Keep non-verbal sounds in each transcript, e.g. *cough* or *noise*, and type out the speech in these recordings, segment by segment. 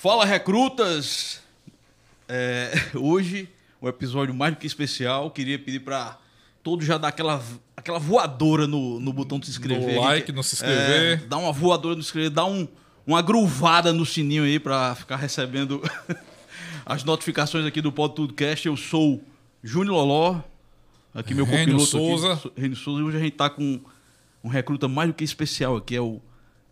Fala, recrutas! É, *laughs* hoje, um episódio mais do que especial. Queria pedir para todos já dar aquela, aquela voadora no, no botão de se inscrever. No like, no se inscrever. É, dá uma voadora no se inscrever, dá um, uma gruvada no sininho aí para ficar recebendo *laughs* as notificações aqui do Pod Tudocast. Eu sou Júnior Loló, aqui meu Rênio copiloto. Souza. Aqui, Rênio Souza. E hoje a gente tá com um recruta mais do que especial aqui, é o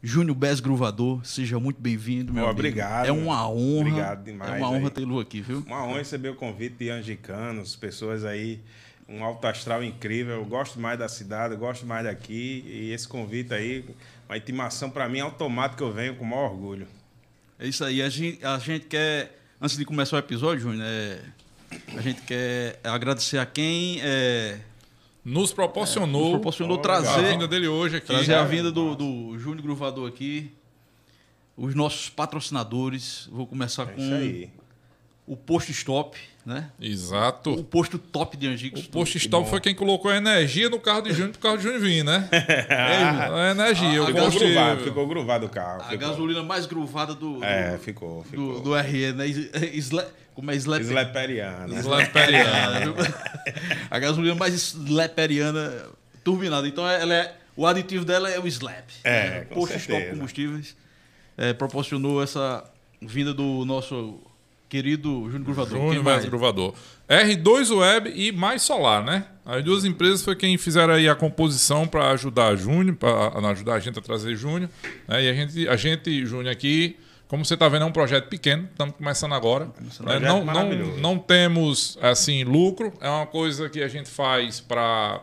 Júnior Bez Gruvador. Seja muito bem-vindo, meu Ó, amigo. obrigado. É uma honra. Obrigado demais É uma honra tê-lo aqui, viu? Uma honra receber o convite de angicanos, pessoas aí, um alto astral incrível. Eu gosto mais da cidade, eu gosto mais daqui. E esse convite aí, uma intimação para mim automática, eu venho com o maior orgulho. É isso aí. A gente, a gente quer, antes de começar o episódio, Júnior, é, a gente quer agradecer a quem é, Nos proporcionou, nos proporcionou a trazer, vinda dele hoje aqui. trazer a vinda do, do Júnior Gruvador aqui. Os nossos patrocinadores. Vou começar É com o Posto Stop, né? O Exato. posto top de Angicos. O post stop foi quem colocou a energia no carro de Júnior pro carro de Júnior vir, né? *laughs* a energia. Ah, o Ficou post... gruvado, ficou gruvado o carro. A ficou. gasolina mais gruvada do, do, É, ficou, do, ficou. do RE, né? Is- Isle- como é Slap? Sleperiana. Slaperiana. *laughs* a gasolina mais sleperiana turbinada. Então ela é, o aditivo dela é o slap. É, né? com Posto certeza. Stop Combustíveis é, proporcionou essa vinda do nosso querido Júnior Gruvador. Júnior mais? gruvador. R2 Web e Mais Solar, né? As duas empresas foi quem fizeram aí a composição para ajudar a Júnior, para ajudar a gente a trazer Júnior. né? E a gente, a gente, Júnior, aqui, como você está vendo, é um projeto pequeno, estamos começando agora. né? Projeto Não, não, não temos assim lucro, é uma coisa que a gente faz para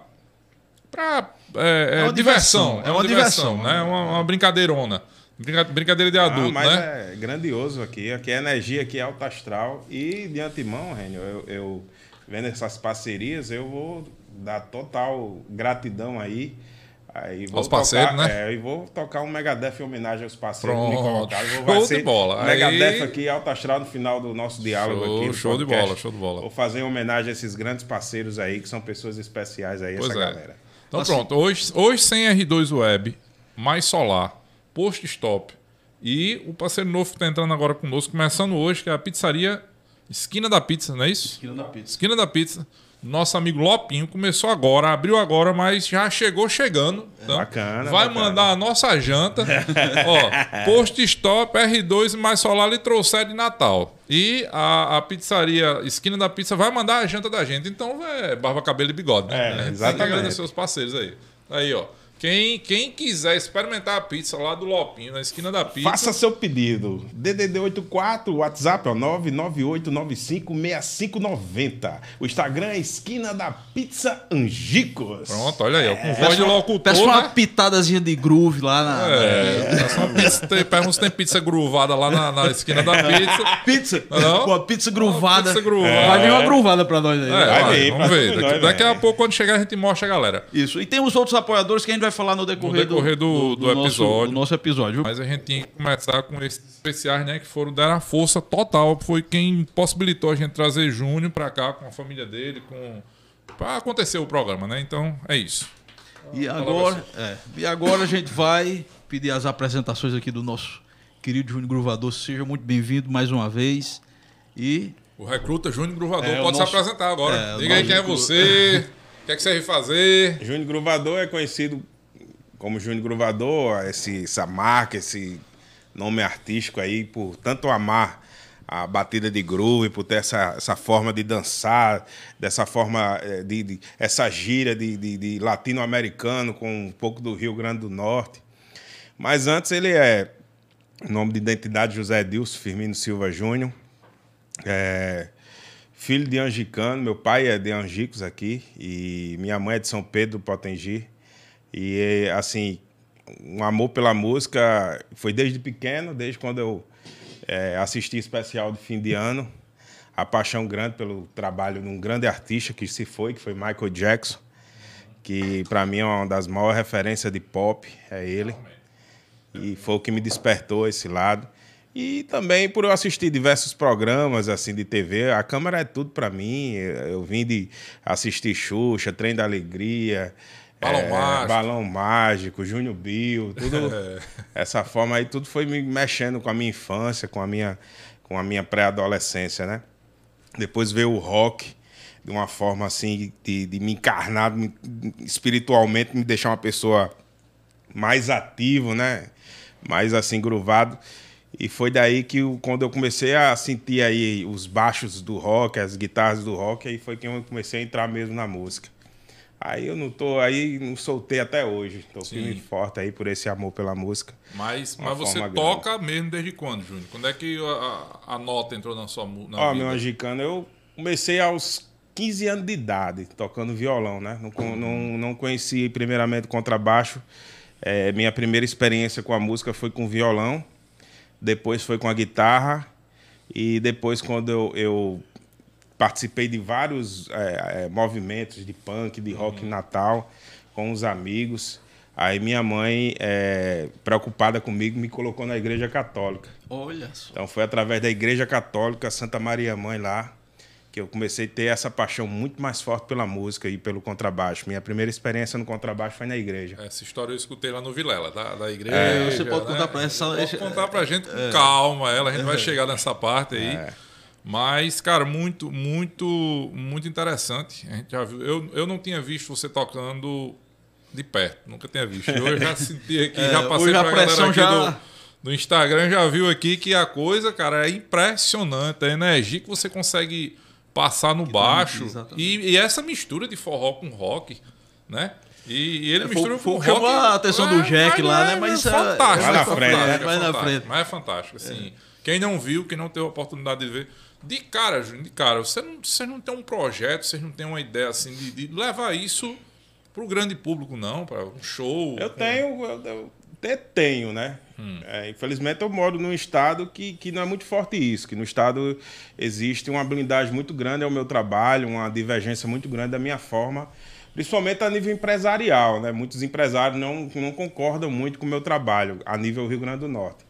para é, é É uma diversão, diversão, é uma diversão, né? né? Uma, uma brincadeirona, Brinca- brincadeira de Ah, adulto, mas né? é grandioso aqui. Aqui a energia aqui é alto astral. E de antemão, Rênio, eu, eu vendo essas parcerias, eu vou dar total gratidão aí. aí vou Aos parceiros, tocar, né? É, e vou tocar um Megadeth em homenagem aos parceiros que me Pronto, colocaram. Vou- show vai de ser bola. Megadeth Aí- aqui, alto astral, no final do nosso diálogo Show, aqui. show de podcast. bola, show de bola. Vou fazer em homenagem a esses grandes parceiros aí, que são pessoas especiais aí, Pois essa é. galera. Então Assim- pronto, hoje, hoje sem R2 Web, mais solar, post stop e o parceiro novo que está entrando agora conosco, começando hoje, que é a pizzaria Esquina da Pizza, não é isso? Esquina da pizza. Esquina da Pizza. Nosso amigo Lopinho começou agora, abriu agora, mas já chegou chegando. Então, Bacana, Vai bacana. mandar a nossa janta. *laughs* Ó, post stop, R2 e mais solar lhe trouxer de Natal. E a, a pizzaria Esquina da Pizza vai mandar a janta da gente. Então é barba, cabelo e bigode, né? É, A gente Tem que exatamente. agradecer os parceiros aí. Aí, ó. Quem, quem quiser experimentar a pizza lá do Lopinho, na esquina da pizza. Faça seu pedido. DDD 84, WhatsApp é o 998956590. O Instagram é Esquina da Pizza Angicos. Pronto, olha aí, ó. Com É. voz de locutor. Peço uma né? pitadazinha de groove lá na. É, peça uma pizza, tem, pergunta se tem pizza gruvada lá na, na esquina da pizza. *laughs* Pizza! Não? Uma pizza gruvada. Pizza gruvada. Vai vir uma gruvada pra nós aí. É, né? Vai vai, vir, vamos ver. Daqui, daqui a pouco, quando chegar, a gente mostra a galera. Isso. E tem os outros apoiadores que a gente vai falar no decorrer, No decorrer do- do nosso, episódio. do nosso episódio. viu? Mas a gente tinha que começar com esses especiais, né? Que foram deram a força total. Foi quem possibilitou a gente trazer Júnior pra cá com a família dele, com. Pra acontecer o programa, né? Então, é isso. E agora, é, e agora a gente vai pedir as apresentações aqui do nosso querido Júnior Gruvador. Seja muito bem-vindo mais uma vez. E O recruta Júnior Gruvador É, pode nosso- se apresentar agora. é, Diga aí nosso quem é você, o que é que você vai fazer. Júnior Gruvador é conhecido como Júnior Gruvador, esse, essa marca, esse nome artístico aí, por tanto amar a batida de groove, por ter essa, essa forma de dançar, dessa forma eh, de, de- essa gíria de, de- de latino-americano com um pouco do Rio Grande do Norte. Mas antes ele é nome de identidade José Edilson Firmino Silva Júnior. É, filho de angicano, meu pai é de Angicos aqui e minha mãe é de São Pedro do Potengi. E assim, um amor pela música foi desde pequeno, desde quando eu é, assisti especial de fim de ano. A paixão grande pelo trabalho de um grande artista que se foi, que foi Michael Jackson, que para mim é uma das maiores referências de pop, é ele. E foi o que me despertou esse lado. E também por eu assistir diversos programas assim de TV, a câmera é tudo para mim. Eu vim de assistir Xuxa, Trem da Alegria, Balão é, Mágico. Balão Mágico, Júnior Bill, tudo. *laughs* essa forma aí, tudo foi me mexendo com a minha infância, com a minha, com a minha pré-adolescência, né? Depois veio o rock, de uma forma assim, de, de me encarnar me- espiritualmente, me deixar uma pessoa mais ativo, né? Mais assim, gruvado. E foi daí que eu- quando eu comecei a sentir aí os baixos do rock, as guitarras do rock, aí foi que eu comecei a entrar mesmo na música. Aí eu não tô, aí não soltei até hoje. Tô firme e forte aí por esse amor pela música. Mas, mas você forma toca mesmo desde quando, Júnior? Quando é que a, a- nota entrou na sua na Ó, vida? meu angicano, eu comecei aos 15 anos de idade, tocando violão, né? Não, con- não, não conheci primeiramente contrabaixo. É, minha primeira experiência com a música foi com violão, depois foi com a guitarra, e depois, quando eu, eu participei de vários é, é, movimentos de punk, de rock em Natal, com os amigos. Aí minha mãe, é, preocupada comigo, me colocou na igreja católica. Olha só. Então foi através da Igreja Católica Santa Maria Mãe lá que eu comecei a ter essa paixão muito mais forte pela música e pelo contrabaixo. Minha primeira experiência no contrabaixo foi na igreja. Essa história eu escutei lá no Vilela, da, da igreja. É, você pode né? contar pra essa- Pode contar pra gente com calma, ela, a gente vai chegar nessa parte aí. É. Mas, cara, muito, muito, muito interessante. A gente já viu. Eu, eu não tinha visto você tocando de perto, nunca tinha visto. Eu já *laughs* senti aqui, É, já passei pra galera aqui já- do, do Instagram, já viu aqui que a coisa, cara, é impressionante. A energia que você consegue passar no baixo. exatamente. E, e essa mistura de forró com rock, né? E, e ele Foi- mistura foi- com rock. a atenção do Jack lá, né? Mas, é, fantástico. vai na é frente, é Vai na fantástico, frente. Mas é fantástico, assim. Quem não viu, quem não teve a oportunidade de ver. De cara, Júnior, de cara, você não, você não tem um projeto, vocês não tem uma ideia assim de, de levar isso pro grande público, não, para um show. Eu com- tenho, eu, eu até tenho, né? É, infelizmente eu moro num estado que, que não é muito forte isso, que no estado existe uma blindagem muito grande ao meu trabalho, uma divergência muito grande da minha forma, principalmente a nível empresarial, né? Muitos empresários não, não concordam muito com o meu trabalho a nível Rio Grande do Norte.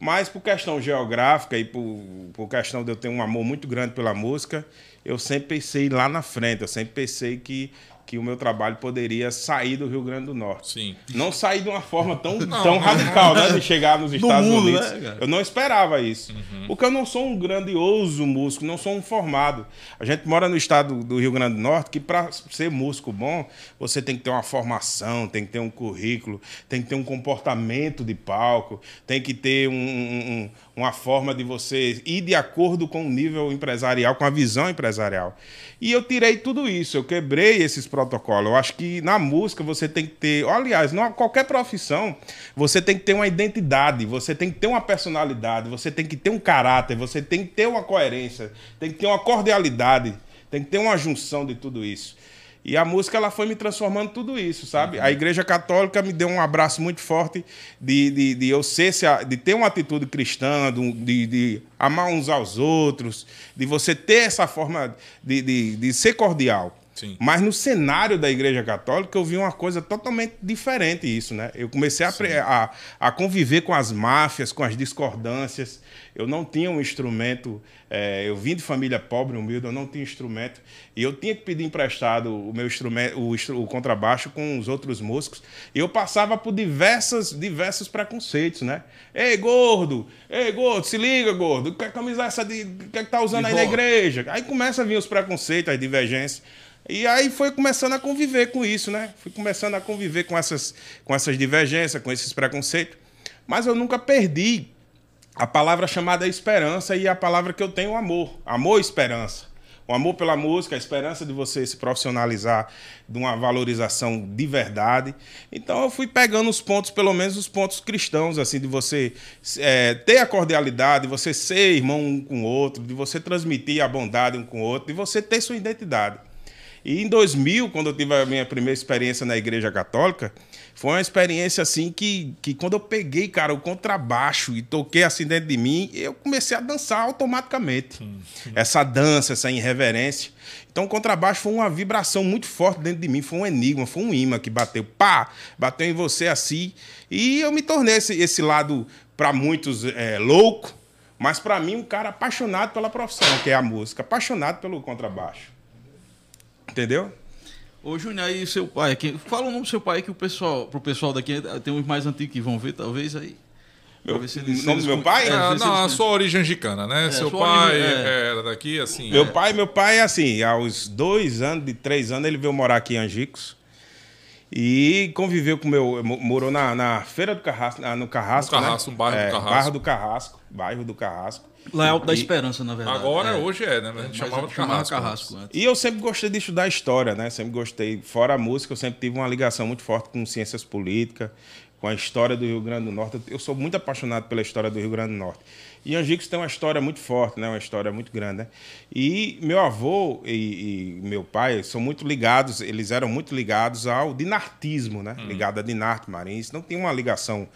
Mas por questão geográfica e por, por questão de eu ter um amor muito grande pela música, eu sempre pensei lá na frente, eu sempre pensei que, que o meu trabalho poderia sair do Rio Grande do Norte. Sim. Não sair de uma forma tão, tão radical, né? De chegar nos Estados mundo, Unidos. né, eu não esperava isso. Porque eu não sou um grandioso músico, não sou um formado. A gente mora no estado do Rio Grande do Norte que para ser músico bom, você tem que ter uma formação, tem que ter um currículo, tem que ter um comportamento de palco, tem que ter um- um- uma forma de você ir de acordo com o nível empresarial, com a visão empresarial. E eu tirei tudo isso, eu quebrei esses protocolos. Eu acho que na música você tem que ter, aliás, em qualquer profissão, você tem que ter uma identidade, você tem que ter uma personalidade, você tem que ter um caráter, você tem que ter uma coerência, tem que ter uma cordialidade, tem que ter uma junção de tudo isso. E a música ela foi me transformando tudo isso, sabe? A Igreja Católica me deu um abraço muito forte de, de, de eu ser, de ter uma atitude cristã, de, de, de amar uns aos outros, de você ter essa forma de, de, de ser cordial. Sim. Mas no cenário da Igreja Católica eu vi uma coisa totalmente diferente isso, né? Eu comecei a, a, a conviver com as máfias, com as discordâncias. Eu não tinha um instrumento, eh, eu vim de família pobre, humilde, eu não tinha instrumento. E eu tinha que pedir emprestado o meu instrumento, o, o contrabaixo com os outros músicos. E eu passava por diversas, diversos preconceitos, né? Ei, gordo! Ei, gordo, se liga, gordo! Que camisa é essa de. que é que tá usando De aí na rock. igreja? Aí começa a vir os preconceitos, as divergências. E aí foi começando a conviver com isso, né? Fui começando a conviver com essas, com essas divergências, com esses preconceitos. Mas eu nunca perdi a palavra chamada esperança e a palavra que eu tenho, amor. Amor e esperança. O amor pela música, a esperança de você se profissionalizar, de uma valorização de verdade. Então eu fui pegando os pontos, pelo menos os pontos cristãos, assim, de você eh, ter a cordialidade, de você ser irmão um com o outro, de você transmitir a bondade um com o outro, de você ter sua identidade. E em 2000, quando eu tive a minha primeira experiência na Igreja Católica, foi uma experiência assim que, que quando eu peguei, cara, o contrabaixo e toquei assim dentro de mim, eu comecei a dançar automaticamente. Essa dança, essa irreverência. Então o contrabaixo foi uma vibração muito forte dentro de mim, foi um enigma, foi um imã que bateu, pá, bateu em você assim. E eu me tornei esse, esse lado, para muitos, é, louco, mas para mim um cara apaixonado pela profissão, que é a música, apaixonado pelo contrabaixo. Entendeu? Ô, Júnior, aí seu pai, aqui, fala o nome do seu pai que o pessoal, pro pessoal daqui, tem uns mais antigos que vão ver, talvez aí. Meu, Pra ver se eles- o nome se do eles meu pai? É, É, não, a sua origem angicana, né? Seu sua pai origem- é. era daqui, assim. Meu é. pai, meu pai, assim, aos dois anos, de três anos, ele veio morar aqui em Angicos. E conviveu com meu. mo- Morou na, na Feira do Carrasco, no Carrasco. No Carrasco, né? um bairro do É, Carrasco. Bairro do Carrasco. Bairro do Carrasco. Lá é Alto da E- Esperança, na verdade. Agora, é. hoje é, né? A gente Mas chamava eu de Carrasco. Carrasco antes. antes. E eu sempre gostei de estudar história, né? Sempre gostei. Fora a música, eu sempre tive uma ligação muito forte com ciências políticas, com a história do Rio Grande do Norte. Eu sou muito apaixonado pela história do Rio Grande do Norte. E Angicos tem uma história muito forte, né? Uma história muito grande, né? E meu avô e, e meu pai são muito ligados, eles eram muito ligados ao dinartismo, né? Ligado a Dinarte Marins. Não tinha uma ligação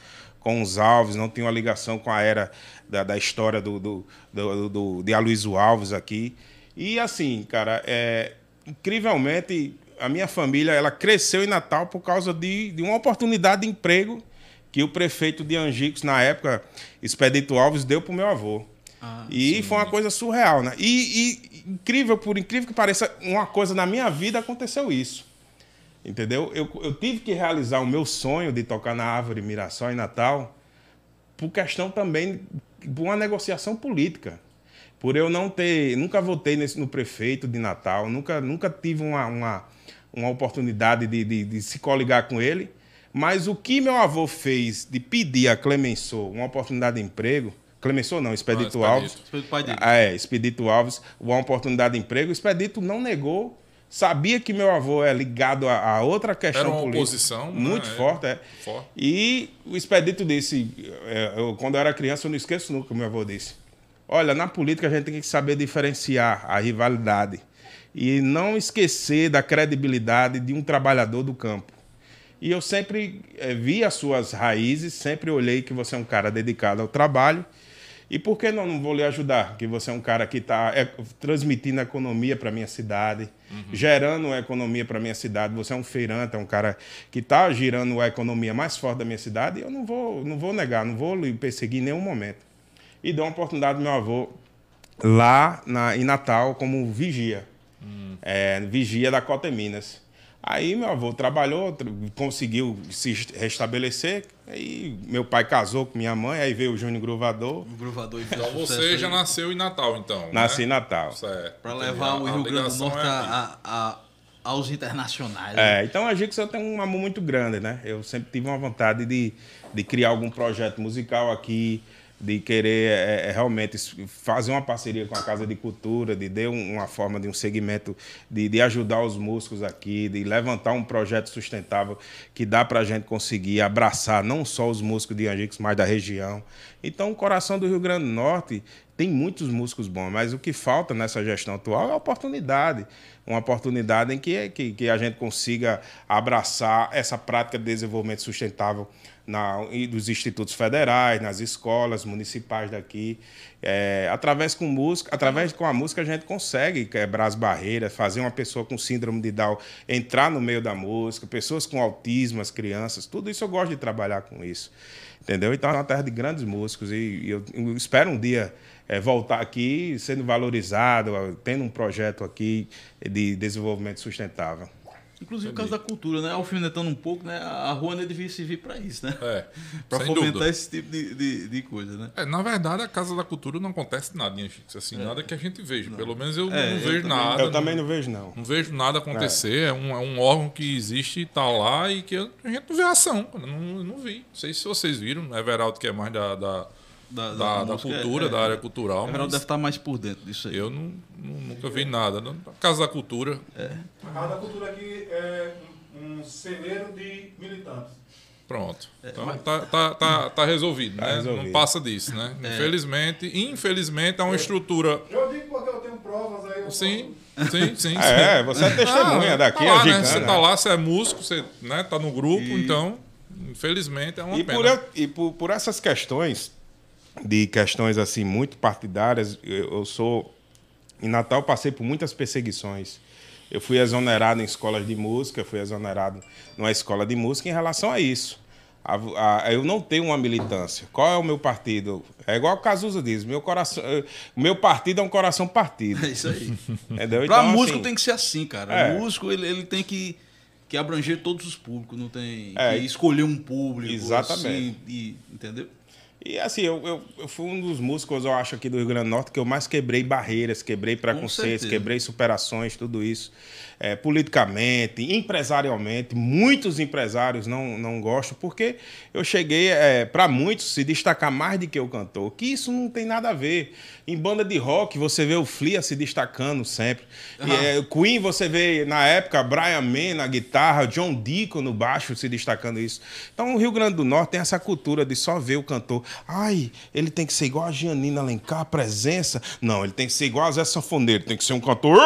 com os Alves, não tinha uma ligação com a era da, da história do, do, do, do- de Aloysio Alves aqui. E assim, cara, é, incrivelmente, a minha família ela cresceu em Natal por causa de, de uma oportunidade de emprego que o prefeito de Angicos, na época, Expedito Alves, deu para o meu avô. Ah, e foi uma coisa surreal, né? E, e incrível, por incrível que pareça, uma coisa na minha vida aconteceu isso. Entendeu? Eu, eu tive que realizar o meu sonho de tocar na Árvore Mirassol em Natal por questão também de uma negociação política. Por eu não ter, nunca votei nesse, no prefeito de Natal, nunca, nunca tive uma, uma, uma oportunidade de, de, de se coligar com ele. Mas o que meu avô fez de pedir a Clemenceau uma oportunidade de emprego, Clemenceau não, Expedito Ah, Alves, Expedito. Foi do pai dele. ah, É, Expedito Alves, uma oportunidade de emprego. O Expedito não negou, sabia que meu avô é ligado a, a outra questão Era uma política. oposição, né? Muito É. forte, é. Forte. E o Expedito disse, é, eu, quando eu era criança, eu não esqueço nunca o meu avô disse. Olha, na política a gente tem que saber diferenciar a rivalidade e não esquecer da credibilidade de um trabalhador do campo. E eu sempre eh, vi as suas raízes, sempre olhei que você é um cara dedicado ao trabalho. E por que não, não vou lhe ajudar? Que você é um cara que está transmitindo economia para minha cidade, gerando a economia para minha cidade. Você é um feirante, é um cara que está girando a economia mais forte da minha cidade. E eu não vou, não vou negar, não vou lhe perseguir em nenhum momento. E deu uma oportunidade ao meu avô lá na, em Natal como vigia. É, vigia da Cota Minas. Aí meu avô trabalhou, tra- conseguiu se restabelecer. Aí meu pai casou com minha mãe, aí veio o Júnior Gruvador. O Gruvador e Então você aí já nasceu em Natal, então. Nasci em né? Natal. Certo. Pra Entendi. levar o Rio Grande do Norte é a, a- a- aos internacionais. né? É, então a Gix eu tenho um amor muito grande, né? Eu sempre tive uma vontade de, de criar algum projeto musical aqui, de querer é, é, realmente es- fazer uma parceria com a Casa de Cultura, de dar um- uma forma de um segmento, de, de ajudar os músicos aqui, de levantar um projeto sustentável que dá para a gente conseguir abraçar não só os músicos de Angix, mas da região. Então, o coração do Rio Grande do Norte tem muitos músicos bons, mas o que falta nessa gestão atual é oportunidade. Uma oportunidade em que, que, que a gente consiga abraçar essa prática de desenvolvimento sustentável na, dos institutos federais, nas escolas municipais daqui. É, através, com música, através com a música, a gente consegue quebrar as barreiras, fazer uma pessoa com síndrome de Down entrar no meio da música, pessoas com autismo, as crianças, tudo isso eu gosto de trabalhar com isso. Entendeu? Então é uma terra de grandes músicos e, e eu, eu espero um dia eh, voltar aqui sendo valorizado, tendo um projeto aqui de desenvolvimento sustentável. Inclusive o caso da cultura, né? Alfinetando um pouco, né? A rua devia servir para isso, né? É, *laughs* Para fomentar dúvida. esse tipo de, de, de coisa, né? É, na verdade, a Casa da Cultura não acontece nada em Angicos, assim, nada que a gente veja. Pelo menos eu É, não eu vejo também- nada. eu também não vejo, não. Não vejo nada acontecer. É, um, é um órgão que existe e está lá e que a gente não vê ação. Eu não, não vi. Não sei se vocês viram. né? Everaldo, que é mais da, da, Da, da, da música, cultura, é, da é. área cultural. O Everaldo Mas deve estar mais por dentro disso aí. eu não, não- nunca vi nada. Na Casa da Cultura, A Casa da Cultura aqui é um, um celeiro de militantes. pronto. Então É, mas- tá, tá, tá, tá resolvido, Tá né? resolvido. Não passa disso, né? É. Infelizmente, infelizmente é uma estrutura. Eu digo porque eu tenho provas aí. Sim, sim, *laughs* sim. É, sim. você é testemunha Ah, daqui, tá lá, a né? Você tá lá, você é músico, você né, tá no grupo, E- então, infelizmente, é uma E, pena. por, eu- e por, por essas questões, de questões assim muito partidárias, eu, sou. Em Natal passei por muitas perseguições. Eu fui exonerado em escolas de música, fui exonerado numa escola de música em relação a isso. A- a- eu não tenho uma militância. Qual é o meu partido? É igual o Cazuza diz, meu coração, eh, meu partido é um coração partido. É isso aí. Entendeu? Pra Então, músico assim, tem que ser assim, cara. É. O músico, ele, ele tem que, que abranger todos os públicos, não tem É. que escolher um público. Exatamente. assim, e- entendeu? E assim, eu, eu, eu fui um dos músicos, eu acho, aqui do Rio Grande do Norte que eu mais quebrei barreiras, quebrei preconceitos, quebrei superações, tudo isso. É, politicamente, empresarialmente, muitos empresários não, não gostam, porque eu cheguei, para muitos, se destacar mais do que o cantor, que isso não tem nada a ver. Em banda de rock, você vê o Flia se destacando sempre. E, é, Queen, você vê, na época, Brian May na guitarra, John Deacon no baixo se destacando isso. Então, o Rio Grande do Norte tem essa cultura de só ver o cantor. Ai, ele tem que ser igual a Gianina Alencar, a presença. Não, ele tem que ser igual a Zé Sanfoneiro, tem que ser um cantor.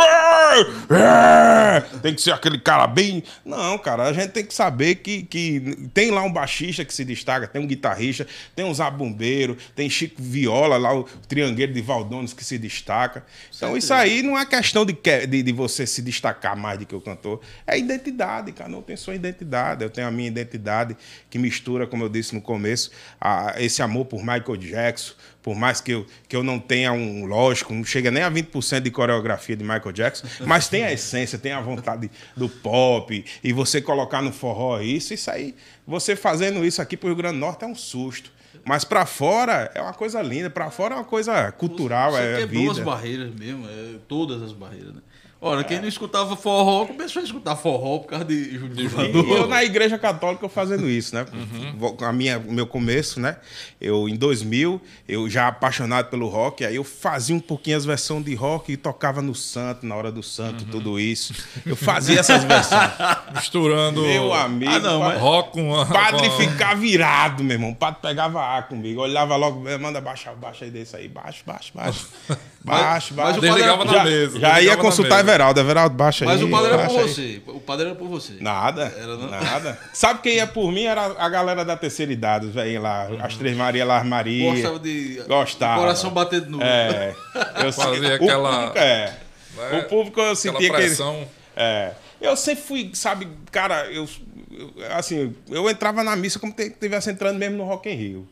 "É, Tem que ser aquele cara bem. Não, cara, a gente tem que saber que, que tem lá um baixista que se destaca, tem um guitarrista, tem um zabumbeiro, tem Chico Viola lá, o triangueiro de Valdones que se destaca. Então, isso aí não é questão de, que- de, de você se destacar mais do que o cantor. É identidade, cara. Não tem sua identidade. Eu tenho a minha identidade que mistura, como eu disse no começo, a- esse amor por Michael Jackson. Por mais que eu, que eu não tenha um, lógico, não chega nem a 20% de coreografia de Michael Jackson, mas tem a essência, tem a vontade do pop, e você colocar no forró isso, isso aí, você fazendo isso aqui pro Rio Grande do Norte é um susto. Mas pra fora é uma coisa linda, pra fora é uma coisa cultural, Você é quebrou as barreiras mesmo, é, todas as barreiras, né? Ora, quem não escutava forró, começou a escutar forró por causa de Júlio E eu na igreja católica eu fazendo isso, né? Vou- A minha, o meu começo, né? Eu em 2000, eu já apaixonado pelo rock, aí eu fazia um pouquinho as versões de rock e tocava no santo, na hora do santo, tudo isso. Eu fazia essas versões. *laughs* Misturando meu amigo, Ah, não, mas- rock com a. o padre a- ficar virado, meu irmão. O padre pegava ar comigo, olhava logo, "Eh, manda baixar, baixa aí desse aí, baixo, baixo, baixo. Baixo, *laughs* mas baixo. o Desligava padre- na já, mesa. já ia na consultar. Everaldo, Everaldo, baixa Mas aí. o padre era por aí. você. O padre era por você. Nada. Era? Nada. *laughs* Sabe quem ia por mim? Era a galera da terceira idade, os velhinhos lá. As Três Maria, Las Maria. Gostava de. Gostava. Coração batendo no. É. Eu *laughs* Fazia aquela- O público, é. né, O público eu Aquela sentia que. pressão. É. Eu sempre fui, sabe, cara, eu, eu- assim, eu entrava na missa como se estivesse entrando mesmo no Rock in Rio.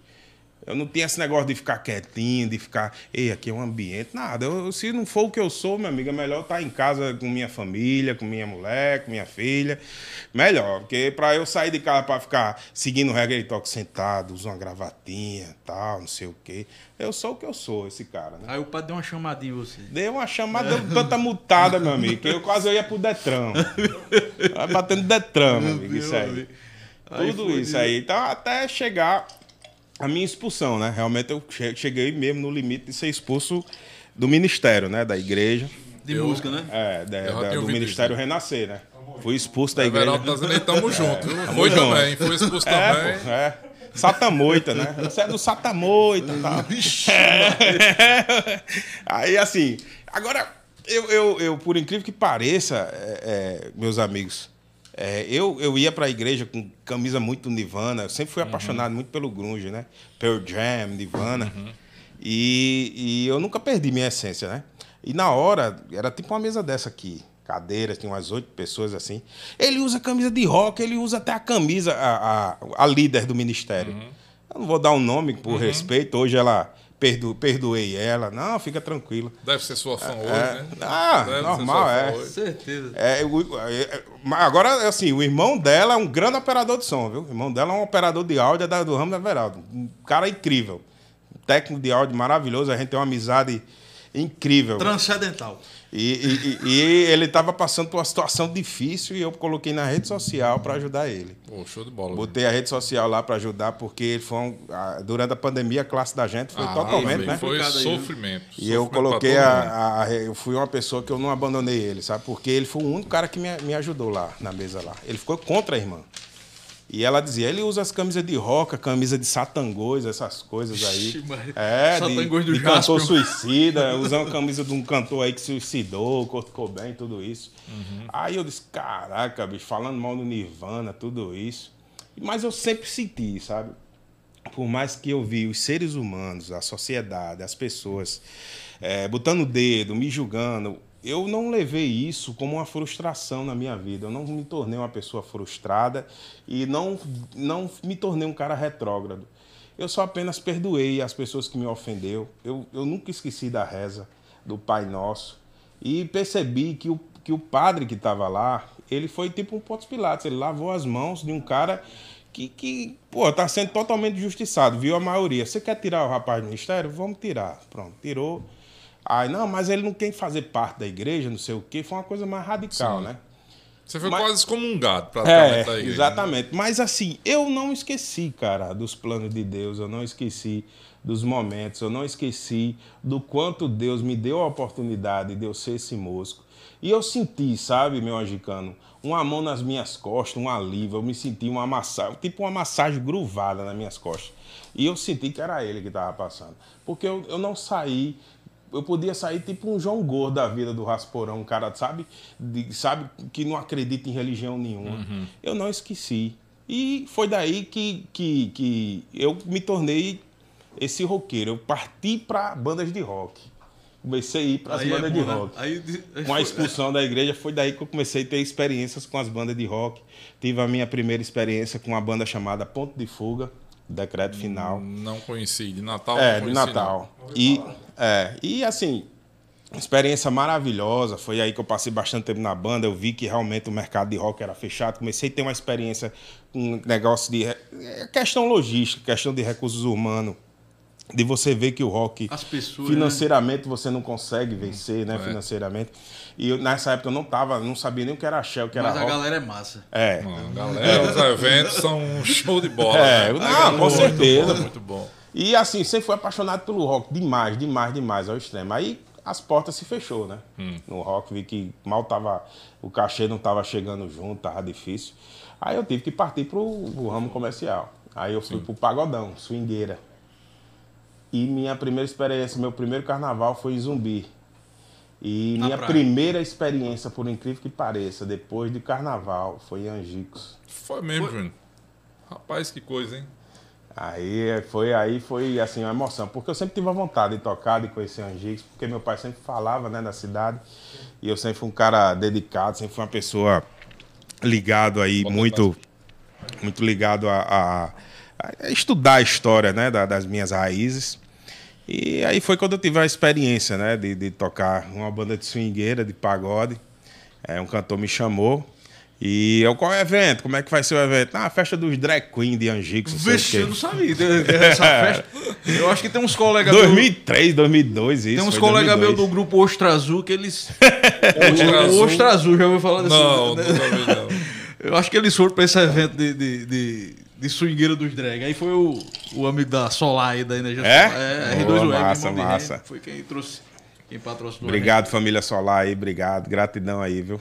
Eu não tinha esse negócio de ficar quietinho, de ficar, ei, aqui é um ambiente, nada. Eu- se não for o que eu sou, meu amigo, é melhor estar em casa com minha família, com minha mulher, com minha filha. Melhor, porque para eu sair de casa para ficar seguindo regra de toque sentado, usar uma gravatinha, tal, não sei o quê. Eu sou o que eu sou, esse cara, né? Aí o padre deu uma chamadinha em você. Deu uma chamada, deu tanta mutada, meu amigo, que eu quase eu ia pro Detran. Vai batendo Detran, meu amigo, isso aí. Aí Tudo isso aí. Então, até chegar a minha expulsão, né? Realmente eu che- cheguei mesmo no limite de ser expulso do ministério, né? Da igreja. De Eu- música, né? É, da- Eu do Ministério Renascer, né? Fui expulso da igreja. Everaldo tá dizendo aí, tamo junto. viu? tamo Foi junto. também, foi expulso É, também. pô, é. Satamoita, né? Você é do Satamoita e tal. É. Aí, assim, agora, eu, eu, eu, por incrível que pareça, é, é, meus amigos, é, eu, eu ia pra igreja com camisa muito Nirvana, eu sempre fui apaixonado muito pelo grunge, né? Pearl Jam, Nirvana. E, e eu nunca perdi minha essência, né? E na hora, era tipo uma mesa dessa aqui, cadeiras, tinha umas oito pessoas assim. Ele usa camisa de rock, ele usa até a camisa, a, a, a líder do ministério. Eu não vou dar um nome por respeito, hoje ela perdo, perdoei ela. Não, fica tranquila. Deve ser sua fã hoje, É. né? Ah, Deve ser normal, é. hoje. Certeza. É, é, é, agora, assim, o irmão dela é um grande operador de som, viu? O irmão dela é um operador de áudio é da- do ramo da Veraldo. Um cara incrível. Um técnico de áudio maravilhoso. A gente tem uma amizade incrível. Transcendental. E- e- e ele estava passando por uma situação difícil e eu coloquei na rede social para ajudar ele. Pô, show de bola. Botei a rede social lá para ajudar, porque ele foi um- a- durante a pandemia a classe da gente foi Ah, totalmente, né? Foi sofrimento. E eu Sofrimento pra coloquei a, a- Eu fui uma pessoa que eu não abandonei ele, sabe? Porque ele foi o único cara que me, me ajudou lá na mesa lá. Ele ficou contra a irmã. E ela dizia, ele usa as camisas de roca, camisa de satangôs, essas coisas aí. Ixi. É, de, do de cantor suicida, usando a camisa de um cantor aí que suicidou, Kurt Cobain, tudo isso. Uhum. Aí eu disse, caraca, bicho, falando mal do Nirvana, tudo isso. Mas eu sempre senti, sabe? por mais que eu vi os seres humanos, a sociedade, as pessoas, eh, botando o dedo, me julgando, eu não levei isso como uma frustração na minha vida. Eu não me tornei uma pessoa frustrada e não, não me tornei um cara retrógrado. Eu só apenas perdoei as pessoas que me ofendeu. Eu, eu nunca esqueci da reza do Pai Nosso e percebi que o, que o padre que estava lá, ele foi tipo um Pontos Pilatos. Ele lavou as mãos de um cara que, que pô, tá sendo totalmente justiçado, viu a maioria. Você quer tirar o rapaz do ministério? Vamos tirar. Pronto, tirou. Aí, não, mas ele não quer fazer parte da igreja, não sei o quê. Foi uma coisa mais radical, Sim. né? Você foi Mas- quase excomungado, praticamente, da É, igreja. né? exatamente. Mas assim, eu não esqueci, cara, dos planos de Deus, eu não esqueci dos momentos, eu não esqueci do quanto Deus me deu a oportunidade de eu ser esse músico. E eu senti, sabe, meu angicano, uma mão nas minhas costas, um alívio, eu me senti uma massagem, tipo uma massagem gruvada nas minhas costas. E eu senti que era ele que estava passando. Porque eu, eu não saí eu podia sair tipo um João Gordo da vida do Rasporão, um cara, sabe, de- sabe que não acredita em religião nenhuma. Eu não esqueci. E foi daí que, que, que eu me tornei esse roqueiro. Eu parti para bandas de rock. Comecei a ir para as é bandas bom, de né? rock. Aí, Com a *laughs* expulsão da igreja, foi daí que eu comecei a ter experiências com as bandas de rock. Tive a minha primeira experiência com uma banda chamada Ponto de Fuga, Decreto Final. Não conheci. De Natal É, de Natal. E, é, e assim, experiência maravilhosa. Foi aí que eu passei bastante tempo na banda. Eu vi que realmente o mercado de rock era fechado. Comecei a ter uma experiência com um negócio de. é, questão logística, questão de recursos humanos. De você ver que o rock As pessoas, né? financeiramente você não consegue vencer, né? É. Financeiramente. E eu, nessa época eu não tava, não sabia nem o que era Shell, o que era Mas a rock. galera é massa. É. Não, galera, os eventos são um show de bola. É, né? não, A com galera- certeza. Muito bom, muito bom. E assim, sempre fui apaixonado pelo rock, demais, demais, demais, ao extremo. Aí as portas se fechou, né? No rock, vi que mal tava, o cachê não tava chegando junto, tava difícil. Aí eu tive que partir pro, pro ramo comercial. Aí eu fui pro pagodão, swingueira. E minha primeira experiência, meu primeiro carnaval foi em Zumbi. E Na minha praia. primeira experiência, por incrível que pareça, depois de carnaval, foi em Angicos. Foi mesmo, Júnior. Rapaz, que coisa, hein? Aí foi aí foi assim uma emoção, porque eu sempre tive a vontade de tocar, de conhecer Angicos, porque meu pai sempre falava, né, da cidade, e eu sempre fui um cara dedicado, sempre fui uma pessoa ligado aí muito muito ligado a, a- a estudar a história, né, da- das minhas raízes. E aí foi quando eu tive a experiência, né, de, de tocar uma banda de swingueira, de pagode. É, um cantor me chamou. E eu, qual é o evento? Como é que vai ser o evento? Ah, a festa dos drag queen de Angicos. não Vixe, eu não sabia de- dessa *laughs* festa. Eu acho que tem uns colegas meus- 2003, 2002, isso. Tem uns colegas meus 2002. do grupo Ostra Azul que eles. *laughs* Ostra Azul? Ostra Azul, já ouviu falar desse? Não, nunca vi, não. Eu acho que eles foram pra esse evento de, de, de, de swingueira dos drag. Aí foi o, o amigo da Solar aí, da Energia É? Solar. É, Boa, R2 Web, massa, massa. Foi quem trouxe, quem patrocinou. Obrigado, família Solar aí, obrigado. Gratidão aí, viu?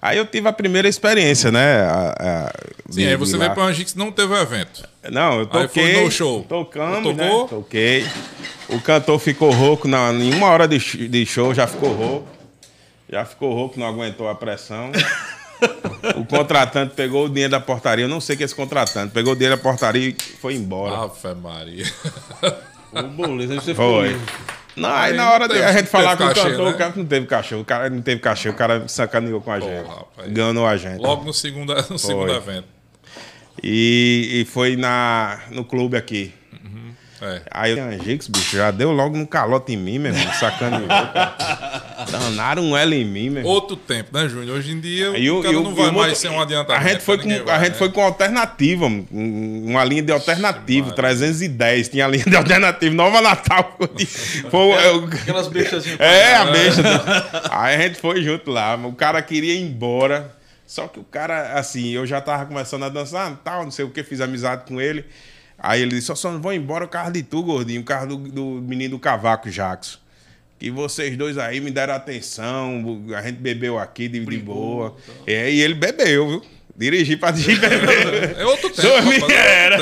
Aí eu tive a primeira experiência, né? a- a- Sim, aí você veio pra Angix não teve evento. Não, eu Aí toquei. foi no show. Tocamos, né? Tocou? Toquei. O cantor ficou rouco na, em uma hora de, de show, já ficou rouco. Já ficou rouco, não aguentou a pressão. *laughs* o contratante pegou o dinheiro da portaria. Eu não sei que é esse contratante. Pegou o dinheiro da portaria e foi embora. Ave Maria. O boleza, aí você Foi. livre. Não, aí Aí na hora de teve- a gente falar com teve o cachê, cantor, né? o cara não teve cachê. O cara não teve cachê, o cara sacaneou com a gente. rapaz. Enganou a gente. Logo no segundo, no segundo evento. E, e foi na, no clube aqui. É. Aí o Angix, bicho, já deu logo um calote em mim, meu irmão. Sacaneou. Danaram um L em mim, meu irmão. Outro tempo, né, Júnior? Hoje em dia E o, cara não vai mais ser um adiantamento. A gente foi pra com, a vai, gente né? foi com alternativa, um- uma linha de alternativo, Maria. 310. Tinha a linha de alternativo, Nova Natal. *laughs* Foi, eu- Aquelas bestazinhas. é, a besta. Aí a gente foi junto lá, o cara queria ir embora. Só que o cara, assim, eu já tava começando a dançar, tal, não sei o que, fiz amizade com ele. Aí ele disse: só não vou embora o carro de tu, gordinho, o carro do, do menino do cavaco, Jackson. Que vocês dois aí me deram atenção, a gente bebeu aqui de, de boa. É, e ele bebeu, viu? Dirigi pra dirigir. É outro tempo. Rapaz, é outro era.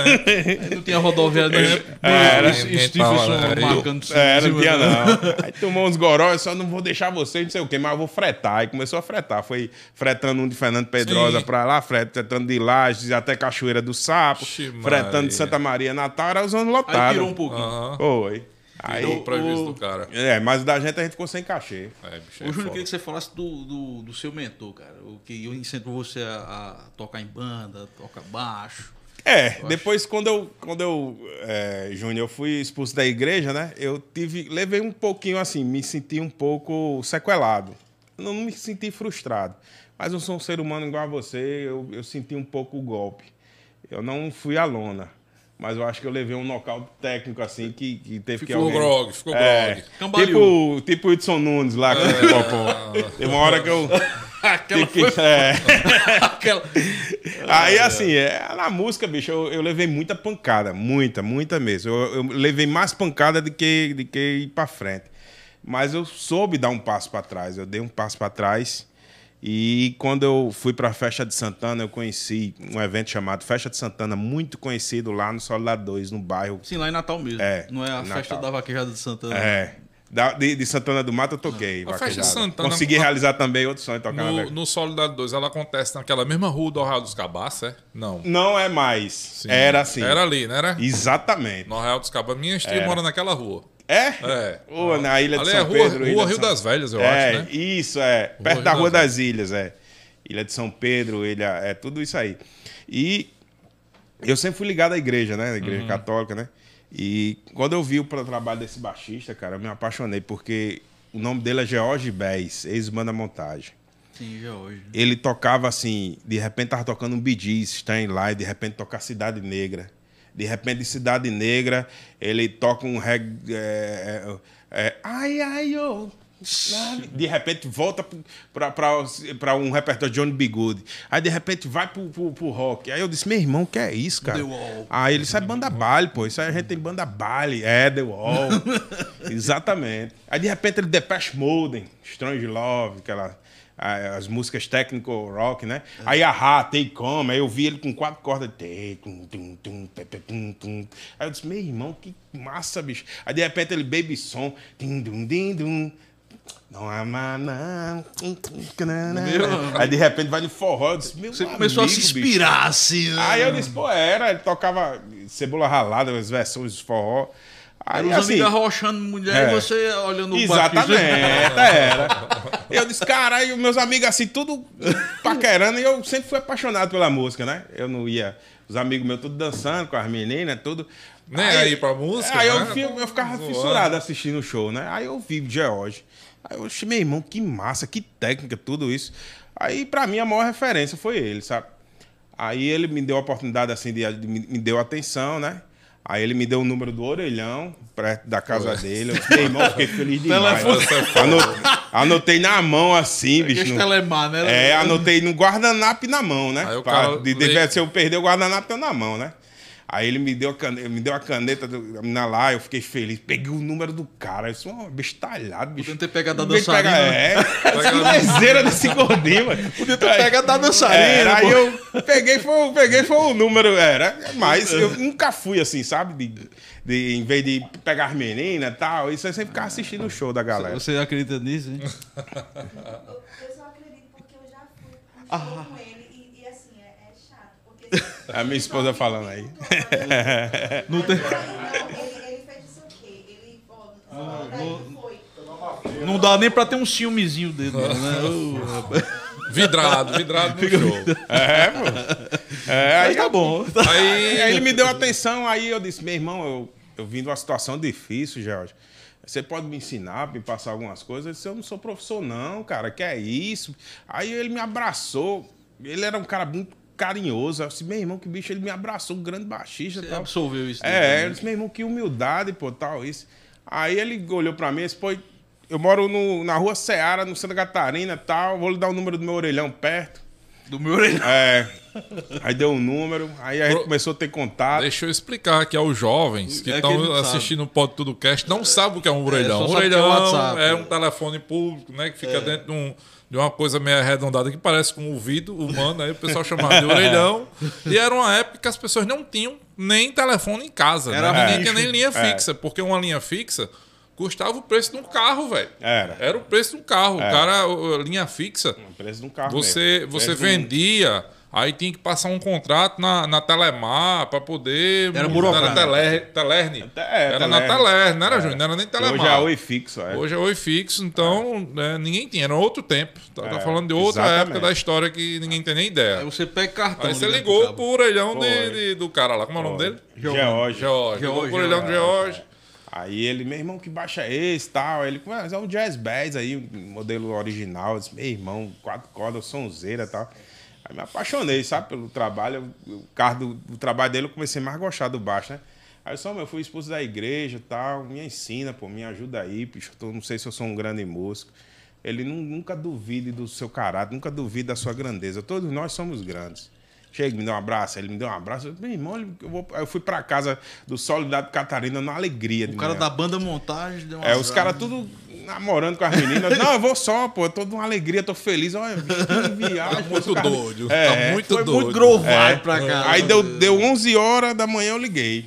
Não tinha rodoviária nem. Era. Stevenson Era. marcando É, em não tinha do- não. Aí tomou uns gorós, só não vou deixar vocês, não sei o quê, mas eu vou fretar. Aí começou a fretar. Foi fretando um de Fernando Pedrosa Sim. pra lá, fretando de Lages até Cachoeira do Sapo, fretando de Santa Maria Natal, era usando Aí lotado. tirou um pouquinho. Foi. Tirou Aí, o prejuízo o- do cara. É, mas da gente a gente ficou sem cachê. É, bicho, Ô, é Júnior, eu foda. queria que você falasse do, do, do seu mentor, cara. O que incentivou você a, a tocar em banda, tocar baixo. É, depois quando eu, quando eu é, Júnior, eu fui expulso da igreja, né? Eu tive, levei um pouquinho assim, me senti um pouco sequelado. Não me senti frustrado. Mas eu sou um ser humano igual a você, eu, eu senti um pouco o golpe. Eu não fui à lona, mas eu acho que eu levei um nocaute técnico assim que, que teve que Ficou alguém... grog, ficou É, grog. Cambaleou. tipo, tipo o Hudson Nunes lá com o Popó. Teve uma hora que eu... *laughs* Aquela que- é. *laughs* Aquela... Aí, assim, é, na música, bicho, eu, eu levei muita pancada. Muita, muita mesmo. Eu, eu levei mais pancada do que, do que ir pra frente. Mas eu soube dar um passo pra trás. Eu dei um passo pra trás. E quando eu fui pra Festa de Santana, eu conheci um evento chamado Festa de Santana, muito conhecido lá no Soledade 2, no bairro. Sim, lá em Natal mesmo. É, Não é a Natal. festa da vaquejada de Santana. É. da- de, de Santana do Mato eu toquei. A Festa de. Santana- Consegui realizar também outro sonho, tocar No, no Solidariedade 2, ela acontece naquela mesma rua do Arraial dos Cabaças, é? Não. Não é mais. Sim. Era assim. Era ali, né? Era? Exatamente. No Arraial dos Cabaças. Minha tia Era. mora naquela rua. É? É. Na Ilha de Ali São é rua, Pedro. rua Ilha Rio São- das Velhas, eu é, acho, né? Isso, é. Perto Rio da das Rua das Ilhas, é. Ilha de São Pedro, ilha, é tudo isso aí. E eu sempre fui ligado à igreja, né? À igreja Uhum. católica, né? E quando eu vi o tra- trabalho desse baixista, cara, eu me apaixonei, porque o nome dele é George Bess, ex-banda montagem. Sim, já hoje. Ele tocava assim, de repente tava tocando um Bee Gees, Live, de repente tocar Cidade Negra. De repente, de Cidade Negra, ele toca um reggae. É, é, é, ai, ai, ô. sabe? De repente volta para um repertório de Johnny B. Good. Aí de repente vai pro, pro, pro rock. Aí eu disse, meu irmão, que é isso, cara? The Wall. Aí ele disse, é banda baile, pô. Isso aí a gente tem banda baile. É, The Wall. *laughs* Exatamente. Aí de repente ele Depeche Mode, Strange Love, aquela, as músicas técnico rock, né? Aí a Take Come, aí eu vi ele com quatro cordas. Aí eu disse, meu irmão, que massa, bicho. Aí de repente ele Baby Som, tim, dum, dum. Não ama, não. Aí de repente vai de forró. Eu disse, meu Você começou a se amigo, bicho. inspirar, assim, né? Aí eu disse, pô, era, ele tocava cebola ralada, as versões de forró. Aí, Os assim, amigos arrochando mulher É. e você olhando o Exatamente, *laughs* era. Eu disse, cara, aí os meus amigos assim, tudo paquerando, e eu sempre fui apaixonado pela música, né? Eu não ia. Os amigos meus tudo dançando com as meninas, tudo. Nem aí pra música, Aí eu, né? fi- eu ficava Zoando. fissurado assistindo o show, né? Aí eu vi George. Aí eu achei, meu irmão, que massa, que técnica, tudo isso. Aí, pra mim, a maior referência foi ele, sabe? Aí ele me deu a oportunidade, assim, de, de- me me deu atenção, né? Aí ele me deu o número do orelhão, perto da casa dele. Eu meu irmão, fiquei feliz demais. Anotei, anotei na mão, assim, bicho. No- telemar, né? é, anotei no guardanapo na mão, né? Pra- de, lê- de, se eu perder o guardanapo, eu na mão, né? Aí ele me deu a caneta, me deu a caneta menina lá, eu fiquei feliz. Peguei o número do cara. Isso é um bestalhado, bicho. Podia ter pegado a dançarina. É, que lezeira desse gordinho, mano. Podia ter pegado a dançarina. Era, aí pô. eu peguei, foi, peguei, foi o número, era. Mas eu nunca fui assim, sabe? De, de, em vez de pegar as meninas e tal, isso eu sempre ficava assistindo o show da galera. Você acredita nisso, hein? Eu só acredito porque eu já fui show com ele e, e, assim, é, é chato. Porque A minha esposa falando aí. *laughs* Não tem... Não, ele, ele fez isso o quê? Ele, ó, daí foi. Não dá nem pra ter um ciúmezinho dele, né? *laughs* Vidrado, vidrado no show. É, pô. É, aí tá bom. Aí, aí ele me deu atenção, aí eu disse, meu irmão, eu, eu vim de uma situação difícil, Jorge. Você pode me ensinar, me passar algumas coisas? Eu disse, eu não sou professor, não, cara, que é isso? Aí ele me abraçou, ele era um cara muito carinhoso. Eu disse, meu irmão, que bicho, ele me abraçou, um grande baixista Você tal. absolveu isso. É, eu disse, meu irmão, que humildade, pô, tal, isso. Aí ele olhou pra mim e disse, pô, eu moro no- na rua Seara, no Santa Catarina e tal, vou lhe dar o número do meu orelhão perto. Do meu orelhão. É. Aí deu um número, aí a gente Pro- começou a ter contato. Deixa eu explicar aqui aos jovens que É estão sabe. assistindo o Pod Tudo Cast, não sabem o que é um orelhão. é orelhão WhatsApp. é um telefone público, né? Que fica dentro de, um- de uma coisa meio arredondada que parece com um ouvido humano, aí o pessoal chamava de orelhão. E era uma época que as pessoas não tinham nem telefone em casa. Era né? Ninguém tinha nem linha É. fixa, porque uma linha fixa custava o preço de um carro, velho. Era. Era o preço de um carro. O É. cara, o- linha fixa, O preço de um carro você, mesmo. você Preço vendia Aí tinha que passar um contrato na, na Telemar pra poder. Era Na burocrático. Teler, Telerne. É, era na Telerne. Telerne, não era, Júnior? Não era nem Telemar. Hoje é oi fixo, é. Hoje é oi fixo, então né, ninguém tinha. Era outro tempo. Tá, tá É, falando de outra exatamente. época da história que ninguém tem nem Aí ideia. você pega cartão. Aí você ligou pro orelhão de, de- do cara lá. Como é o nome dele? George. George. Ligou George, pro orelhão do George. Aí ele, meu irmão, que baixa é esse tal? Aí ele, mas é um Jazz Bass aí, modelo original. Eu disse, meu irmão, quatro cordas, sonzeira e tal. Aí me apaixonei, sabe, pelo trabalho. O carro do, o trabalho dele eu comecei mais a gostar do baixo, né? Aí eu só, meu, eu fui expulso da igreja e tal, me ensina, pô, me ajuda aí, bicho. Eu tô- não sei se eu sou um grande músico. Ele nu- nunca duvide do seu caráter, nunca duvide da sua grandeza. Todos nós somos grandes. Chega, me deu um abraço, ele me deu um abraço. Eu, meu irmão, eu, vou- eu fui pra casa do Solidário Catarina numa alegria. O cara da banda montagem deu uma É, os caras tudo namorando com as meninas. Não, eu vou só, pô, eu tô de uma alegria, tô feliz. Olha, que viagem. Tá muito cara- doido. É, tá muito Foi doido. muito grovado É. pra cá. Aí deu, deu 11 horas da manhã, eu liguei.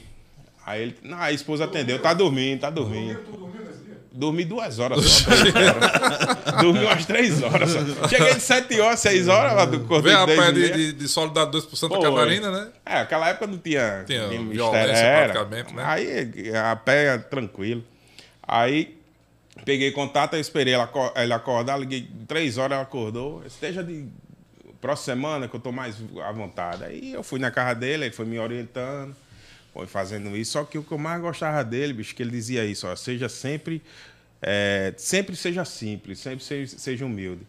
Aí ele, não, a esposa atendeu, tá dormindo, tá dormindo. Dormi duas horas só. horas. Dormi umas três horas só. Cheguei de 7 horas, 6 horas, lá do Vê acordei a de 10 pé de, de, de Solidariedade 2% Santa Foi. Catarina, né? É, aquela época não tinha, Tinha violência mistério, praticamente, né? Aí a pé tranquilo. Aí peguei contato, eu esperei ela, ela acordar, liguei três horas, ela acordou. Esteja de próxima semana que eu tô mais à vontade. Aí eu fui na casa dele, ele foi me orientando, foi fazendo isso. Só que o que eu mais gostava dele, bicho, que ele dizia isso, ó, seja sempre, é, sempre seja simples, sempre seja, seja humilde.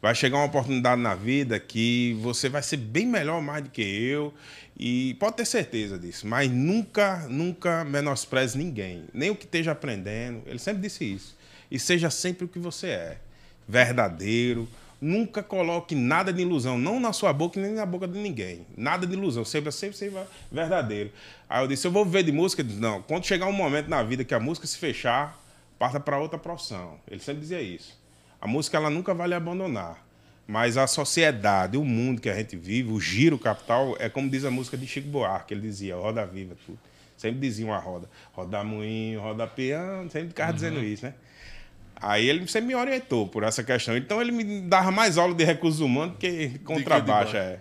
Vai chegar uma oportunidade na vida que você vai ser bem melhor mais do que eu. E pode ter certeza disso. Mas nunca, nunca menospreze ninguém. Nem o que esteja aprendendo. Ele sempre disse isso. E seja sempre o que você é. Verdadeiro. Nunca coloque nada de ilusão. Não na sua boca nem na boca de ninguém. Nada de ilusão. Sempre, sempre seja verdadeiro. Aí eu disse, eu vou viver de música? Ele disse, Não. Quando chegar um momento na vida que a música se fechar, parta para outra profissão. Ele sempre dizia isso. A música ela nunca vai lhe abandonar. Mas a sociedade, o mundo que a gente vive, o giro capital, é como diz a música de Chico Buarque, ele dizia, roda viva, tudo. Sempre dizia uma roda. Roda moinho, roda peão, sempre ficava dizendo isso, né? Aí ele sempre me orientou por essa questão. Então ele me dava mais aula de recursos humanos que contrabaixo, é.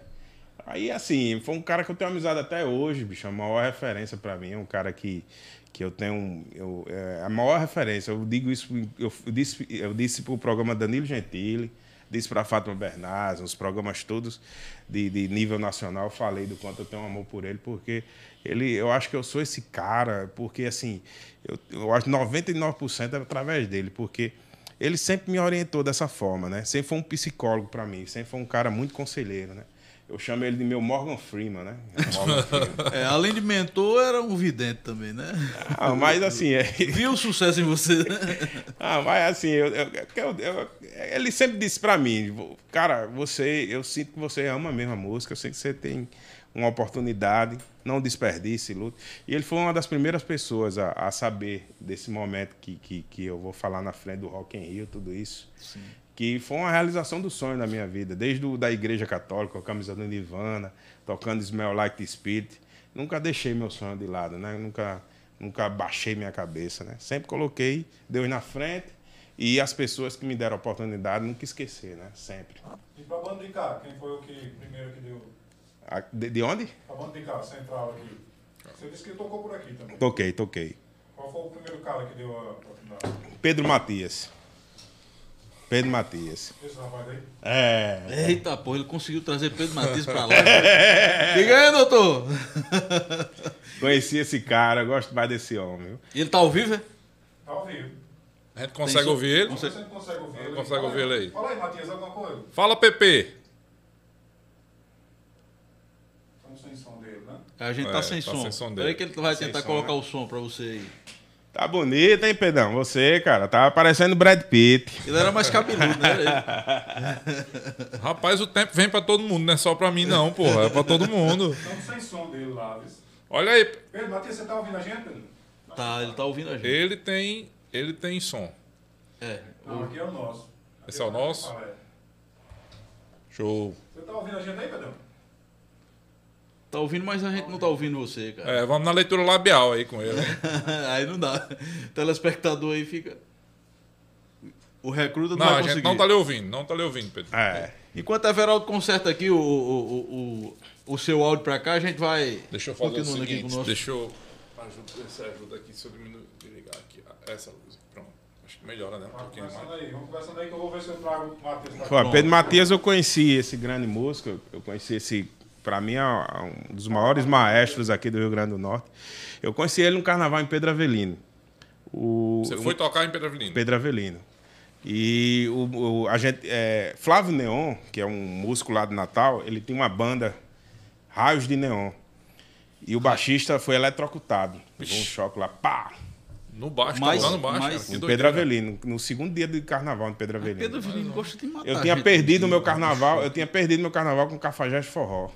Aí, assim, foi um cara que eu tenho amizade até hoje, bicho. A maior referência pra mim. É um cara que, que eu tenho. Eu, é, a maior referência. Eu digo isso. Eu, eu disse, eu disse pro programa Danilo Gentili, disse pra Fátima Bernardes, os programas todos de, de nível nacional. Falei do quanto eu tenho amor por ele, porque ele, eu acho que eu sou esse cara, porque, assim, eu, eu acho que 99% é através dele, porque ele sempre me orientou dessa forma, né? Sempre foi um psicólogo para mim, sempre foi um cara muito conselheiro, né? Eu chamo ele de meu Morgan Freeman, né? Morgan *laughs* Freeman. É, além de mentor, era um vidente também, né? Ah, mas assim, é, *laughs* Viu o sucesso em você, né? *laughs* ah, mas assim, eu, eu- eu- eu- ele sempre disse para mim, cara, você, eu sinto que você ama mesmo a música, eu sei que você tem uma oportunidade, não desperdice, lute. E ele foi uma das primeiras pessoas a, a saber desse momento que, que, que eu vou falar na frente do Rock in Rio, tudo isso. Que foi uma realização do sonho da minha vida, desde o, da igreja católica, com a camisa do Nirvana, tocando Smell Like the Spirit. Nunca deixei meu sonho de lado, né? Nunca, nunca baixei minha cabeça, né? Sempre coloquei Deus na frente e as pessoas que me deram a oportunidade nunca esquecer, né? Sempre. E de cá, quem foi o que primeiro que deu? De, de onde? A banda de cá, central aqui. Você disse que tocou por aqui também. Toquei, toquei. Qual foi o primeiro cara que deu a oportunidade? Pedro Matias. Pedro Matias. Esse rapaz aí? É. Eita, pô, ele conseguiu trazer Pedro Matias pra lá. *laughs* Diga aí, doutor. Conheci esse cara, gosto mais desse homem. E ele tá ao vivo, é? Tá ao vivo. A gente consegue som? ouvir ele? Você não consegue ouvir ele? Consegue Fala ouvir ele aí. Fala aí, Matias, alguma coisa? Fala, PP. Estamos sem som dele, né? A gente É, tá sem tá som. sem som Peraí que ele vai Sem tentar som, colocar né? o som pra você aí. Tá bonito, hein, Pedrão? Você, cara, tá parecendo Brad Pitt. Ele era mais cabeludo, né? *laughs* Rapaz, o tempo vem pra todo mundo, não é só pra mim, não, porra. É pra todo mundo. Estamos sem som dele lá, viu? Olha aí, Pedro, Matias, você tá ouvindo a gente, Pedro? Tá, ele tá ouvindo a gente. ele tem, ele tem som. É. Não, aqui é o nosso. Aqui Esse é o nosso? Ah, é. Show. Você tá ouvindo a gente aí, Pedrão? Tá ouvindo, mas a gente não tá ouvindo você, cara. É, vamos na leitura labial aí com ele. *laughs* aí não dá. Telespectador aí fica. O recruta não, Não, vai a gente conseguir. não tá lhe ouvindo, não tá lhe ouvindo, Pedro. É. Enquanto Everaldo conserta aqui o, o, o, o, o seu áudio pra cá, a gente vai Deixa eu fazer o continuando aqui seguinte, o nosso... deixa eu ajuda, ver se ajuda aqui, se eu diminuir, desligar aqui ah, essa luz. Pronto, acho que melhora, né? Um Vamos pouquinho conversando mais. aí, vamos conversando aí que eu vou ver se eu trago o Matheus pra Pô, cá. Pedro Matias eu conheci esse grande músico, eu conheci esse, pra mim, é um dos maiores maestros aqui do Rio Grande do Norte. Eu conheci ele no carnaval em Pedro Avelino. O, Você foi tocar em Pedro Avelino? Pedro Avelino. E o, o- a gente, é, Flávio Neon, que é um músico lá de Natal, ele tinha uma banda Raios de Neon. E o baixista foi eletrocutado. Levou um choque lá, pá! No baixo, Mas- tocando baixo, mas- cara. Em. Pedro Avelino, no segundo dia de carnaval em Pedro Avelino. Pedro Avelino gosta de matar. Eu tinha perdido o meu carnaval, eu tinha perdido meu carnaval com Cafajeste Forró.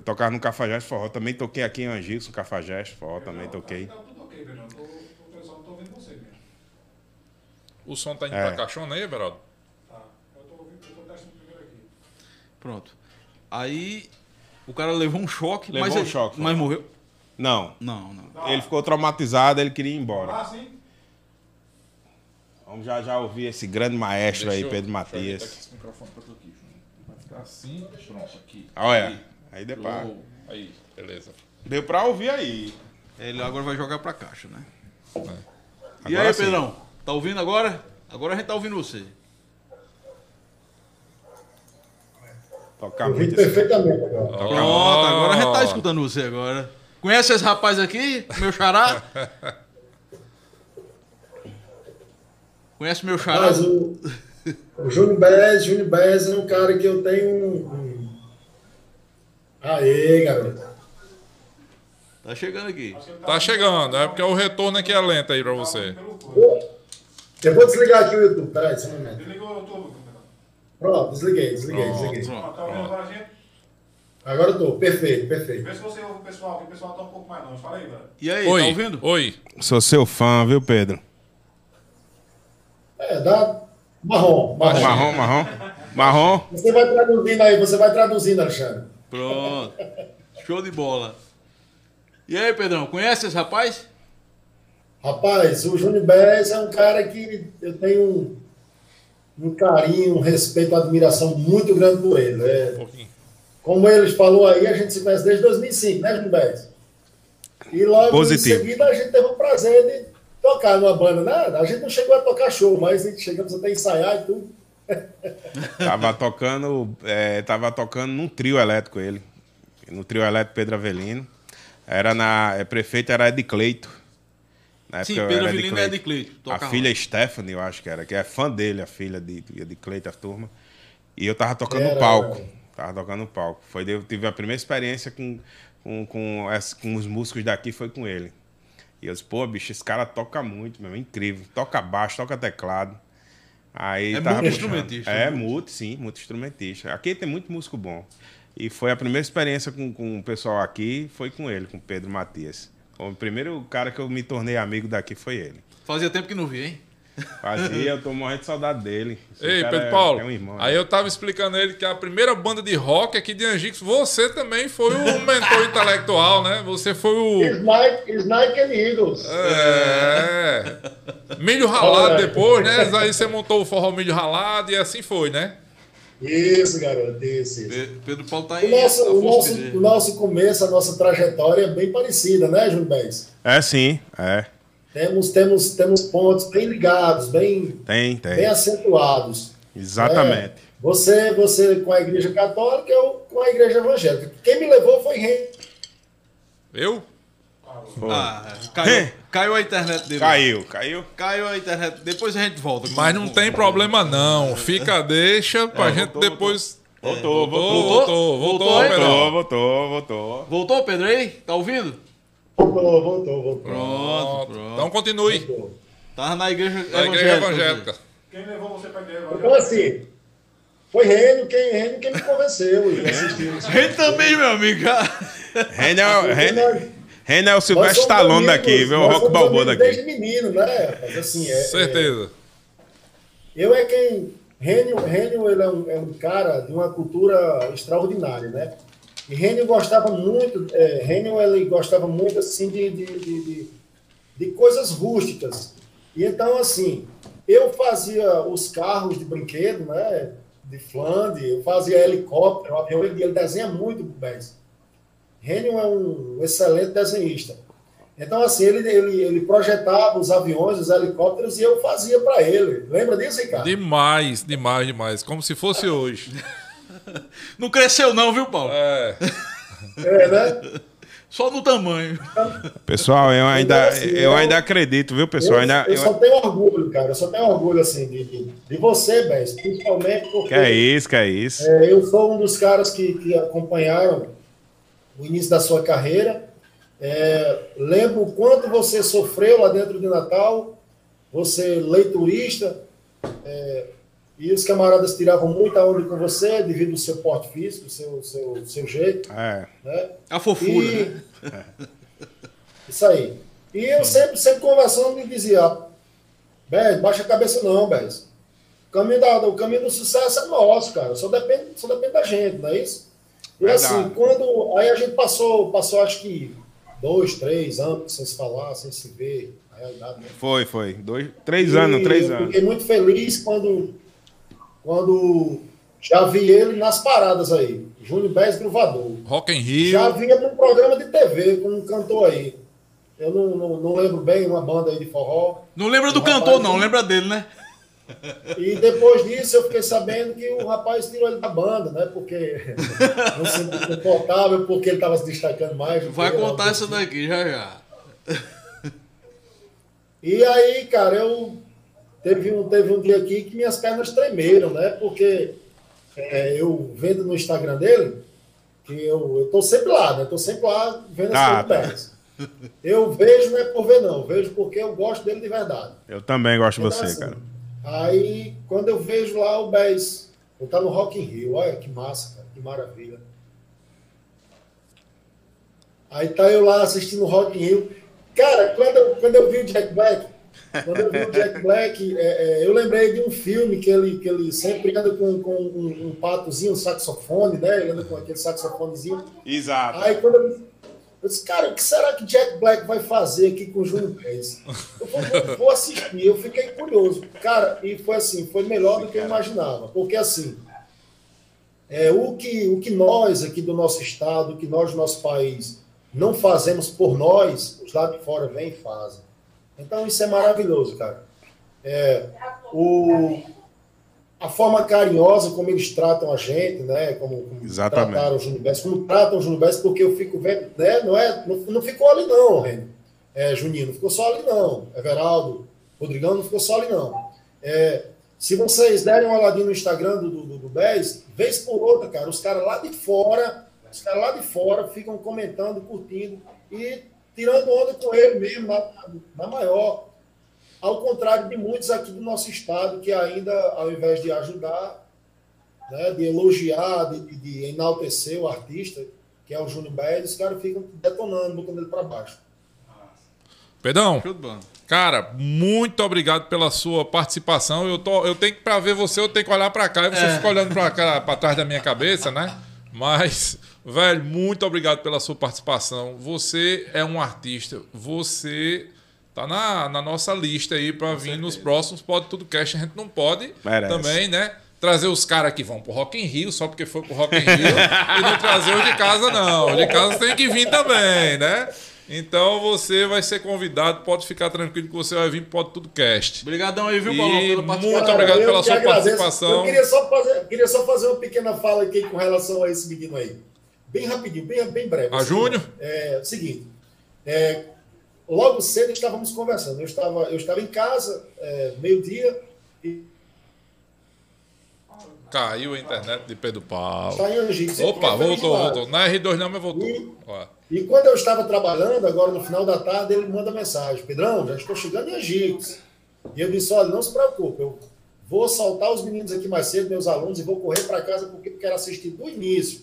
Eu tocava no Cafajeste Forró, também toquei aqui em Angicos, no Cafajeste Forró, também toquei. Tá tudo ok, Pedro. Eu tô- eu só não tô vendo você mesmo. O som tá indo É. pra caixona aí, Everaldo? Tá. Eu tô ouvindo, eu tô testando primeiro aqui. Pronto. Aí o cara levou um choque, Levou mas, um ele- choque, mas morreu. Não, Não, não. ele ficou traumatizado, ele queria ir embora. Ah, sim? Vamos já já ouvir esse grande maestro aí, Deixa eu- Pedro deixa eu Matias. aqui esse microfone pra tu aqui. Vai ficar assim, pronto, aqui. Olha, aí deu pra. Aí, beleza. deu pra ouvir aí. Ele agora vai jogar pra caixa, né? E Agora aí, sim. Pedrão? Tá ouvindo agora? Agora a gente tá ouvindo você. Tocar muito perfeitamente agora. Pronto, agora a gente tá escutando você agora. Conhece esse rapaz aqui? Meu xará? *laughs* Conhece meu xará? Mas o, o Júnior Bez, Júnior Bez é um cara que eu tenho um. Aê, garoto. Tá chegando aqui. Tá chegando, é porque o retorno aqui é lento aí pra você. Eu vou desligar aqui o YouTube, peraí, só um momento. Desligou o Pedro. Pronto, desliguei, desliguei, Pronto. desliguei. Pronto, Tá ouvindo agora a gente? Agora eu tô, perfeito, perfeito. Vê se você ouve o pessoal, que o pessoal tá um pouco mais longe. Fala aí, velho. E aí, Oi, tá ouvindo? oi. Sou seu fã, viu, Pedro? É, dá marrom, marrom. Marrom, marrom. Marrom. Você vai traduzindo aí, você vai traduzindo, Alexandre. Pronto. Show de bola. E aí, Pedrão, conhece esse rapaz? Rapaz, o Júnior Bez é um cara que eu tenho um, um carinho, um respeito, uma admiração muito grande por ele. Um É, pouquinho. como ele falou aí, a gente se conhece desde 2005, né, Júnior Bez? E logo Positivo. em seguida a gente teve o prazer de tocar numa banda. Né? A gente não chegou a tocar show, mas a gente chegamos até a ensaiar e tudo. Tava tocando, é, tava tocando num trio elétrico ele. No trio elétrico Pedro Avelino. Era na. É, prefeito era Ed Cleito. Na Sim, época Pedro Ed Avelino é de Cleito. A toca filha Stephanie, eu acho que era, que é fã dele, a filha de, de Cleito, a turma. E eu tava tocando no Era, palco. era. Tava tocando no palco. Foi, eu tive a primeira experiência com, com, com, essa- com os músicos daqui, foi com ele. E eu disse, pô, bicho, esse cara toca muito, meu, é incrível. Toca baixo, toca teclado. Aí É tava puxando. multi-instrumentista, É, né? multi, sim, multi-instrumentista. Aqui tem muito músico bom. E foi a primeira experiência com, com o pessoal aqui, foi com ele, com o Pedro Matias. O primeiro cara que eu me tornei amigo daqui foi ele. Fazia tempo que não vi, hein? Fazia, eu tô morrendo de saudade dele. Esse Ei, Pedro é- Paulo. É um irmão. aí eu tava explicando a ele que a primeira banda de rock aqui de Angicos, você também foi o mentor *laughs* intelectual, né? Você foi o. Snake, Snake and Eagles. É. Milho ralado Olha. depois, né? Aí você montou o forró milho ralado e assim foi, né? Isso, garoto, isso, isso. Pe- Pedro Paulo tá O aí. nosso, o, Afonso nosso, Bezerra. o nosso começo, a nossa trajetória é bem parecida, né, Júnior Bez? É sim, é. Temos, temos, temos pontos bem ligados, bem, Tem, bem tem. acentuados. Exatamente. É, você, você com a igreja católica, eu com a igreja evangélica. Quem me levou foi Henry. Eu? Ah, caiu, caiu a internet dele. Caiu, caiu. Caiu a internet. Depois a gente volta. Mas não tem problema não. Fica, deixa pra É, gente voltou, depois. Voltou, Voltou, voltou. voltou, voltou, Voltou? Pedrão. Voltou, voltou, voltou. Voltou, Pedro aí? Tá ouvindo? Voltou, voltou, voltou. Pronto, Pronto. Então continue. voltou. Tava na igreja Da evangélica. igreja evangélica. Quem levou você pra igreja Então, agora? assim, foi Rênio quem, Rênio quem me convenceu. e assistiu. A gente também, meu amigo. Renel, Renel, Renel é o Silvestre Stallone daqui, viu? O Rock Balboa daqui. Desde menino, né? Mas assim, é, Certeza. Eu é quem. Rênio, Rênio ele é, um, é um cara de uma cultura extraordinária, né? E Rênio gostava muito, é, Rênio ele gostava muito assim de, de, de, de, de coisas rústicas. E então, assim, eu fazia os carros de brinquedo, né? de Flandre, eu fazia helicóptero, avião, ele, ele desenha muito bem. Renion é um excelente desenhista. Então, assim, ele, ele, ele projetava os aviões, os helicópteros e eu fazia para ele. Lembra disso, Ricardo? Demais, demais, demais. Como se fosse hoje. *laughs* Não cresceu, não, viu, Paulo? É. É, né? Só no tamanho. Pessoal, eu ainda, assim, eu eu- ainda acredito, viu, pessoal? Eu, Ainda, eu eu- só tenho orgulho, cara. Eu só tenho orgulho, assim, de, de, de você, Bess, principalmente porque Que é isso, que é isso. é, eu sou um dos caras que, que acompanharam o início da sua carreira. É, lembro o quanto você sofreu lá dentro de Natal, você leiturista, é, e os camaradas tiravam muita onda com você devido ao seu porte físico, seu, seu, seu jeito, É. né? A fofura, E- né? *laughs* Isso aí. E eu sempre, sempre conversando me dizia, Bez, baixa a cabeça não, Bez. O caminho, da, o caminho do sucesso é nosso, cara. Só depende, só depende da gente, não é isso? E Verdade. assim, quando. Aí a gente passou, passou acho que dois, três anos sem se falar, sem se ver, na realidade, né? Foi, foi. Dois, três anos, E três eu anos. Fiquei muito feliz quando, quando já vi ele nas paradas aí. Júnior Bez Gruvador. Rock in Rio. Já via num programa de TV com um cantor aí. Eu não, não, não lembro bem, uma banda aí de forró. Não lembra do rapaz- cantor, não. Lembra dele, né? E depois disso eu fiquei sabendo que o rapaz tirou ele da banda, né? Porque *laughs* não se sentiu confortável, porque ele estava se destacando mais. Vai contar essa assim. daqui, já já. E aí, cara, eu teve um, teve um dia aqui que minhas pernas tremeram, né? Porque é, eu vendo no Instagram dele, que eu, eu tô sempre lá, né? Tô sempre lá vendo Ah, as tá. coisas. Eu vejo, não é por ver, não. Vejo porque eu gosto dele de verdade. Eu também gosto de Então, você, assim, cara. Aí, quando eu vejo lá o Bez, eu tá no Rock in Rio, olha que massa, cara, que maravilha. Aí tá eu lá assistindo o Rock in Rio. Cara, quando eu, quando eu vi o Jack Black, quando eu vi o Jack Black, é, é, eu lembrei de um filme que ele, que ele sempre anda com, com um, um patozinho, um saxofone, né? Ele anda com aquele saxofonezinho. Exato. Aí quando eu, eu disse, cara, o que será que Jack Black vai fazer aqui com o Júnior Pérez? Eu vou, vou- assistir, eu fiquei curioso. Cara, e foi assim, foi melhor do que eu imaginava. Porque assim, é, o, que, o que nós aqui do nosso estado, o que nós do nosso país não fazemos por nós, os lá de fora vêm e fazem. Então isso é maravilhoso, cara. É, o, a forma carinhosa como eles tratam a gente, né? Como, como Exatamente. trataram o Júnior Bess, como tratam o Júnior Bess, porque eu fico vendo, né? Não, é, não, não ficou ali não, Reni. É, Juninho, não ficou só ali não. Everaldo, Rodrigão, não ficou só ali não. É, se vocês derem uma olhadinha no Instagram do, do, do Bess, vez por outra, cara, os caras lá de fora, os caras lá de fora ficam comentando, curtindo e tirando onda com ele mesmo, na, na maior. Ao contrário de muitos aqui do nosso estado que ainda, ao invés de ajudar, né, de elogiar, de, de- de enaltecer o artista, que é o Júnior Bez, os caras ficam detonando, botando ele para baixo. Pedão, cara, muito obrigado pela sua participação. Eu, tô, eu tenho que, pra ver você, eu tenho que olhar pra cá e você É. fica olhando pra, cá, pra trás da minha cabeça, né? Mas, velho, muito obrigado pela sua participação. Você é um artista, você tá na, na nossa lista aí pra vir nos próximos Pode Tudo Cast. A gente não pode Merece. também, né? Trazer os caras que vão pro Rock in Rio só porque foi pro Rock in Rio *laughs* e não trazer os de casa, não. Os de casa tem que vir também, né? Então você vai ser convidado, pode ficar tranquilo que você vai vir pro Pode Tudo Cast. Obrigadão aí, viu, Paulo, pela muito obrigado pela sua agradeço. participação. Eu queria só, fazer, queria só fazer uma pequena fala aqui com relação a esse menino aí. Bem rapidinho, bem, bem breve. A Assim, Júnior? É seguinte. é, logo cedo estávamos conversando. Eu estava, eu estava em casa, é, meio-dia, e Caiu a internet de Pedro Paulo. está em Angicos. Opa, voltou, voltou. Na R2 não, mas voltou. E-. E quando eu estava trabalhando, agora no final da tarde, ele manda mensagem: Pedrão, já estou chegando em Angicos. E eu disse: olha, não se preocupe, eu vou soltar os meninos aqui mais cedo, meus alunos, e vou correr para casa porque quero assistir do início.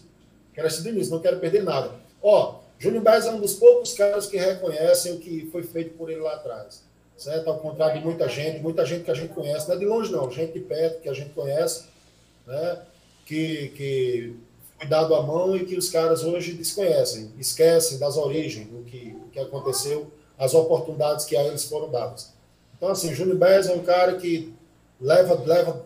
Quero assistir do início, não quero perder nada. Ó, Júnior Baez é um dos poucos caras que reconhecem o que foi feito por ele lá atrás. Certo? Ao contrário de muita gente, muita gente que a gente conhece, não é de longe não, gente de perto que a gente conhece, né? que, que foi dado a mão e que os caras hoje desconhecem, esquecem das origens, do que, do que aconteceu, as oportunidades que a eles foram dadas. Então, assim, Júnior Bez é um cara que leva, leva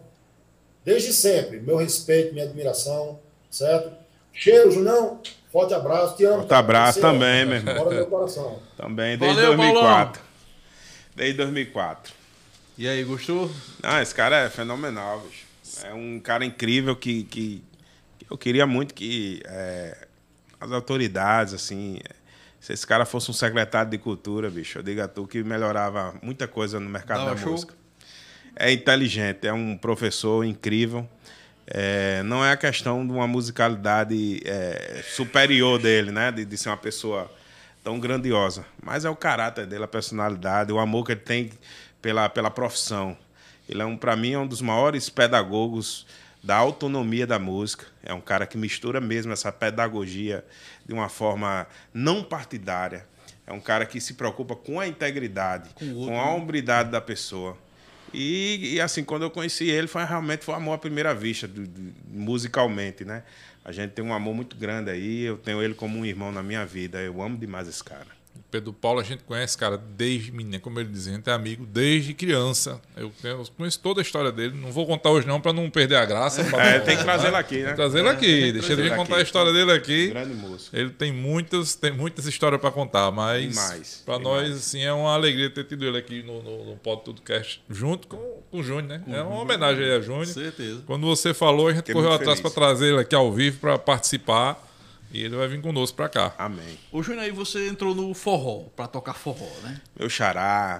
Desde sempre, meu respeito, minha admiração, certo? Cheiro, Junão, forte abraço, te amo. Forte abraço Você, ó, também, meu irmão. Bora do meu coração. Também, desde Valeu, 2004. Desde 2004. E aí, gostou? Ah, esse cara é fenomenal, bicho. É um cara incrível que, que, que eu queria muito que é, as autoridades, assim, se esse cara fosse um secretário de cultura, bicho, eu digo a tu que melhorava muita coisa no mercado da música. É inteligente, é um professor incrível. É, não é a questão de uma musicalidade é, superior dele, né? De, de ser uma pessoa tão grandiosa. Mas é o caráter dele, a personalidade, o amor que ele tem pela, pela profissão. Ele é um, para mim, é um dos maiores pedagogos da autonomia da música. É um cara que mistura mesmo essa pedagogia de uma forma não partidária. É um cara que se preocupa com a integridade, com, a hombridade da pessoa. E, e, assim, quando eu conheci ele, foi realmente foi amor à primeira vista, do- do- musicalmente, né? A gente tem um amor muito grande aí, eu tenho ele como um irmão na minha vida. Eu amo demais esse cara. Pedro Paulo a gente conhece, cara, desde menino, como ele dizia, a gente é amigo desde criança. Eu, conheço toda a história dele. Não vou contar hoje não para não perder a graça. É, tem que trazer ele aqui, né? Trazer ele aqui. Deixa ele contar a história dele aqui. Grande músico. Ele tem muitas, tem muitas histórias para contar, mas para nós assim é uma alegria ter tido ele aqui no, no, no Pod Tudo Cast junto com, com o Júnior, né? É uma homenagem aí a Júnior. Certeza. Quando você falou, a gente Fiquei correu atrás para trazer ele aqui ao vivo para participar e ele vai vir conosco para cá. Amém. Ô, Júnior, aí você entrou no forró, pra tocar forró, né? Meu xará.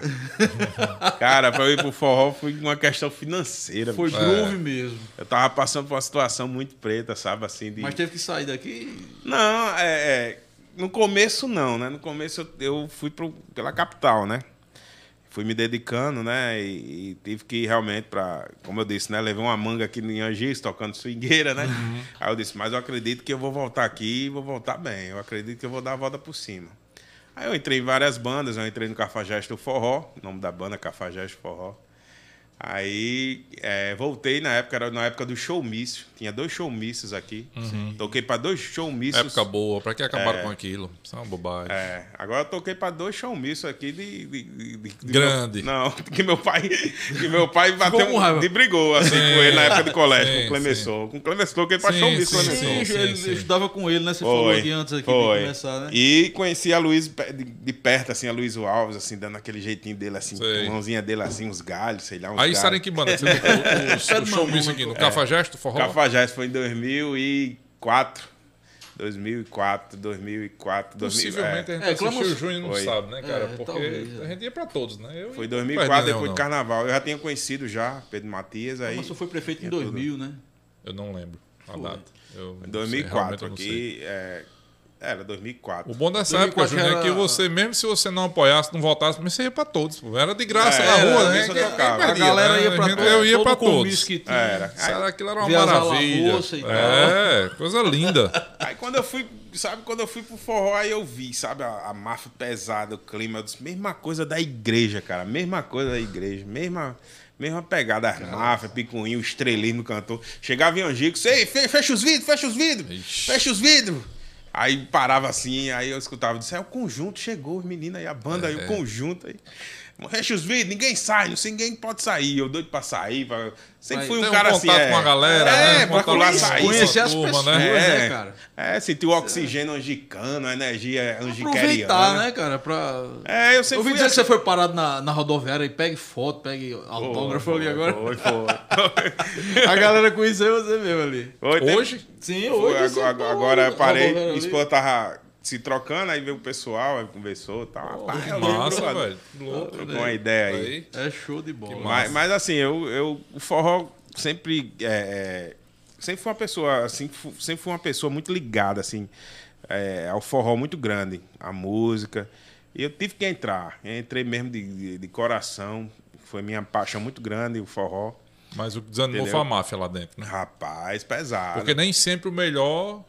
*laughs* cara, pra eu ir pro forró foi uma questão financeira. Foi bicho. groove mesmo. Eu tava passando por uma situação muito preta, sabe? Assim, de... Mas teve que sair daqui. Não, é, é, No começo, não, né? No começo eu, eu fui pro, pela capital, né? Fui me dedicando, né? E, e tive que ir realmente para, como eu disse, né? Levei uma manga aqui em Angis, tocando swingueira, né? Aí eu disse, mas eu acredito que eu vou voltar aqui e vou voltar bem. Eu acredito que eu vou dar a volta por cima. Aí eu entrei em várias bandas, eu entrei no Cafajeste do Forró, o nome da banda Cafajeste Forró. Aí é, voltei na época, era na época do showmício. Tinha dois showmícios aqui. Toquei para dois showmícios. Época boa, para que acabaram É. com aquilo? Isso é uma bobagem. É, agora eu toquei para dois showmícios aqui de, de, de- de- de Grande. meu- não, *laughs* que meu pai, que meu pai bateu um, de brigou assim Sim. com ele na época de colégio, Sim, com o Clemessor. Com o Clemessor toquei para showmício sim, Clemessor. sim. Sim, ele sim. estudava com ele, né? Você falou aqui antes aqui de foi. começar, né? E conheci a Luiz de, de perto, assim, a Luiz Alves, assim, dando aquele jeitinho dele, assim, com Sei. a mãozinha dele, assim, uns galhos, sei lá, uns Aí sabe em que banda? Você tocou o, o, o *laughs* aqui no Cafajeste, do Forró? Cafajeste foi em 2004. 2004, 2004, 2000, Possivelmente a gente É, assistiu Clamus- o Júnior não Foi. sabe, né, cara? É, Porque talvez, é. a gente ia pra todos, né? Eu Foi ia- 2004, não depois de carnaval. Eu já tinha conhecido já Pedro Matias, aí Mas você foi prefeito em Tinha tudo. 2000, né? Eu não lembro a Foi. data. Eu em sei, 2004 realmente eu não sei. aqui, é, era 2004. O bom dessa época, 2004 Júnior, é que era- você, mesmo se você não apoiasse, não votasse, mas você ia pra todos. pô. Era de graça É, na era, rua, né? A perdia, galera né? ia pra A gente- todo, Eu ia todo pra comício todos. que tinha. Era. Será aquilo era uma maravilha. e. É, coisa linda. *laughs* Aí quando eu fui, sabe, quando eu fui pro forró, aí eu vi, sabe, a, a máfia pesada, o clima, eu disse, mesma coisa da igreja, cara, mesma coisa da igreja, mesma, mesma pegada, as máfias, picuinho, o estrelismo, cantor. Chegava em Angico, ei, fe- fecha os vidros, fecha os vidros, Ixi. fecha os vidros. Aí parava assim, aí eu escutava, disse, é o conjunto, chegou, os meninos aí, a banda aí, o conjunto aí. Fecha os vidros, ninguém sai, não sei, ninguém pode sair. Eu doido pra sair. Pra... Sempre fui um um cara contato assim. É, com a galera, é, né? pra com- sair. Conhecer as turma, pessoas, né? né, É, cara? é, sentir o oxigênio angicano, a energia angiqueriana. Aproveitar, né, cara? Pra... É, eu sempre ouvi fui dizer que você assim. foi parado na, na rodoviária e pegue foto, pegue autógrafo ali agora. Foi, foi. *laughs* A galera conheceu você mesmo ali. Foi, Hoje? Sim, foi, hoje. agora, tá agora eu na parei, esposa tava se trocando, aí veio o pessoal, aí conversou e tal. Rapaz, lembro, massa, velho. Louco. Trocou uma ideia aí. É show de bola. Mas, mas assim, eu, eu, o forró sempre, é, é, sempre foi uma pessoa, assim, sempre foi uma pessoa muito ligada, assim, é, ao forró muito grande, à música. E eu tive que entrar. Eu entrei mesmo de, de, de coração. Foi minha paixão muito grande, o forró. Mas o que desanimou Entendeu? foi a máfia lá dentro, né? Rapaz, pesado. Porque nem sempre o melhor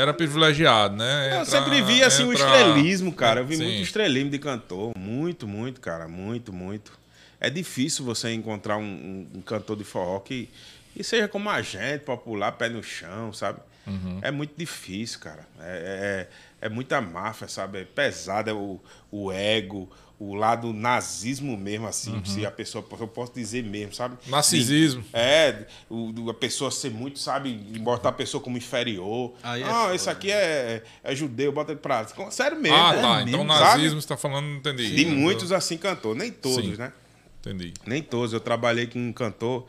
era privilegiado, né? Eu Entrar- sempre vi assim o entrar- estrelismo, cara. Eu vi Sim. muito estrelismo de cantor. Muito, muito, cara. Muito, muito. É difícil você encontrar um, um- cantor de forró que, E seja como a gente, popular, pé no chão, sabe? É muito difícil, cara. É, é, é muita máfia, sabe? É pesado, é o, o ego, o lado nazismo mesmo, assim, se a pessoa, eu posso dizer mesmo, sabe? Narcisismo. É, o, a pessoa ser muito, sabe, botar a pessoa como inferior. Aí é ah, esse aqui é, é judeu, bota ele pra. Sério mesmo. Ah, é tá. mesmo, Então sabe? nazismo você tá falando, não entendi. De muitos assim cantor, nem todos, Sim. né? Entendi. Nem todos. Eu trabalhei com um cantor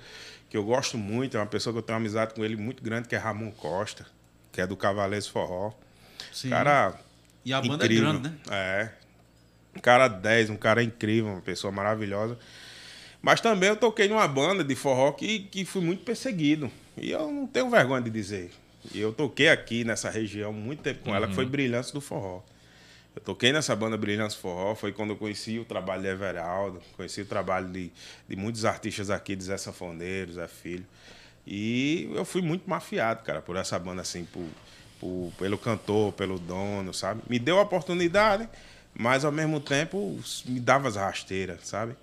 que eu gosto muito, é uma pessoa que eu tenho uma amizade com ele muito grande, que é Ramon Costa, que é do Cavaleiros Forró. Sim. Cara, e a banda incrível. é grande, né? É. Um cara 10, um cara incrível, uma pessoa maravilhosa. Mas também eu toquei numa banda de forró que, que fui muito perseguido. E eu não tenho vergonha de dizer. E eu toquei aqui nessa região muito tempo com ela, que foi Brilhantes do Forró. Eu toquei nessa banda Brilhantes Forró, foi quando eu conheci o trabalho de Everaldo, conheci o trabalho de, de muitos artistas aqui, de Zé Sanfoneiro, Zé Filho. E eu fui muito mafiado, cara, por essa banda, assim, por, por- pelo cantor, pelo dono, sabe? Me deu a oportunidade, mas ao mesmo tempo me dava as rasteiras, sabe?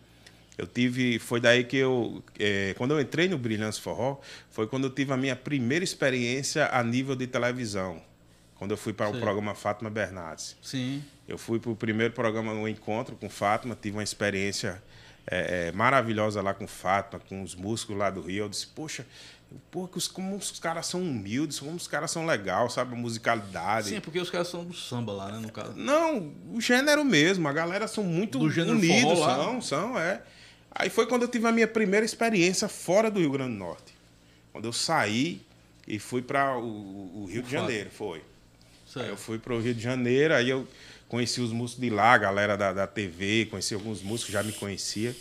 Eu tive. Foi daí que eu. eh, quando eu entrei no Brilhantes Forró, foi quando eu tive a minha primeira experiência a nível de televisão. Quando eu fui para o programa Fátima Bernardes. Sim. Eu fui para o primeiro programa, um encontro com Fátima, tive uma experiência eh, eh, maravilhosa lá com Fátima, com os músicos lá do Rio. Eu disse, poxa, que os- como os caras são humildes, como os caras são legais, sabe? A musicalidade. Sim, porque os caras são do samba lá, né? No caso. Não, o gênero mesmo. A galera são muito Do gênero unidos, forró lá? são, são, é. Aí foi quando eu tive a minha primeira experiência fora do Rio Grande do Norte. Quando eu saí e fui para o, o Rio de. Janeiro, foi. Aí eu fui para o Rio de Janeiro, aí eu conheci os músicos de lá, a galera da, da TV, conheci alguns músicos que já me conhecia.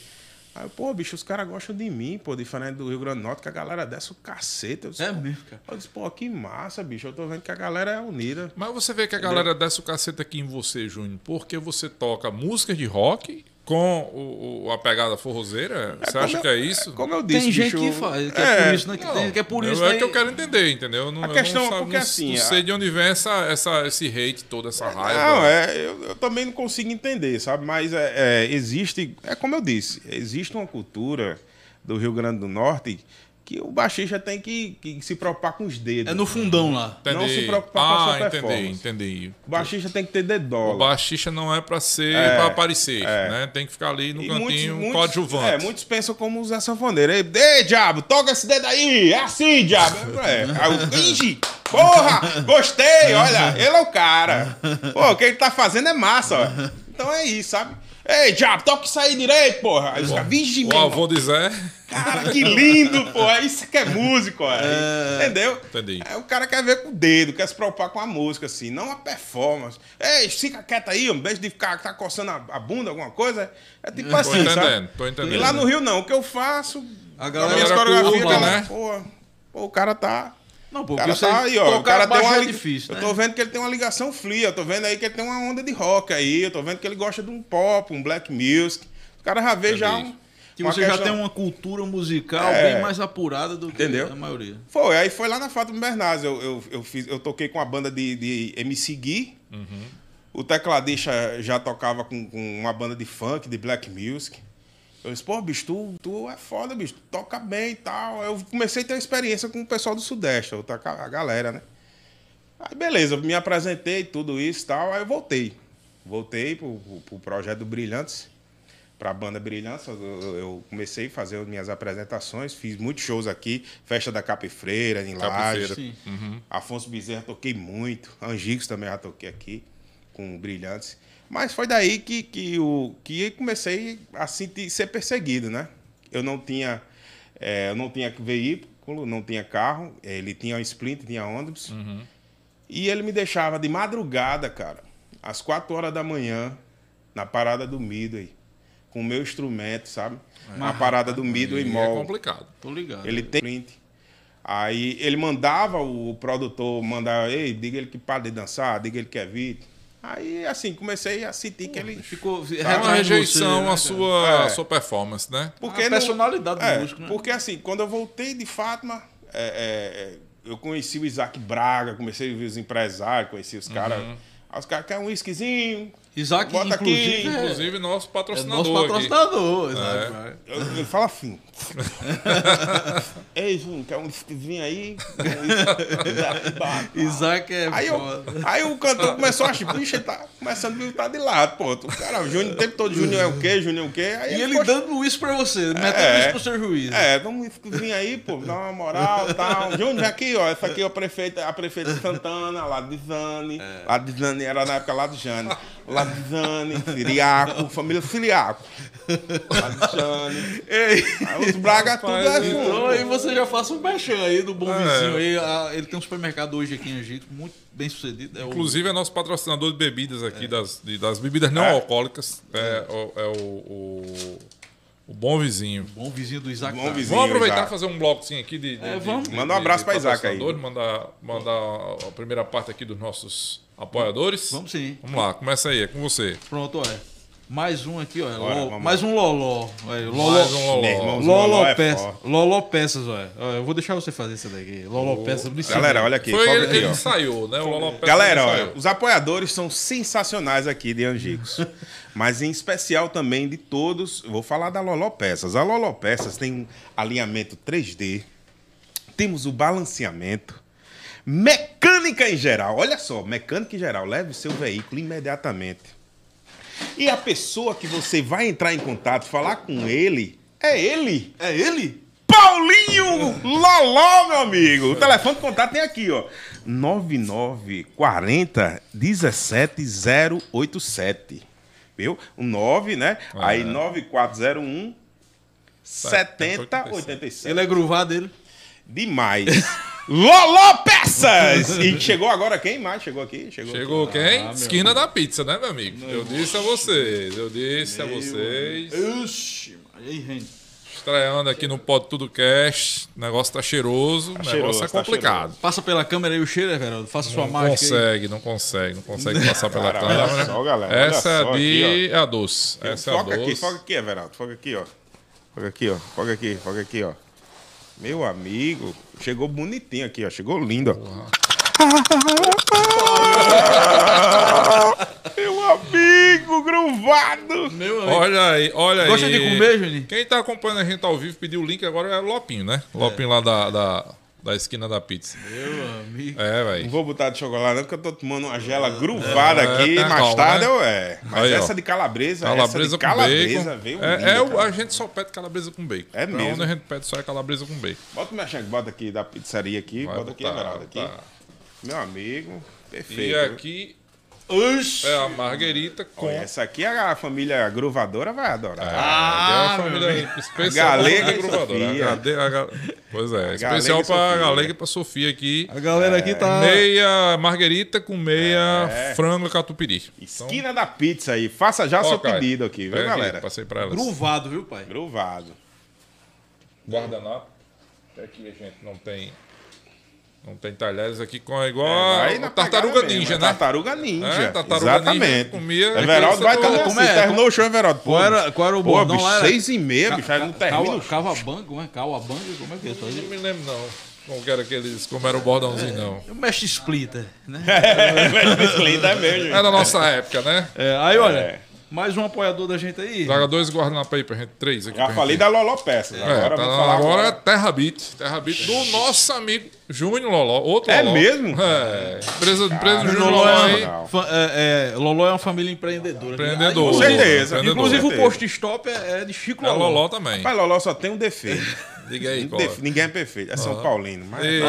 Aí, eu, pô, bicho, os caras gostam de mim, pô, diferente do Rio Grande do Norte, que a galera desce o cacete. Eu disse, É pô, mesmo, cara. Eu disse, pô, que massa, bicho. Eu tô vendo que a galera é unida. Mas você vê que a galera desce o cacete aqui em você, Júnior, porque você toca músicas de rock com o, o- a pegada forrozeira. você acha como que eu- é isso? Como eu disse, Tem gente bicho, que faz, que é, é, por isso, né? Que, tem, que é por eu- isso é né? que eu quero entender, entendeu? Eu Não, A eu questão não, é porque não- assim, Não a- sei de onde vem essa, essa, esse hate todo, essa raiva. Não, é, eu, eu também não consigo entender, sabe? Mas é, é, existe, é como eu disse, existe uma cultura do Rio Grande do Norte que o baixista tem que, que se preocupar com os dedos. É no fundão lá. Entendi. não se preocupar com a ah, sua entendi, performance. entendi. O baixista tem que ter O dedola. baixista não é pra ser, É, pra aparecer, é. né? Tem que ficar ali no E cantinho, muitos, coadjuvante. É, muitos pensam como o Zé Sanfoneiro. Ei, Ei, diabo, toca esse dedo aí! É assim, diabo! É, aí o Ixi, porra! Gostei! Olha, ele é o cara. Pô, o que ele tá fazendo é massa, ó. Então é isso, sabe? Ei, diabo, toca isso aí direito, porra! Aí os caras, vigi, O meu avô de Zé. Cara, que lindo, porra! Isso que é músico, ó. Entendeu? Entendi. É, o cara quer ver com o dedo, quer se preocupar com a música, assim, não a performance. Ei, fica quieto aí, homem, deixa de ficar tá coçando a, a bunda, alguma coisa. É tipo Tô assim, entendendo, sabe? tô entendendo. E lá no Rio, não. O que eu faço. A A galera minha curva, coreografia, a galera, né? pô, pô, o cara tá. Não, cara tá aí, ó. O cara tem uma. é difícil, eu né? tô vendo que ele tem uma ligação fria. Eu tô vendo aí que ele tem uma onda de rock aí. Eu tô vendo que ele gosta de um pop, um black music. O cara já vê já Entendi. um. Que você já questão- tem uma cultura musical É. bem mais apurada do que Entendeu? a maioria. Foi, aí foi lá na Fátima Bernardes. Eu, eu, eu, fiz, eu toquei com a banda de, de MC Gui. O tecladista já tocava com, com uma banda de funk, de black music. Eu disse, pô, bicho, tu, tu é foda, bicho, tu toca bem e tal. Eu comecei a ter uma experiência com o pessoal do Sudeste, a galera, né? Aí beleza, eu me apresentei, tudo isso e tal, aí eu voltei. Voltei pro, pro, pro projeto do Brilhantes, pra banda Brilhantes. Eu, eu- comecei a fazer as minhas apresentações, fiz muitos shows aqui, festa da Capifreira, em. Capifeira. Sim. Afonso Bezerra toquei muito. Angicos também já toquei aqui, com Brilhantes. Mas foi daí que, que, o, que comecei a sentir, ser perseguido, né? Eu não tinha, eh, eu não tinha veículo, não tinha carro. Ele tinha um Sprint, tinha ônibus. E ele me deixava de madrugada, cara, às 4 horas da manhã, na parada do Midway, com o meu instrumento, sabe? Na parada do Midway E é Mall. complicado. Tô ligado. Ele tem print. Aí ele mandava o produtor mandar, ei, diga ele que para de dançar, diga ele que é vir. Aí assim, comecei a sentir que ele. Ficou É retrás uma rejeição à sua, É. à sua performance, né? Porque A não- personalidade do é, músico, né? Porque assim, quando eu voltei de Fátima, é, é, eu conheci o Isaac Braga, comecei a ver os empresários, conheci os caras. Uhum. Aí os caras querem um whiskyzinho. Isaac, Bota aqui, inclusive, é- Inclusive, nosso é, patrocinador. nosso aqui. patrocinador. Isaac, vai. Ele fala assim. *laughs* Ei, Júnior, quer um whiskyzinho aí? *laughs* Isaac é Aí, eu, foda. aí o cantor começou a achar, bicho, ele tá começando a me botar de lado, pô. O cara, o Júnior, o tempo todo, Júnior é o quê, Júnior é o quê? Aí E ele ficou- dando isso pra você, metendo É. isso pro seu juiz. É, dá um whiskyzinho aí, pô, dá uma moral e tal. Júnior, aqui, ó. Essa aqui é a prefeita, a prefeita de Santana, lá de Zane. Lá de Zane, era na época lá de Jane. Lá de Zane, Siriaco, *laughs* família Siriaco. Jane. Ei, Aí os Braga tudo é junto. então aí você já faça um mexão aí do bom É. vizinho. Aí, ah, ele tem um supermercado hoje aqui em Egito, muito bem sucedido. É o- Inclusive é nosso patrocinador de bebidas aqui, das, de- das bebidas não É. alcoólicas. É, o, é o, o, o Bom Vizinho. bom vizinho do Isaac. Bom vizinho. Vamos aproveitar e Isaac. fazer um blocozinho aqui de. de- É, vamos. de- Manda um abraço pra Isaac aí. Mandar, mandar a primeira parte aqui dos nossos apoiadores. Vamos sim. Vamos lá, começa aí, é com você. Pronto, olha. Mais um aqui, olha. Bora, Ló- vamos mais um Loló. Olha, Loló. Mais um Loló. Meu irmão, Loló, Loló é peças. Loló Peças, olha. Eu vou deixar você fazer isso daqui. Loló Peças. Galera, olha aqui. Foi ele, aqui, ele ó. ensaiou, né? O Lolo Pérez Galera, olha, os apoiadores são sensacionais aqui de Angicos. *laughs* Mas em especial também de todos, eu vou falar da Loló Peças. A Loló Peças tem um alinhamento 3D, temos o balanceamento, mecânica em geral. Olha só, mecânica em geral, leve seu veículo imediatamente. E a pessoa que você vai entrar em contato, falar com ele, é ele. É ele? Paulinho Loló, meu amigo. O telefone de contato tem aqui, ó. 9940 17087. Viu? O 9, né? Aí 9401 7087. Ele é gruvado, ele. Demais. *laughs* Loló Peças! E chegou agora quem mais? Chegou aqui? Chegou, Chegou aqui. quem? Esquina da pizza, né, meu amigo? eu disse a vocês, eu disse a vocês. Oxi, aí, gente. Estreando aqui no Pod Tudo Cast. O negócio tá cheiroso, o negócio cheiroso, é tá complicado. Passa pela câmera aí o cheiro, Everaldo. Faça sua Não mágica. aí. consegue, não consegue, não consegue *laughs* passar pela Cara, olha câmera. só, galera, olha Essa é só de aqui, é a doce. Essa é a foca doce. aqui, foca aqui, Everaldo. Foca aqui, ó. Foca aqui, ó. Foca aqui, foca aqui, ó. Meu amigo, chegou bonitinho aqui, ó. Chegou lindo, ó. *laughs* Meu amigo, gruvado. Meu amigo. Olha aí, olha Gosta aí. de comer, Juninho? Quem tá acompanhando a gente ao vivo pediu o link agora é o Lopinho, né? Lopinho lá da, da, da esquina da pizza. Meu amigo. É, Não velho. vou botar de chocolate, não, porque eu tô tomando uma gela gruvada É, aqui. tá mais calma, tarde né? eu é. Mas Aí, essa de calabresa, Calabresa essa de com calabresa bacon. veio É, linda, é o- a gente só pede calabresa com bacon. É Pra mesmo. Onde a gente pede só é calabresa com bacon. Bota o mexangue, bota aqui da pizzaria aqui. Vai bota aqui, botar, Everaldo, aqui. botar. Meu amigo, perfeito. E aqui Oxi. é a marguerita com. Olha, essa aqui a família gruvadora vai adorar. Ah, Ah, é uma família especial Galega e gruvadora. Sofia. A a Ga- Pois é, Galega especial pra Sofia. Galega e pra Sofia aqui. A galera aqui tá. Meia marguerita com meia É. frango catupiry. Esquina da pizza aí. Faça já o seu Ó, Caio, pedido aqui, viu, pega aqui, galera? Passei pra elas. Gruvado, viu, pai? Gruvado. Guardanapo. Aqui a gente não tem. Não tem talheres aqui com igual Vai a na tartaruga pegada ninja, mesmo, né? é Tartaruga ninja. É, tartaruga Exatamente. ninja comia- Everaldo vai Como como, é? como Como é? terminou o show, Everaldo. Pô, Qual era, qual era o Pô, bordão bicho, lá? Era seis e meia, bicho, aí não termina o. Cavabango, é? Cauabango? Como é que é isso Não aí? me lembro não. Como que era aqueles. Como era o bordãozinho, não. O mestre Splitter, né? *laughs* é mesmo. É da nossa época, né? É, aí, olha, É. mais um apoiador da gente aí. Traga dois guardanapos aí pra gente, três aqui. Já falei gente. da Loló Peças. É, Agora tá, agora agora. Terra Beat. Terra Beat do nosso amigo Júnior Loló. Outro É Loló. mesmo? É. Empresa, empresa do Júnior Loló Loló é, aí. É, é, Loló é uma família empreendedora. Empreendedor. Com certeza. Inclusive Com o certeza. post stop é, é de Chico É Loló. Loló também. Mas Loló só tem um defeito. Diga aí, qual é. Ninguém é perfeito. É São Paulino. Mas E-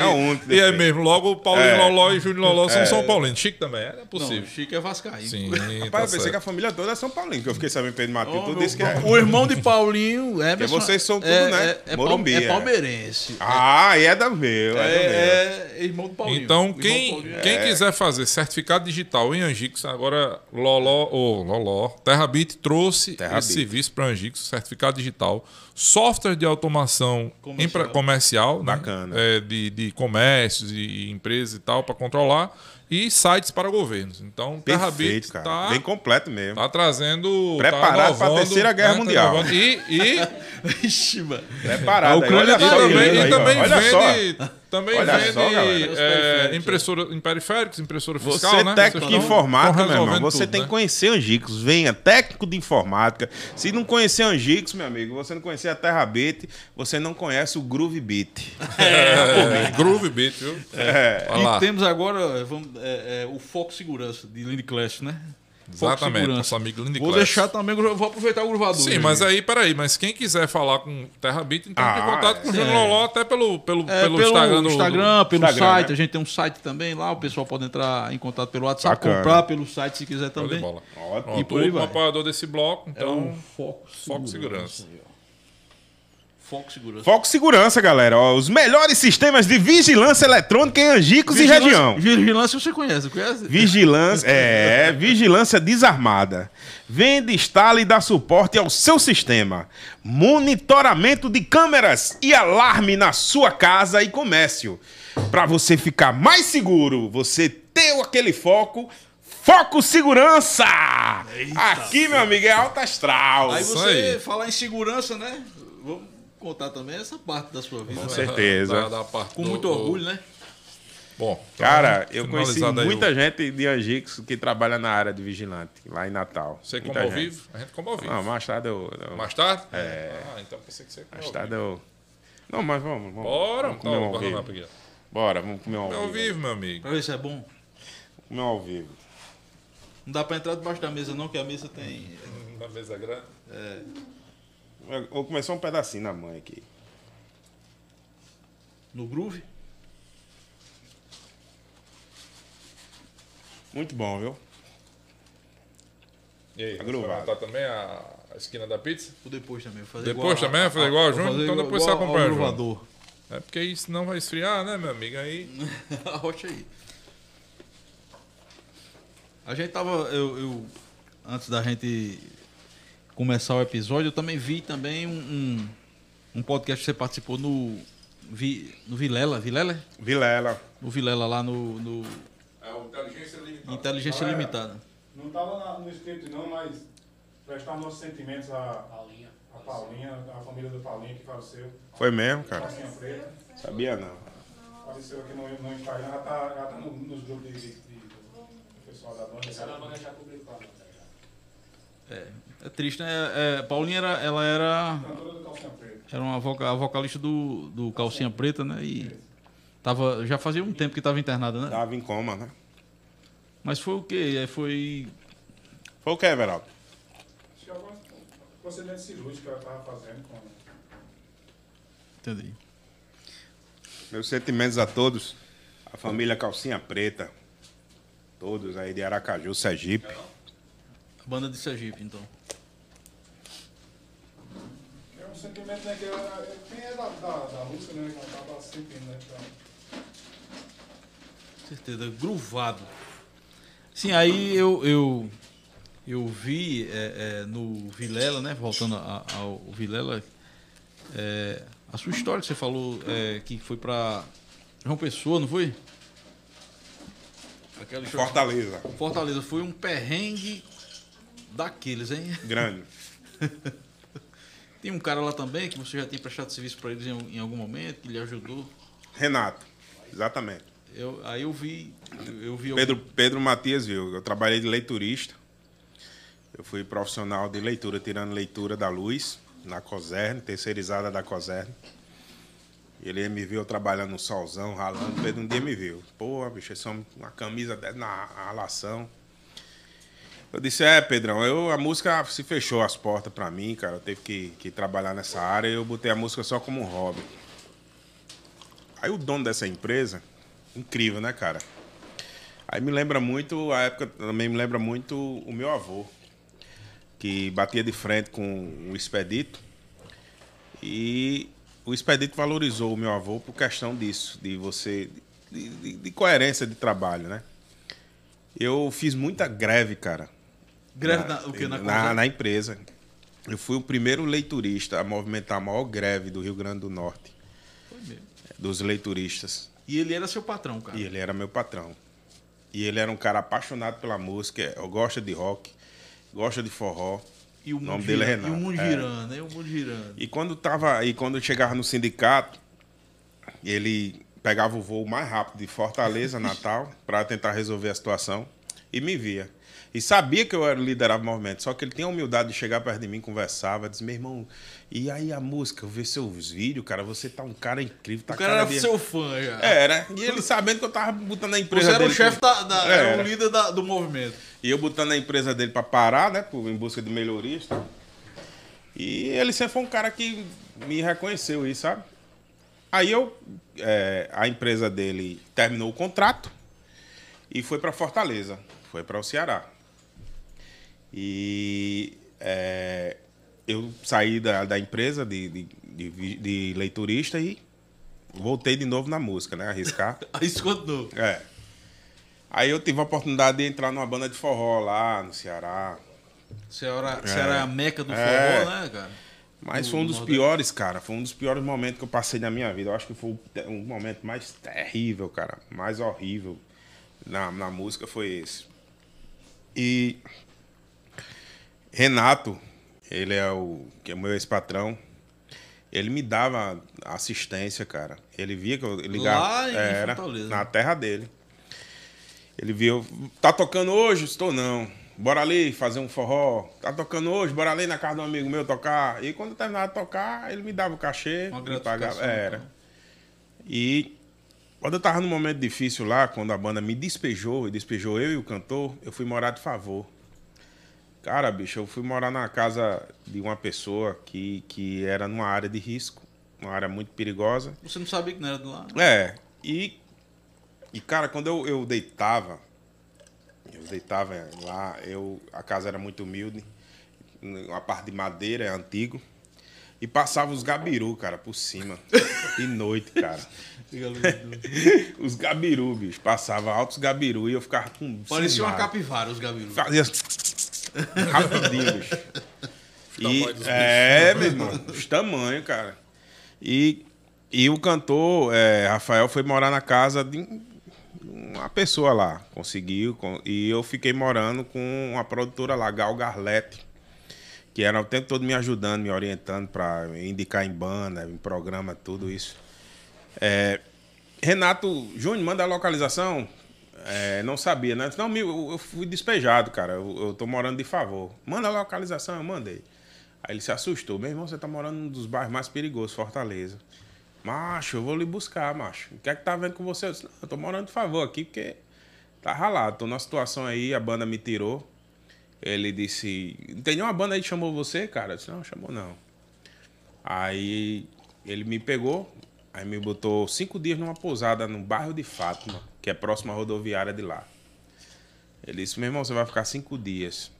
é o único E é mesmo, logo o Paulinho É. Loló e Júnior Loló são São Paulinos. Chique também, era Não, possível. Chico é Vascaíno. Sim, *laughs* Rapaz, tá eu pensei certo. que a família toda é São Paulino, que eu fiquei sabendo Pedro Matheus, Ô, tudo isso que é. O irmão de Paulinho é. vocês são tudo, é, né? É, é, Morumbi, é é. palmeirense. Ah, e é da meu, é. É, é irmão do Paulinho. Então, quem, é- quem quiser fazer certificado digital em Angix, agora Loló, ou Loló, TerraBit trouxe Terra esse serviço para Angix, certificado digital, software de automação Comercial. comercial, né? Bacana. É, de, de comércios e empresas e tal, para controlar, e sites para governos. Então, Perfeito, cara. está Bem completo mesmo. tá trazendo. Preparado tá pra inovando, Terceira Guerra tá Mundial. inovando. E, e *laughs* Vixe, mano. Preparado. A Ucrânia aí, olha tá aí, também, aí, e também Olha só. Também Olha vende só, é, periféricos, impressora, em periféricos, impressora Você fiscal, é né? técnico de Vocês estão- informática, meu irmão. Você tudo, tem né? que conhecer Angicos. Venha, técnico de informática. Se não conhecer Angicos, meu amigo, você não conhecer a Terra Beat, você não conhece o Groove Beat. É, Groove Beat, viu? É. E temos agora vamos, é, é, o Foco Segurança, de Lindy Clash, né? Foco Exatamente, Segurança. nosso amigo Lindy Vou Class. deixar também, vou aproveitar o gravador. Sim, mas aí, peraí, mas quem quiser falar com Terra Beat, então Ah, tem contato com o é. Júnior Loló, até pelo, pelo, É, pelo, pelo Instagram. do- Instagram, pelo Instagram, site. né? A gente tem um site também lá. O pessoal pode entrar em contato pelo WhatsApp, Bacana. comprar pelo site se quiser também. bola. E por aí um vai. apoiador desse bloco, É então. o Foco, Foco Segurança. aí, ó. Foco Segurança. Foco Segurança, galera. Ó, os melhores sistemas de vigilância eletrônica em Angicos e região. Vigilância você conhece, conhece? Vigilância, é, *laughs* vigilância desarmada. Vende, instala e dá suporte ao seu sistema. Monitoramento de câmeras e alarme na sua casa e comércio. Para você ficar mais seguro, você ter aquele foco. Foco Segurança! Aqui, meu amigo, é alta astral. Aí você aí. falar em segurança, né? Vamos contar também essa parte da sua vida. Com certeza. Da- da parte Com do- muito orgulho, né? Bom, então, Cara, eu conheci muita o- gente de Angicos que trabalha na área de vigilante, lá em Natal. Você Muita como ao gente. vivo? A gente como ao vivo. Não, mais tarde eu. eu Mais tarde? É. Ah, então pensei que você como mais ao tarde vivo. eu. Não, mas vamos. vamos Bora, vamos comer um então, ao vivo. Pegueira. Bora, vamos comer um É ao ao vivo. vivo, meu amigo. Pra ver se é bom. Comer um ao vivo. Não dá pra entrar debaixo da mesa, não, que a mesa tem. Na mesa grande. Eu vou começar um pedacinho na mãe aqui. No groove. Muito bom, viu? E aí, Tá também a, a esquina da pizza? Ou depois também. vou Fazer Depois igual também? Fazer igual a Júnior? fazer Então igual- depois você igual ao acompanha, gravador. É porque aí senão vai esfriar, né, meu amigo? Aí. *laughs* Arrocha aí. A gente tava. Eu, eu- antes da gente começar o episódio, eu também vi também um, um, um podcast que você participou no. Vi, no Vilela, Vilela? Vilela. No Vilela lá no, no É o Inteligência Limitada. Inteligência Galera. Limitada. Não estava no script não, mas prestar nossos sentimentos à Paulinha, a Paulinha, a família da Paulinha que faleceu. Foi mesmo, cara? Sabia não. Apareceu aqui no, no Instagram, já tá, já tá no- nos grupos de, de, de- do pessoal da banda. Essa banda já publicou, É, é triste, né? É, Paulinha era, ela era, Cantora do Calcinha Preta. era uma voca, a vocalista do, do Calcinha Preta, né? E tava, já fazia um tempo que estava internada, né? Tava em coma, né? Mas foi o quê? É, Foi. Foi o que, Everaldo? Acho que é algum procedimento cirúrgico que ela estava fazendo com. Entendi. Meus sentimentos a todos. A família Calcinha Preta. Todos aí de Aracaju, Sergipe. Banda de Sergipe, então. É um sentimento, né? Que ela, quem é da, da, da música, né? Que ela estava sentindo, né? Então, certeza, gruvado. Sim, aí eu, eu, eu vi é, é, no Vilela, né? Voltando a- ao Vilela, é, a sua história que você falou é, que foi pra João Pessoa, não foi? Aquela história- Fortaleza. Fortaleza foi um perrengue daqueles, hein? Grande. *laughs* Tem um cara lá também que você já tinha prestado serviço para eles em, em algum momento, que lhe ajudou. Renato. Exatamente. Eu, aí eu vi. Eu, vi Pedro, Pedro Matias viu. Eu trabalhei de leiturista. Eu fui profissional de leitura, tirando leitura da luz, na Coserne, terceirizada da Coserne. Ele me viu trabalhando no solzão, ralando. Pedro um dia me viu. Pô, bicho, isso é uma camisa na ralação. Eu disse, é, Pedrão, eu, a música se fechou as portas pra mim, cara. Eu teve que, que trabalhar nessa área e eu botei a música só como um hobby. Aí o dono dessa empresa, incrível, né, cara? Aí me lembra muito, a época também me lembra muito o meu avô, que batia de frente com o Expedito. E o Expedito valorizou o meu avô por questão disso, de você. de, de- de coerência de trabalho, né? Eu fiz muita greve, cara. Greve na, o quê? Na, na, na empresa. Eu fui o primeiro leiturista a movimentar a maior greve do Rio Grande do Norte, Foi mesmo. dos leituristas. E ele era seu patrão, cara. E ele era meu patrão. E ele era um cara apaixonado pela música, gosta de rock, gosta de forró. E o O nome dele é Renato. E o mundo É. girando, né? O mundo girando. E quando tava, e quando eu chegava no sindicato, ele pegava o voo mais rápido de Fortaleza, *laughs* Natal, para tentar resolver a situação e me via. E sabia que eu era liderava o movimento, só que ele tinha a humildade de chegar perto de mim, conversava, disse: meu irmão, e aí a música? Eu vi seus vídeos, cara, você tá um cara incrível. Tá O cara era seu fã já. Era, e ele sabendo que eu tava botando a empresa Você era o dele. chefe da, da- era Era. o líder da- do movimento. E eu botando a empresa dele pra parar, né? Em busca de melhorias. e tal. E ele sempre foi um cara que me reconheceu isso, sabe? Aí eu. é, a empresa dele terminou o contrato e foi pra Fortaleza. Foi para o Ceará. E é, eu saí da, da empresa de, de, de, de leiturista e voltei de novo na música, né? Arriscar. *laughs* Aí isso continuou. É. Aí eu tive a oportunidade de entrar numa banda de forró lá no Ceará. Você era, você era a meca do É. forró, né, cara? Mas foi um dos piores, cara. Foi um dos piores momentos que eu passei na minha vida. Eu acho que foi um momento mais terrível, cara. Mais horrível na, na música foi esse. E Renato, ele é o que é meu ex-patrão. Ele me dava assistência, cara. Ele via que eu ligava. Lá em era, Fortaleza. na terra dele. Ele viu, tá tocando hoje? Estou não. Bora ali fazer um forró. Tá tocando hoje? Bora ali na casa de um amigo meu tocar. E quando eu terminava de tocar, ele me dava o cachê. Uma me pagava. Era. então. E quando eu tava num momento difícil lá, quando a banda me despejou, e despejou eu e o cantor, eu fui morar de favor. Cara, bicho, eu fui morar na casa de uma pessoa que, que era numa área de risco, uma área muito perigosa. Você não sabia que não era de lá? É, e, e cara, quando eu, eu deitava, eu deitava lá, eu, a casa era muito humilde, uma parte de madeira, é antigo, e passava os gabiru, cara, por cima, *laughs* de noite, cara. *laughs* Os gabiru, bicho, passava altos gabiru e eu ficava com... Parecia uma capivara, os gabirus. Fazia rapidinho, bicho. E, é, meu irmão, os tamanhos, cara. E, e o cantor, é, Rafael, foi morar na casa de uma pessoa lá. Conseguiu. e eu fiquei morando com uma produtora lá, Gal Garlete, que era o tempo todo me ajudando, me orientando para indicar em banda, em programa, tudo isso. É, Renato, Júnior, manda a localização. É, não sabia, né? Não, eu fui despejado, cara. Eu, eu tô morando de favor. Manda a localização, eu mandei. Aí ele se assustou. Meu irmão, você tá morando num dos bairros mais perigosos, Fortaleza. Macho, eu vou lhe buscar, macho. O que é que tá vendo com você? Eu disse, eu tô morando de favor aqui porque tá ralado. Tô numa situação aí, a banda me tirou. Ele disse, não tem nenhuma banda aí que chamou você, cara? Eu disse, não, chamou não. Aí ele me pegou, aí me botou cinco dias numa pousada no bairro de Fátima, que é próximo à rodoviária de lá. Ele disse, meu irmão, você vai ficar cinco dias.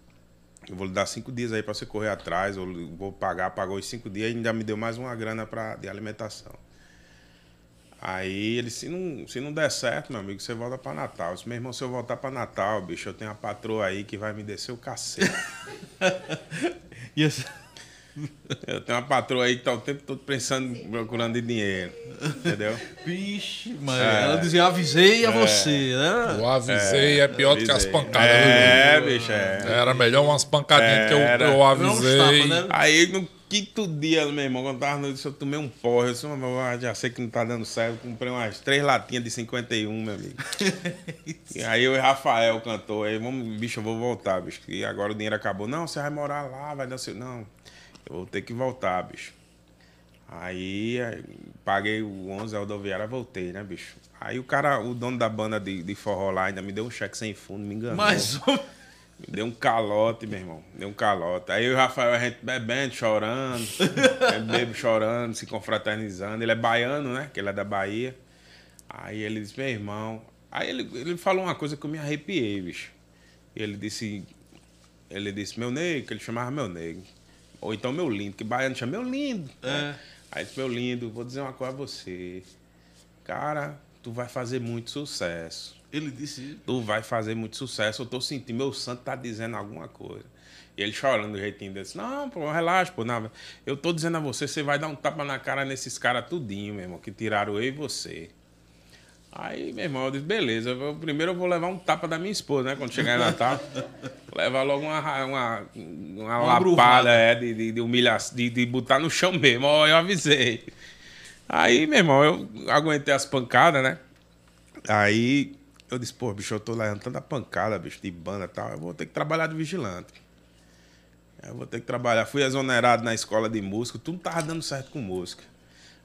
Eu vou lhe dar cinco dias aí para você correr atrás, eu vou pagar, pagou os cinco dias e ainda me deu mais uma grana pra, de alimentação. Aí ele, se não, se não der certo, meu amigo, você volta para Natal. Eu disse, meu irmão, se eu voltar para Natal, bicho, eu tenho uma patroa aí que vai me descer o cacete. *laughs* E Eu tenho uma patroa aí que tá o tempo todo pensando, procurando de dinheiro. Entendeu? Vixe, mas É. ela dizia, avisei a você, né? Eu avisei, é, pior do que as pancadas. É, viu, bicho, é. Era melhor umas pancadinhas que eu, eu é avisei. tapas, né? Aí no quinto dia, meu irmão, quando tava no eu tomei um porre. Eu disse, "Mas, eu já sei que não tá dando certo. Eu comprei umas três latinhas de 51, meu amigo. *laughs* e aí eu e Rafael cantou. Aí, vamos, bicho, eu vou voltar, bicho. E agora o dinheiro acabou. Não, você vai morar lá, vai dar seu. Não, eu vou ter que voltar, bicho. Aí, paguei o 11 da rodoviária, voltei, né, bicho? Aí o cara, o dono da banda de, de forró lá, ainda me deu um cheque sem fundo, me enganou. Mas Me deu um calote, meu irmão. Deu um calote. Aí o Rafael, a gente bebendo, chorando. *laughs* Bebo chorando, se confraternizando. Ele é baiano, né? Que ele é da Bahia. Aí ele disse, meu irmão. Aí ele, ele falou uma coisa que eu me arrepiei, bicho. Ele disse. Ele disse, meu nego, que ele chamava meu nego. Ou então meu lindo, que baiano chama meu lindo. né? Aí disse, meu lindo, vou dizer uma coisa a você. Cara, tu vai fazer muito sucesso ele disse, tu vai fazer muito sucesso. Eu tô sentindo, meu santo tá dizendo alguma coisa. E ele chorando do jeitinho dele, disse, não, pô, relaxa, pô, não, eu tô dizendo a você, você vai dar um tapa na cara nesses caras tudinho, meu irmão, que tiraram eu e você. Aí, meu irmão, eu disse, beleza, eu- primeiro eu vou levar um tapa da minha esposa, né, quando chegar em Natal. *laughs* levar logo uma, uma, uma, lapada, bruvada. é, de, de, de humilhação, de, de botar no chão mesmo, ó, eu avisei. Aí, meu irmão, eu aguentei as pancadas, né? Aí eu disse, pô, bicho, eu tô levando tanta pancada, bicho, de banda e tal. Eu vou ter que trabalhar de vigilante. Eu vou ter que trabalhar. Fui exonerado na escola de música, tudo tava dando certo com música.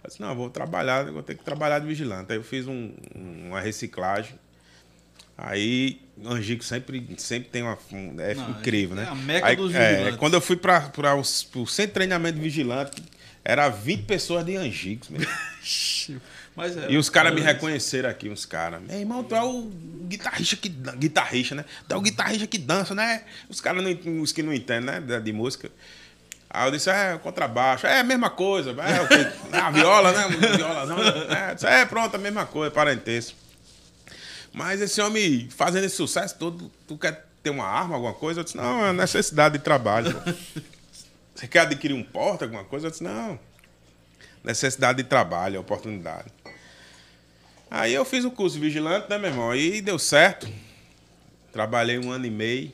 Eu disse, não, eu vou trabalhar, vou ter que trabalhar de vigilante. Aí eu fiz um, um- uma reciclagem. Aí, Angico sempre, sempre tem uma. um- é Não, incrível, é né? a meca Aí, dos é, vigilantes. quando eu fui para o centro de treinamento de vigilante, era 20 pessoas de Angicos. meu. Mas é, E os caras me era reconheceram aqui, uns caras. Meu irmão, tu é o guitarrista que guitarrista, né? Tu é o guitarrista que dança, né? Os caras, não- os que não entendem, né? De música. Aí eu disse, é, contrabaixo. É a mesma coisa. É, quê? *laughs* Ah, viola, né? Viola, não. É, disse, é, pronto, a mesma coisa, parentesco. Mas esse homem fazendo esse sucesso todo, tu quer ter uma arma, alguma coisa? Eu disse, não, é necessidade de trabalho. *laughs* Você quer adquirir um porta, alguma coisa? Eu disse, não. Necessidade de trabalho, oportunidade. Aí eu fiz o curso de vigilante, né, meu irmão? Aí deu certo. Trabalhei um ano e meio.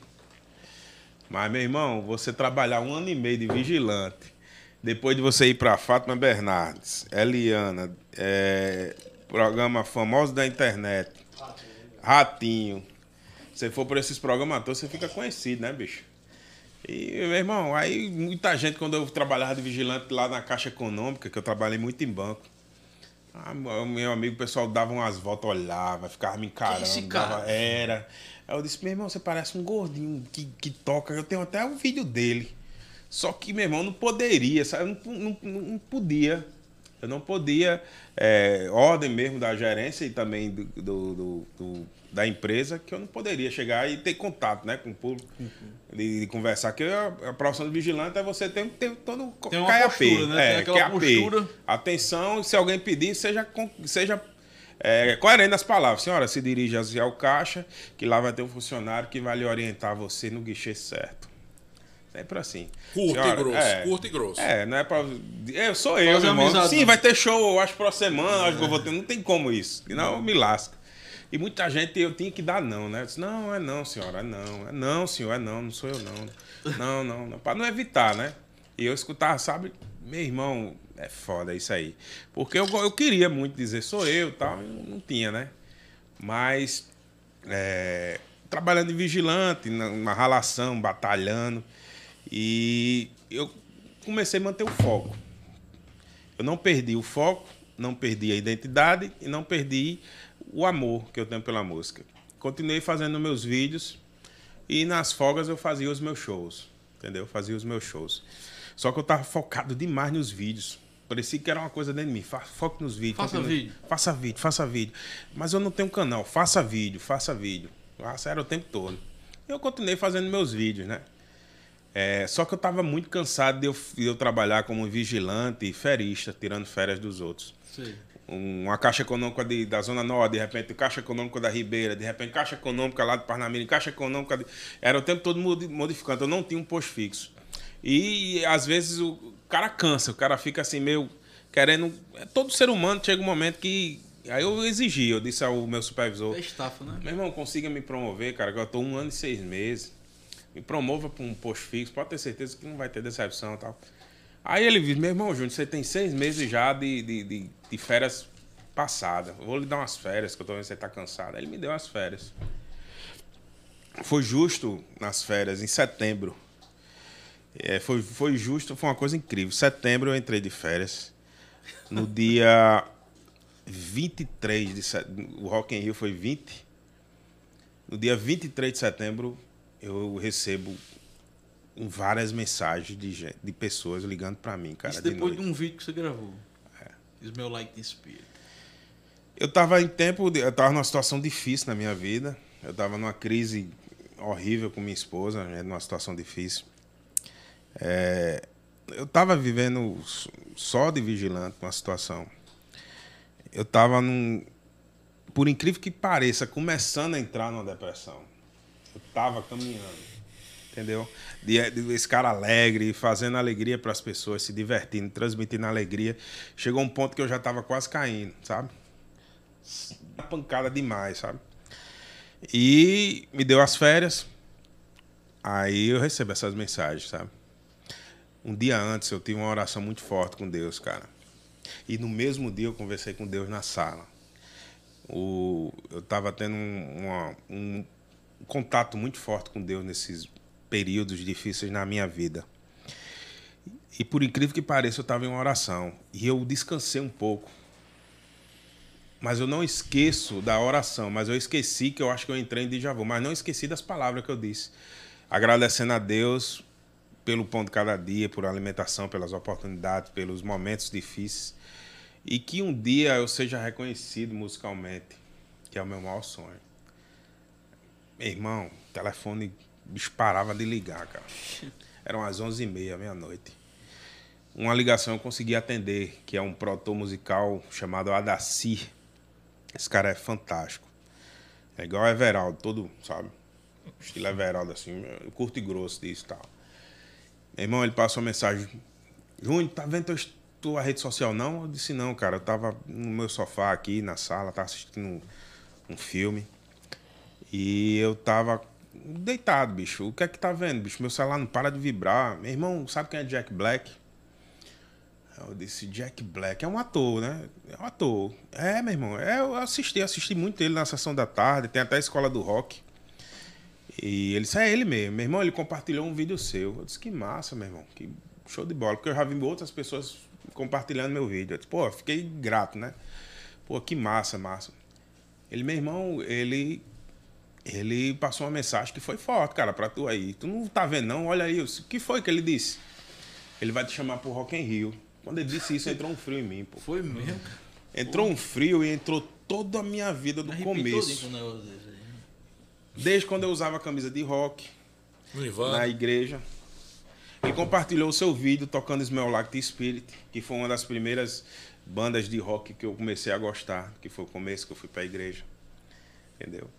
Mas, meu irmão, você trabalhar um ano e meio de vigilante, depois de você ir para Fátima Bernardes, Eliana, é, programa famoso da internet, Ratinho. Você for por esses programas todos, você fica conhecido, né, bicho? E, meu irmão, aí muita gente, quando eu trabalhava de vigilante lá na Caixa Econômica, que eu trabalhei muito em banco, ah, meu amigo, o pessoal dava umas voltas, olhava, ficava me encarando. Dava- era. Aí eu disse, meu irmão, você parece um gordinho que, que toca. Eu tenho até um vídeo dele. Só que, meu irmão, não poderia, sabe? Eu não, não, não podia. Eu não podia. é, ordem mesmo da gerência e também do, do- do- do- da empresa, que eu não poderia chegar e ter contato né, com o público, de, de conversar. Que a, a profissão de vigilante é você ter, ter todo o Tem uma KAP, postura, né? Tem É, aquela KAP. postura. Atenção, se alguém pedir, seja, seja é, coerente nas palavras. Senhora, se dirige ao caixa, que lá vai ter um funcionário que vai lhe orientar você no guichê certo. Sempre assim. Curto Senhora, e grosso, é, curto e grosso. É, não é pra. Eu sou eu, Fazer meu irmão. amizade, Sim, vai ter show, eu acho, por semana, acho que eu vou ter. Não tem como isso. Senão eu me lasco. E muita gente eu tinha que dar não, né? Eu disse, não, é não, senhora, é não. É não, senhor, é não, não sou eu não. Não, não, não. Pra não evitar, né? E eu escutava, sabe, meu irmão, é foda isso aí. Porque eu, eu queria muito dizer, sou eu tal, e não tinha, né? Mas é, trabalhando de vigilante, na, na ralação, batalhando. E eu comecei a manter o foco. Eu não perdi o foco, não perdi a identidade e não perdi o amor que eu tenho pela música. Continuei fazendo meus vídeos e nas folgas eu fazia os meus shows, entendeu? Fazia os meus shows. Só que eu tava focado demais nos vídeos. Parecia que era uma coisa dentro de mim. Foque nos vídeos. Faça no- vídeo. Faça vídeo, faça vídeo. Mas eu não tenho canal. Faça vídeo, faça vídeo. Era o tempo todo. Eu continuei fazendo meus vídeos, né? É, só que eu estava muito cansado de eu, de eu trabalhar como vigilante e ferista, tirando férias dos outros. Sei. Um- uma caixa econômica de- da Zona Norte, de repente caixa econômica da Ribeira, de repente caixa econômica lá de Parnamirim, caixa econômica... De... Era o tempo todo modi- modificando, eu não tinha um posto fixo. E às vezes o cara cansa, o cara fica assim meio querendo... Todo ser humano chega um momento que... Aí eu exigi, eu disse ao meu supervisor... É estafa, né? Meu irmão, consiga me promover, cara, que eu tô um ano e seis meses. Me promova para um posto fixo, pode ter certeza que não vai ter decepção e tal. Aí ele disse, meu irmão Júnior, você tem seis meses já de, de, de, de férias passadas. Vou lhe dar umas férias, que eu tô vendo que você tá cansado. Aí ele me deu as férias. Foi justo nas férias, em setembro. É, foi, foi justo, foi uma coisa incrível. Setembro eu entrei de férias. No dia 23 de setembro, o Rock in Rio foi 20. No dia 23 de setembro, eu recebo várias mensagens de, gente, de pessoas ligando pra mim, cara. Isso de depois noite. de um vídeo que você gravou. É. Smell Like the Spirit. Eu tava em tempo, de, eu tava numa situação difícil na minha vida. Eu tava numa crise horrível com minha esposa, né, numa situação difícil. É, eu tava vivendo só de vigilante uma situação. Eu tava num, por incrível que pareça, começando a entrar numa depressão. Eu tava caminhando. Entendeu? De, de- esse cara alegre, fazendo alegria para as pessoas, se divertindo, transmitindo alegria. Chegou um ponto que eu já tava quase caindo, sabe? Uma pancada demais, sabe? E me deu as férias. Aí eu recebo essas mensagens, sabe? Um dia antes eu tive uma oração muito forte com Deus, cara. E no mesmo dia eu conversei com Deus na sala. O, eu estava tendo um, uma- um contato muito forte com Deus nesses períodos difíceis na minha vida. E por incrível que pareça, eu estava em uma oração. E eu descansei um pouco. Mas eu não esqueço da oração, mas eu esqueci que eu acho que eu entrei em déjà vu, mas não esqueci das palavras que eu disse. Agradecendo a Deus pelo pão de cada dia, por alimentação, pelas oportunidades, pelos momentos difíceis. E que um dia eu seja reconhecido musicalmente, que é o meu maior sonho. Meu irmão, o telefone disparava de ligar, cara. *laughs* Eram as 11h30, meia-noite. Uma ligação eu consegui atender, que é um produtor musical chamado Adacir. Esse cara é fantástico. É igual Everaldo, todo, sabe? Estilo Everaldo, assim, curto e grosso disso e tal. Meu irmão, ele passou uma mensagem. Júnior, tá vendo tua rede social não? Eu disse, não, cara. Eu tava no meu sofá aqui na sala, tava assistindo um, um filme. E eu tava deitado, bicho. O que é que tá vendo, bicho? Meu celular não para de vibrar. Meu irmão, sabe quem é Jack Black? Eu disse, Jack Black é um ator, né? É um ator. É, meu irmão. É, eu assisti, assisti muito ele na sessão da tarde, tem até a escola do rock. E ele disse, é ele mesmo. Meu irmão, ele compartilhou um vídeo seu. Eu disse, que massa, meu irmão. Que show de bola. Porque eu já vi outras pessoas compartilhando meu vídeo. Eu disse, pô, fiquei grato, né? Pô, que massa, massa. Ele, meu irmão, ele. Ele passou uma mensagem que foi forte, cara, pra tu aí. Tu não tá vendo, não? Olha aí. Disse, O que foi que ele disse? Ele vai te chamar pro Rock in Rio. Quando ele disse isso, entrou um frio em mim, pô. Foi mesmo. Entrou um frio e entrou toda a minha vida do Arrepiou todinho começo. com o negócio desse aí. Desde quando eu usava camisa de rock, na igreja. Ele compartilhou o seu vídeo tocando Smell Like Spirit, que foi uma das primeiras bandas de rock que eu comecei a gostar, que foi o começo que eu fui pra igreja. Entendeu?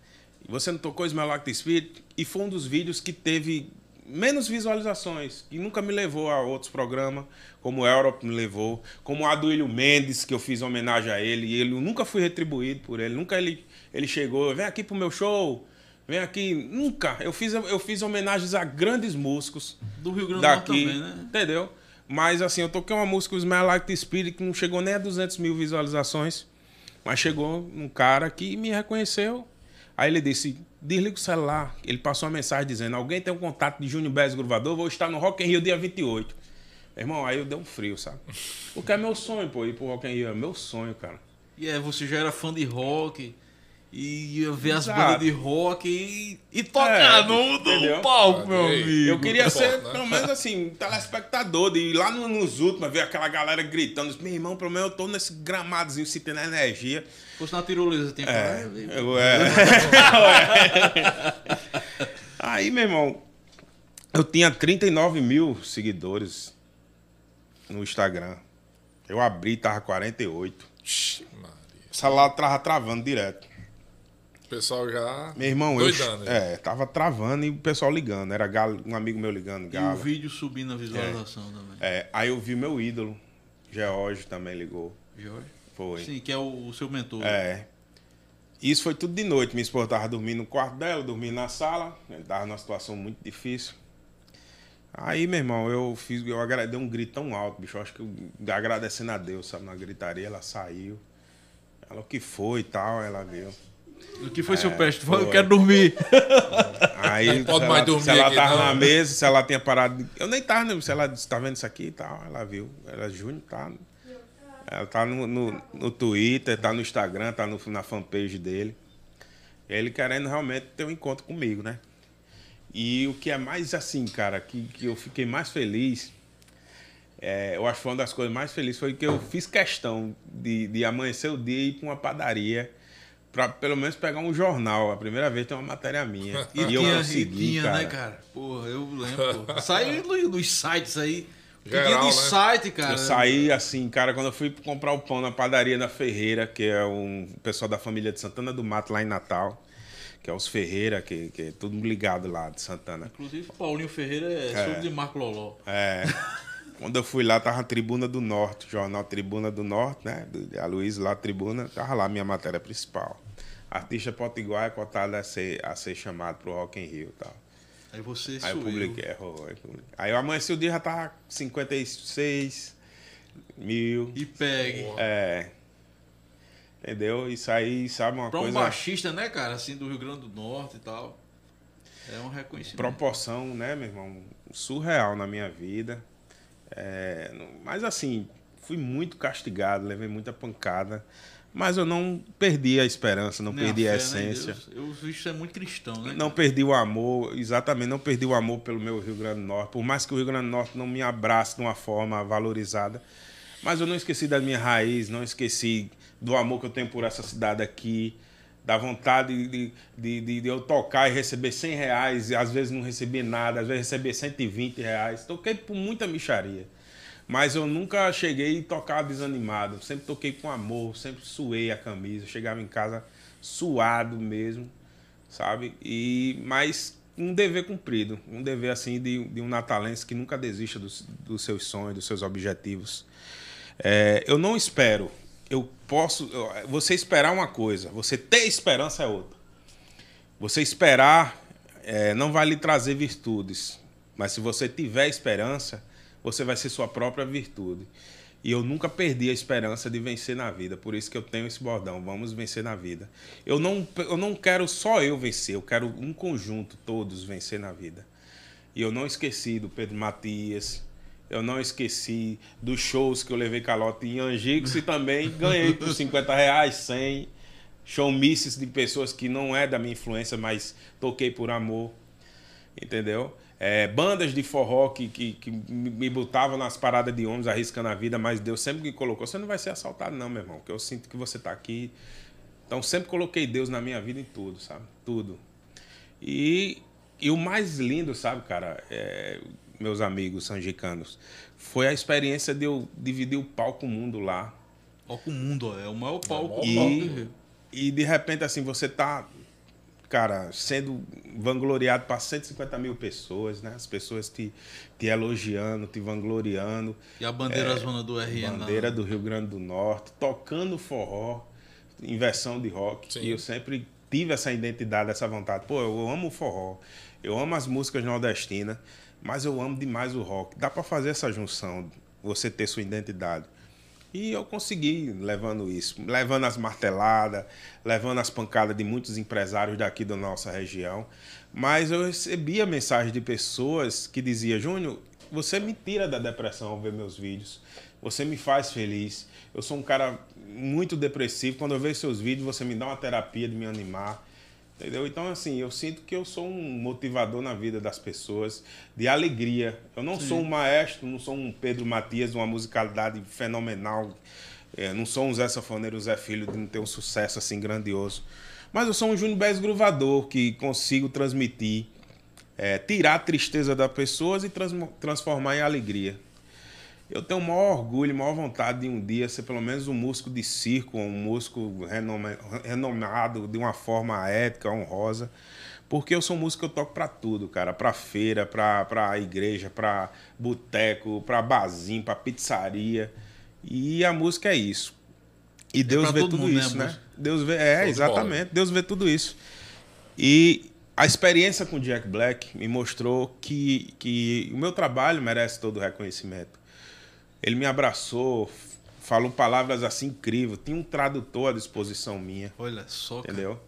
E você não tocou Smell Like Spirit? E foi um dos vídeos que teve menos visualizações, que nunca me levou a outros programas, como o Europe me levou, como a do Ilho Mendes, que eu fiz homenagem a ele, e ele eu nunca fui retribuído por ele, nunca ele, ele chegou, vem aqui pro meu show, vem aqui, nunca. Eu fiz, eu fiz homenagens a grandes músicos Do Rio Grande do Norte também, né? entendeu? Mas assim, eu toquei uma música, o Smell Like the Spirit, que não chegou nem a 200 mil visualizações, mas chegou um cara que me reconheceu. Aí ele disse, desliga o celular. Ele passou uma mensagem dizendo, alguém tem um contato de Júnior Bez Gruvador? Vou estar no Rock in Rio dia 28. Meu irmão, aí eu dei um frio, sabe? Porque é meu sonho, pô, ir pro Rock in Rio. É meu sonho, cara. E é, você já era fã de rock e ia ver as bandas de rock e, e tocar É, no, entendeu? no palco, meu Ei, amigo. Eu queria ser, né? pelo menos assim, telespectador, de ir lá no- nos últimos, ver aquela galera gritando. Meu irmão, pelo menos eu tô nesse gramadozinho, sentindo a energia. Se fosse na tirolesa, tem É, coragem, eu- é. *laughs* Aí, meu irmão, eu tinha 39 mil seguidores no Instagram. Eu abri, tava 48. Ixi, Maria. O celular tava travando direto. O pessoal já. Meu irmão, eu, Doidando, né? é, tava travando e o pessoal ligando. Era Galo, um amigo meu ligando, E o Galo. vídeo subindo a visualização também. É, aí eu vi meu ídolo, George também ligou. Jorge? Foi. Sim, que é o, o seu mentor. É. Isso foi tudo de noite. Minha esposa tava dormindo no quarto dela, eu dormi na sala. Ele tava numa situação muito difícil. Aí, meu irmão, eu fiz, eu agra- dei um grito tão alto, bicho. Eu acho que eu, agradecendo a Deus, sabe? Na gritaria, ela saiu. Ela, o que foi e tal, ela viu. O que foi seu É, peste? Foi, Eu quero dormir. *laughs* Aí, pode se mais ela, dormir se ela aqui, tava não. na mesa, se ela tinha parado. Eu nem tava, né? Se ela disse, tá vendo isso aqui e tal, ela viu. Ela, Júnior, tá. Ela tá no, no, no Twitter, tá no Instagram, tá no, na fanpage dele. Ele querendo realmente ter um encontro comigo, né? E o que é mais assim, cara, que, que eu fiquei mais feliz, é, eu acho que uma das coisas mais felizes, foi que eu fiz questão de, de amanhecer o dia e ir pra uma padaria pra pelo menos pegar um jornal. A primeira vez tem uma matéria minha. E, *laughs* E, eu tinha, consegui, tinha, cara. né, cara? Porra, eu lembro. pô. Saiu *laughs* nos sites aí. Geral, no né? site, cara. Eu saí assim, cara, quando eu fui comprar o pão na padaria da Ferreira, que é um pessoal da família de Santana do Mato lá em Natal, que é os Ferreira, que, que é tudo ligado lá de Santana. Inclusive, Paulinho Ferreira é, É. sogro de Marco Loló. É. Quando eu fui lá, tava a Tribuna do Norte, jornal Tribuna do Norte, né? Do- A Luiz lá, Tribuna, tava lá a minha matéria principal. Artista potiguar é cotado a ser, a ser chamado pro Rock in Rio e tal. Aí você Aí eu subiu. publiquei. Aí eu amanheci o dia já tava 56. mil. E pegue. É. Entendeu? Isso aí, sabe, uma Pra um coisa. baixista, né, cara, assim, do Rio Grande do Norte e tal. É um reconhecimento. proporção, né, meu irmão, surreal na minha vida. É, mas assim, fui muito castigado, levei muita pancada, mas eu não perdi a esperança, não Nem perdi a, fé, em essência. Eu isso é muito cristão, né? Não perdi o amor, exatamente, não perdi o amor pelo meu Rio Grande do Norte. Por mais que o Rio Grande do Norte não me abrace de uma forma valorizada, mas eu não esqueci da minha raiz, não esqueci do amor que eu tenho por essa cidade aqui, da vontade de, de, de, de eu tocar e receber 100 reais, e às vezes não receber nada, às vezes receber 120 reais. Toquei por muita micharia. Mas eu nunca cheguei e tocar desanimado. Sempre toquei com amor, sempre suei a camisa. Chegava em casa suado mesmo, sabe? E mas um dever cumprido, um dever assim de, de um natalense que nunca desista dos, dos seus sonhos, dos seus objetivos. É, eu não espero. Eu posso. eu- Você esperar uma coisa, você ter esperança é outra. Você esperar é, não vai lhe trazer virtudes, mas se você tiver esperança, você vai ser sua própria virtude. E eu nunca perdi a esperança de vencer na vida, por isso que eu tenho esse bordão, vamos vencer na vida. Eu não, eu não quero só eu vencer, eu quero um conjunto, todos vencer na vida. E eu não esqueci do Pedro Matias, eu não esqueci dos shows que eu levei calote em Angicos e também ganhei por *laughs* 50 reais, 100 showmisses de pessoas que não é da minha influência, mas toquei por amor, entendeu? É, bandas de forró que, que, que me botavam nas paradas de ônibus arriscando a vida, mas Deus sempre me colocou. Você não vai ser assaltado, não, meu irmão, porque eu sinto que você está aqui. Então sempre coloquei Deus na minha vida em tudo, sabe? Tudo. E, e o mais lindo, sabe, cara, é, meus amigos sangicanos, foi a experiência de eu dividir o palco com o mundo lá. Palco Mundo, é o maior palco do E- Rio. E de repente, assim, você tá, cara, sendo vangloriado para 150 mil pessoas, né? As pessoas te, te elogiando, te vangloriando. E a bandeira zona do RN lá. É, Bandeira do Rio Grande do Norte, tocando forró, em versão de rock. Sim. E eu sempre tive essa identidade, essa vontade. Pô, eu amo o forró, eu amo as músicas nordestinas, mas eu amo demais o rock. Dá para fazer essa junção, você ter sua identidade. E eu consegui levando isso, levando as marteladas, levando as pancadas de muitos empresários daqui da nossa região. Mas eu recebia mensagem de pessoas que diziam, Júnior, você me tira da depressão ao ver meus vídeos. Você me faz feliz. Eu sou um cara muito depressivo. Quando eu vejo seus vídeos, você me dá uma terapia de me animar. Entendeu? Então, assim, eu sinto que eu sou um motivador na vida das pessoas, de alegria. Eu não sou um maestro, não sou um Pedro Matias, uma musicalidade fenomenal. É, não sou um Zé Safoneiro, um Zé Filho, de não ter um sucesso assim grandioso. Mas eu sou um Júnior Bez gruvador, que consigo transmitir, é, tirar a tristeza das pessoas e transmo- transformar em alegria. Eu tenho o maior orgulho, maior vontade de um dia ser pelo menos um músico de circo, um músico renome- renomado de uma forma ética, honrosa. Porque eu sou músico, eu toco pra tudo, cara. Pra feira, pra, pra igreja, pra boteco, pra barzinho, pra pizzaria. E a música é isso. E Deus pra vê todo tudo mundo, né, isso, a né? Deus vê, é, Show de bola. exatamente. Deus vê tudo isso. E a experiência com o Jack Black me mostrou que, que o meu trabalho merece todo o reconhecimento. Ele me abraçou, falou palavras assim incríveis, tinha um tradutor à disposição minha, Olha só, cara. entendeu?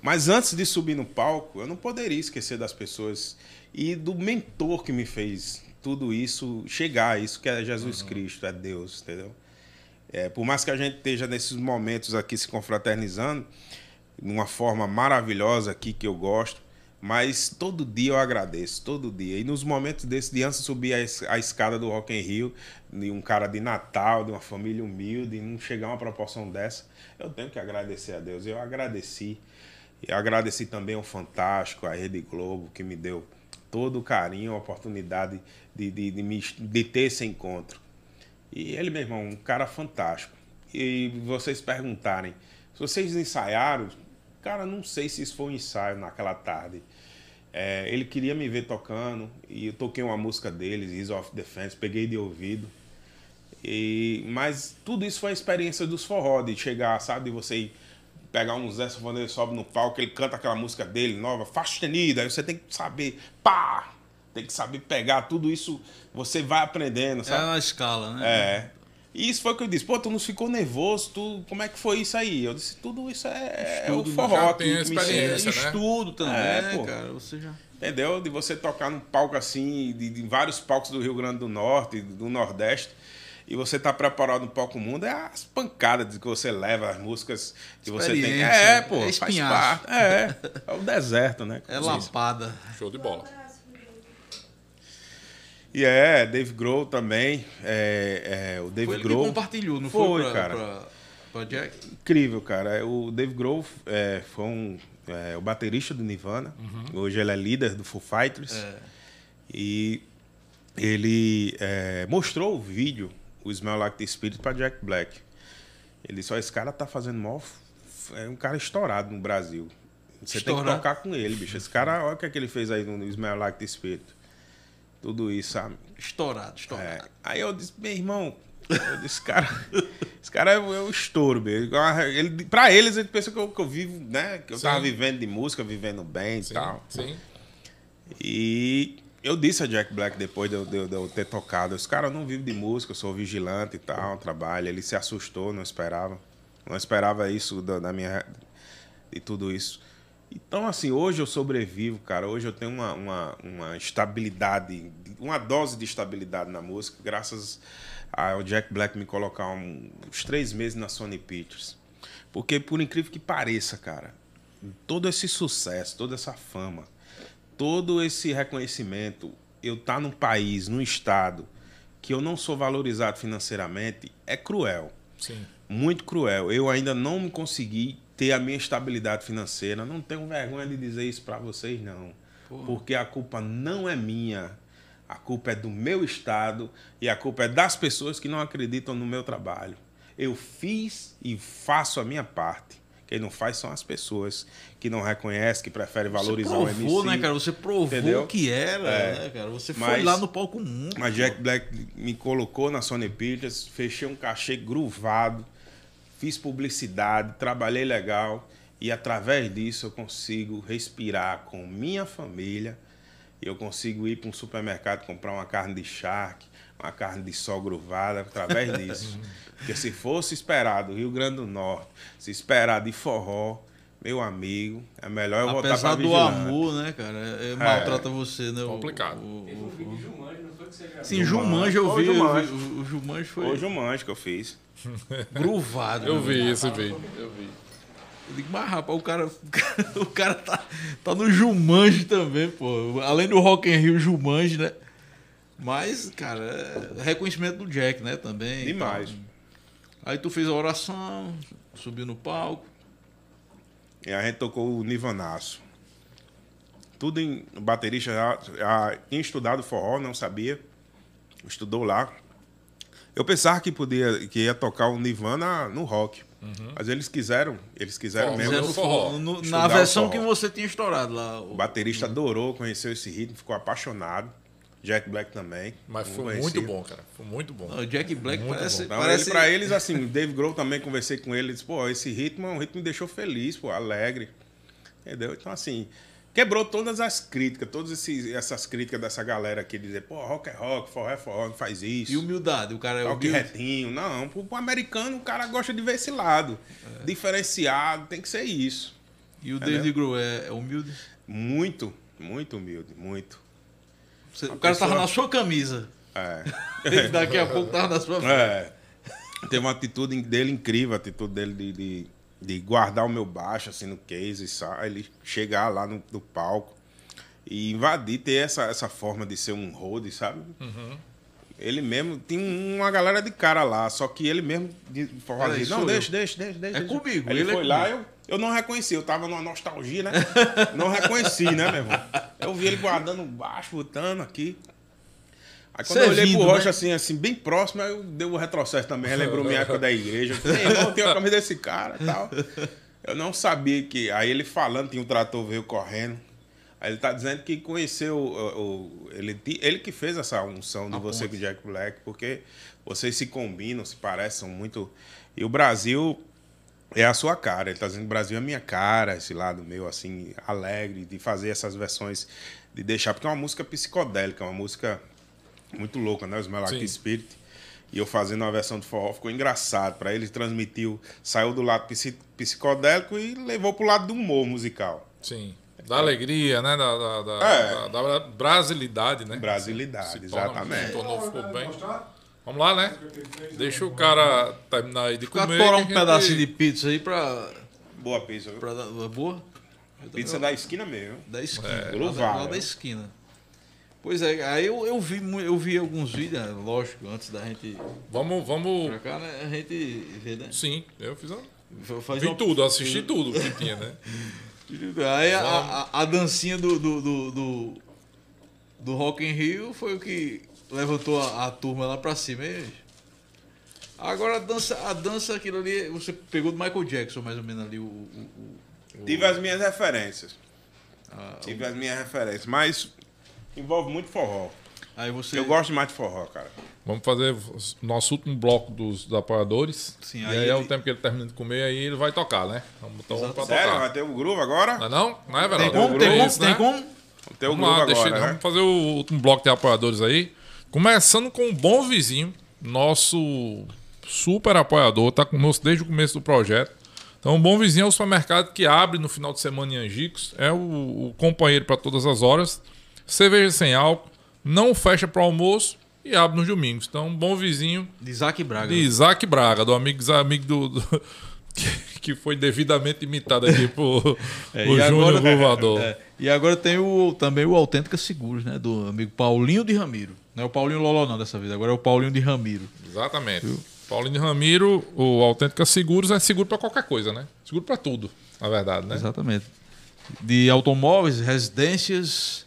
Mas antes de subir no palco, eu não poderia esquecer das pessoas e do mentor que me fez tudo isso chegar a isso, que é Jesus Cristo, é Deus, entendeu? É, por mais que a gente esteja nesses momentos aqui se confraternizando, de uma forma maravilhosa aqui que eu gosto, mas todo dia eu agradeço, todo dia. E nos momentos desses, de antes de subir a, es- a escada do Rock in Rio, de um cara de Natal, de uma família humilde, e não chegar a uma proporção dessa, eu tenho que agradecer a Deus. Eu agradeci. E agradeci também ao Fantástico, à Rede Globo, que me deu todo o carinho, a oportunidade de, de, de, me, de ter esse encontro. E ele, meu irmão, um cara fantástico. E vocês perguntarem, vocês ensaiaram, cara, não sei se isso foi um ensaio naquela tarde. É, ele queria me ver tocando e eu toquei uma música deles, Ease of Defense, peguei de ouvido. E, mas tudo isso foi a experiência dos forró, de chegar, sabe, de você ir pegar um Zé Sanfoneiro, sobe no palco, ele canta aquela música dele, nova, fastenida, aí você tem que saber, pá, tem que saber pegar tudo isso, você vai aprendendo, É sabe? na escala, né? É. E isso foi o que eu disse, pô, tu não ficou nervoso, tu, como é que foi isso aí? Eu disse, tudo isso é, é o Estudo, forró. tem me experiência, né? Estudo também, É, né, pô. cara? Você já. Entendeu? De você tocar num palco assim, de, de vários palcos do Rio Grande do Norte, do Nordeste, e você tá preparado no palco mundo, é as pancadas que você leva, as músicas que você tem. É, pô, é faz parte. É, é o *laughs* deserto, né? É lapada. Show de bola. E é, Dave Grohl também. É, é, o Dave Foi ele que Grohl. compartilhou, não Foi, foi, pra, cara. Pra, pra Jack? Incrível, cara. O Dave Grohl é, foi um, é, o baterista do Nirvana. Hoje ele é líder do Foo Fighters. É. E ele é, mostrou o vídeo, o Smell Like the Spirit, para Jack Black. Ele disse: ó, esse cara tá fazendo mó. É um cara estourado no Brasil. Você tem que tocar com ele, bicho. Esse cara, olha o que, é que ele fez aí no Smell Like the Spirit. Tudo isso, sabe? Estourado, É. estourado. Aí eu disse, meu irmão, eu disse, cara, *laughs* esse cara é, o- é estouro, mesmo. Ele, pra eles, ele pensa que eu, que eu vivo, né? Que eu Sim. tava vivendo de música, vivendo bem e Sim, tal. sim. E eu disse a Jack Black depois de eu, de de eu ter tocado, esse cara não vivo de música, eu sou vigilante e tal, trabalho. Ele se assustou, não esperava. Não esperava isso da, da minha. de tudo isso. Então, assim, hoje eu sobrevivo, cara. Hoje eu tenho uma, uma, uma estabilidade, uma dose de estabilidade na música, graças ao Jack Black me colocar um- uns três meses na Sony Pictures. Porque, por incrível que pareça, cara, todo esse sucesso, toda essa fama, todo esse reconhecimento, eu estar num país, num estado que eu não sou valorizado financeiramente, é cruel Sim. muito cruel. Eu ainda não me consegui ter a minha estabilidade financeira. Não tenho vergonha de dizer isso para vocês, não. Porque a culpa não é minha. A culpa é do meu estado e a culpa é das pessoas que não acreditam no meu trabalho. Eu fiz e faço a minha parte. Quem não faz são as pessoas que não reconhecem, que preferem valorizar Você o provou, MC. né, cara? Você provou Entendeu? que era, É. né, cara? Você foi Mas- lá no palco mundo. Mas Jack Black me colocou na Sony Pictures, fechei um cachê gruvado, fiz publicidade, trabalhei legal e através disso eu consigo respirar com minha família. Eu consigo ir para um supermercado comprar uma carne de charque, uma carne de sol gruvada através *laughs* disso. Porque se fosse esperar do Rio Grande do Norte, se esperar de forró, meu amigo, é melhor eu voltar Apesar para do vigilante. amor, né, cara? É, maltrata você, né? o- Complicado. o- um o- que você gravou? Sim, Jumanji eu vi. o Jumanji. O, o Jumanji foi o manjo que eu fiz. *laughs* gruvado. Eu vi esse vídeo. Eu vi. Eu digo, mas rapaz, *laughs* o cara, o cara tá, tá no Jumanji também, pô. Além do Rock in Rio, Jumanji, né? Mas, cara, é reconhecimento do Jack, né, também. Demais. Então, aí tu fez a oração, subiu no palco. E a gente tocou o Nivanaço. Tudo em o baterista já, já tinha estudado forró, não sabia. Estudou lá. Eu pensava que podia que ia tocar o Nirvana no rock. Mas eles quiseram, eles quiseram mesmo. No forró. no- na o versão forró. que você tinha estourado lá. O baterista adorou, conheceu esse ritmo, ficou apaixonado. Jack Black também. Mas não foi conhecia. muito bom, cara. Foi muito bom. O Jack Black Muito parece. Então, parece ele, pra eles, assim, Dave Grohl também conversei com ele, ele disse, pô, esse ritmo é um ritmo que me deixou feliz, pô, alegre. Entendeu? Então, assim, quebrou todas as críticas, todas esses- essas críticas dessa galera aqui, dizer, pô, rock é rock, forró é forró, não faz isso. E humildade. O cara é Toque humilde. retinho. Não, pro, pro americano o cara gosta de ver esse lado. É. Diferenciado, tem que ser isso. E o Entendeu? David Grohl é, é humilde. Muito, muito humilde, muito. Você- o cara tava pessoa- na sua camisa. É. *laughs* Daqui a pouco tava na sua frente. É. Teve uma atitude dele incrível, a atitude dele de, de, de guardar o meu baixo assim no case, sabe? ele chegar lá no, no palco e invadir, ter essa, essa forma de ser um road, sabe? Ele mesmo tinha uma galera de cara lá, só que ele mesmo fazia, sou não, deixa, deixa, deixa, deixa. É deixa." comigo, Ele, ele é foi lá, comigo. eu, eu não reconheci, eu tava numa nostalgia, né? *laughs* não reconheci, né, meu irmão? Eu vi ele guardando o baixo, botando aqui. Aí quando eu olhei pro Rocha né? assim, assim, bem próximo, aí eu dei o retrocesso também, *laughs* relembrou minha época da igreja. Eu falei, irmão, tenho a camisa desse cara e tal. Eu não sabia que. Aí ele falando, tinha um trator veio correndo. Aí ele tá dizendo que conheceu o. o- ele, ele que fez essa unção de A você ponte. com o Jack Black, porque vocês se combinam, se parecem são muito. E o Brasil é a sua cara. Ele tá dizendo que o Brasil é a minha cara, esse lado meu, assim, alegre, de fazer essas versões, de deixar, porque é uma música psicodélica, é uma música muito louca, né? Os Sim. Spirit. E eu fazendo uma versão de forró ficou engraçado. Para ele transmitiu, saiu do lado psi- psicodélico e levou pro lado do humor musical. Sim. Da alegria, né? Da, da, da, É. da- da brasilidade, né? Brasilidade, Se exatamente. se tornou, ficou bem. Vamos lá, né? Deixa o cara terminar aí de comer. que um gente- pedacinho de pizza aí pra. Boa pizza. viu? pra boa? Pizza da esquina mesmo. Da esquina. É, lá da esquina. Pois é, aí eu, eu, vi, eu vi alguns vídeos, né, lógico, antes da gente Vamos, vamos. pra cá, né? A gente vê, né? Sim, eu fiz. um- Faz Vi uma- tudo, assisti tudo que tinha, né? *laughs* Aí a, a, a dancinha do, do, do, do, do Rock in Rio foi o que levantou a, a turma lá pra cima. E, agora a dança, a dança, aquilo ali, você pegou do Michael Jackson, mais ou menos ali, o. o, o- o- Tive as minhas referências. a- Tive as minhas referências. Mas envolve muito forró. aí você. Eu gosto mais de forró, cara. Vamos fazer o nosso último bloco dos, dos apoiadores. Sim, e aí aí, é o tempo que ele termina de comer, aí ele vai tocar, né? Vamos então vamos pra Sério? tocar. Vai ter o groove agora? Não é não? Não é, Tem como? É Tem como? isso, Tem né? como? Vamos ter o groove lá, deixa, agora, né? vamos fazer o último bloco de apoiadores aí. Começando com um bom vizinho, nosso super apoiador, tá conosco desde o começo do projeto. Então, um bom vizinho é o supermercado que abre no final de semana em Angicos. É o, o companheiro para todas as horas. Cerveja sem álcool, não fecha para almoço e abre nos domingos. Então, um bom vizinho De Isaac Braga. de Isaac Braga, do amigo, amigo do, do- *laughs* que- foi devidamente imitado aqui por, *laughs* É, e Júnior agora- Gruvador. É, e agora tem o, também o Autêntica Seguros, né? Do amigo Paulinho de Ramiro. Não é o Paulinho Loló, não, dessa vez. Agora é o Paulinho de Ramiro. Exatamente. Paulinho Ramiro, o Autêntica Seguros é seguro para qualquer coisa, né? Seguro para tudo, na verdade, né? Exatamente. De automóveis, residências,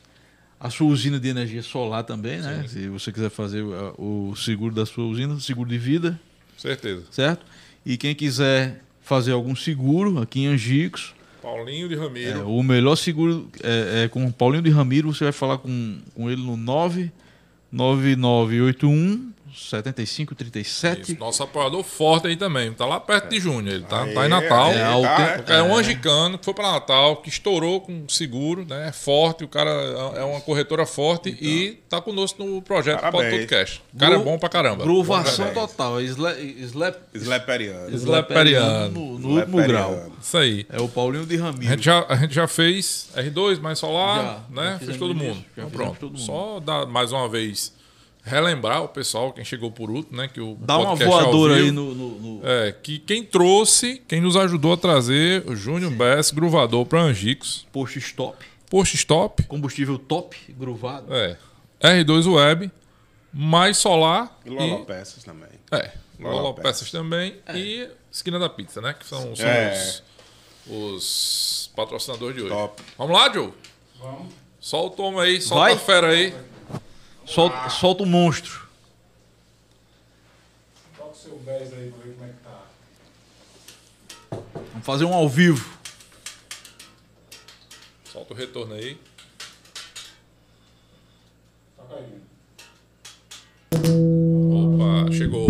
a sua usina de energia solar também, né? Se você quiser fazer o, o seguro da sua usina, seguro de vida, Certeza. certo? E quem quiser fazer algum seguro aqui em Angicos, Paulinho de é, Ramiro. o melhor seguro é, é com o Paulinho de Ramiro, você vai falar com, com ele no 99981 7537. Isso, nosso apoiador forte aí também. Tá lá perto de Júnior. Ele tá, tá em Natal. aê, É, tá, autêntico. É um angicano que foi para Natal, que estourou com seguro, né? É forte, o cara é uma corretora forte e tá conosco no projeto Parabéns. Pode Tudo Cash. O cara é bom pra caramba. Gruvação Parabéns. total. Slap, slap, Sleperiano. Slaperiano. no, no último grau. Isso aí. É o Paulinho de A Ramiro. gente, já, a gente já fez R2 mais solar, Já, né? já Fez todo mundo. já Então, pronto. todo mundo. Só dar mais uma vez relembrar o pessoal, quem chegou por último, né? Que o Dá uma é voadora vivo. aí no. no- no- É, que quem trouxe, quem nos ajudou a trazer o Júnior Bess Gruvador para Angicos. Post stop. Post Stop, Combustível top, gruvado. é. R2 Web, mais solar E Lolo Peças também. É, Lola Lola Peças. Peças também e Esquina da Pizza, né? Que são, são É. os, os patrocinadores de hoje. Top. Vamos lá, Joe? Vamos. Solta o toma aí, solta Vai. a fera aí. Solta, solta o monstro. Toca o seu 10 aí pra ver como é que tá. Vamos fazer um ao vivo. Solta o retorno aí. Toca aí. Opa, chegou.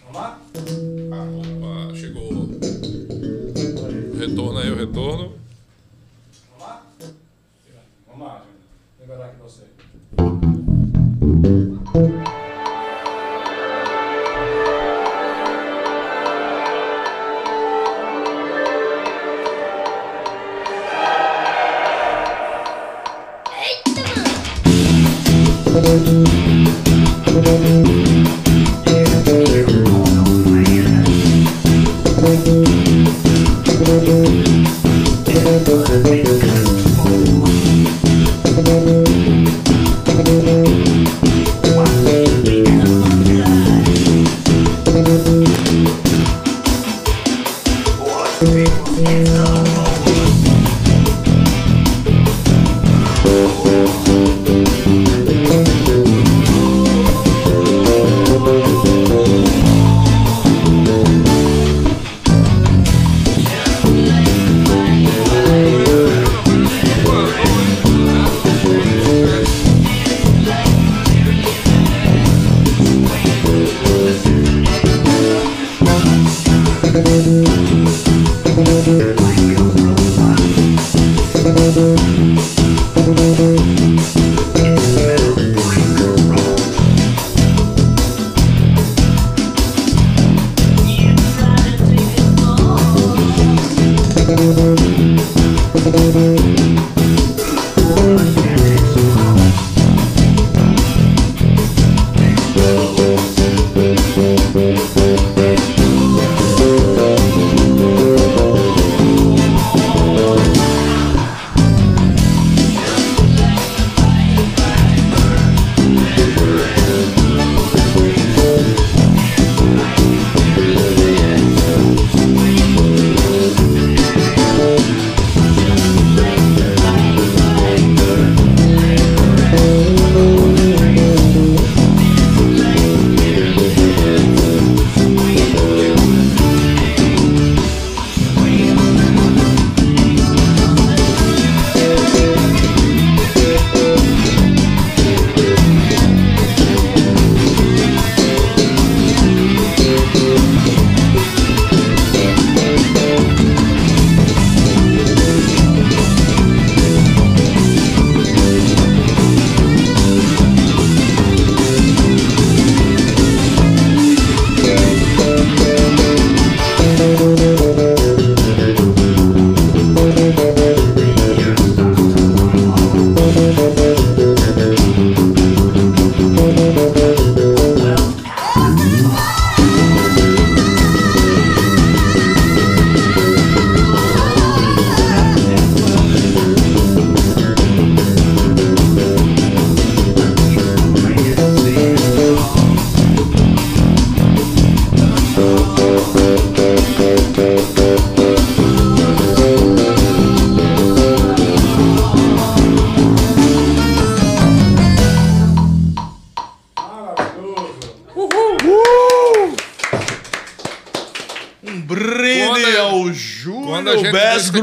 Vamos lá? Opa, chegou. Retorno aí, o retorno.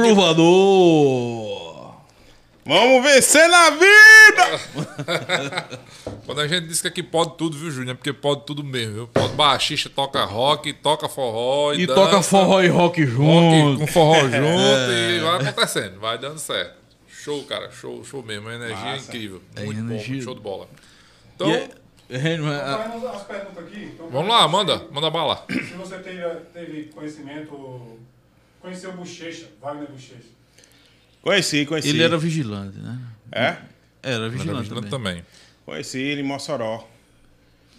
Gruvador. Vamos vencer na vida! *laughs* Quando a gente diz que aqui pode tudo, viu, Júnior? É porque pode tudo mesmo, viu? Pode baixista, toca rock, toca forró e, E dança, toca forró e rock rock junto. com forró *laughs* junto e vai acontecendo, vai dando certo. Show, cara, show, show mesmo. A energia é Massa. incrível. É Muito bom, energia. muito show de bola. Então, E é- Reni, mas, ah, Fazendo as perguntas aqui. então, vamos lá, manda, manda bala. Se você teve, teve conhecimento, conheceu o Bochecha, Wagner Bochecha. Conheci, conheci. Ele era vigilante, né? É? Era vigilante, Vigilante também. também. Conheci ele em Mossoró.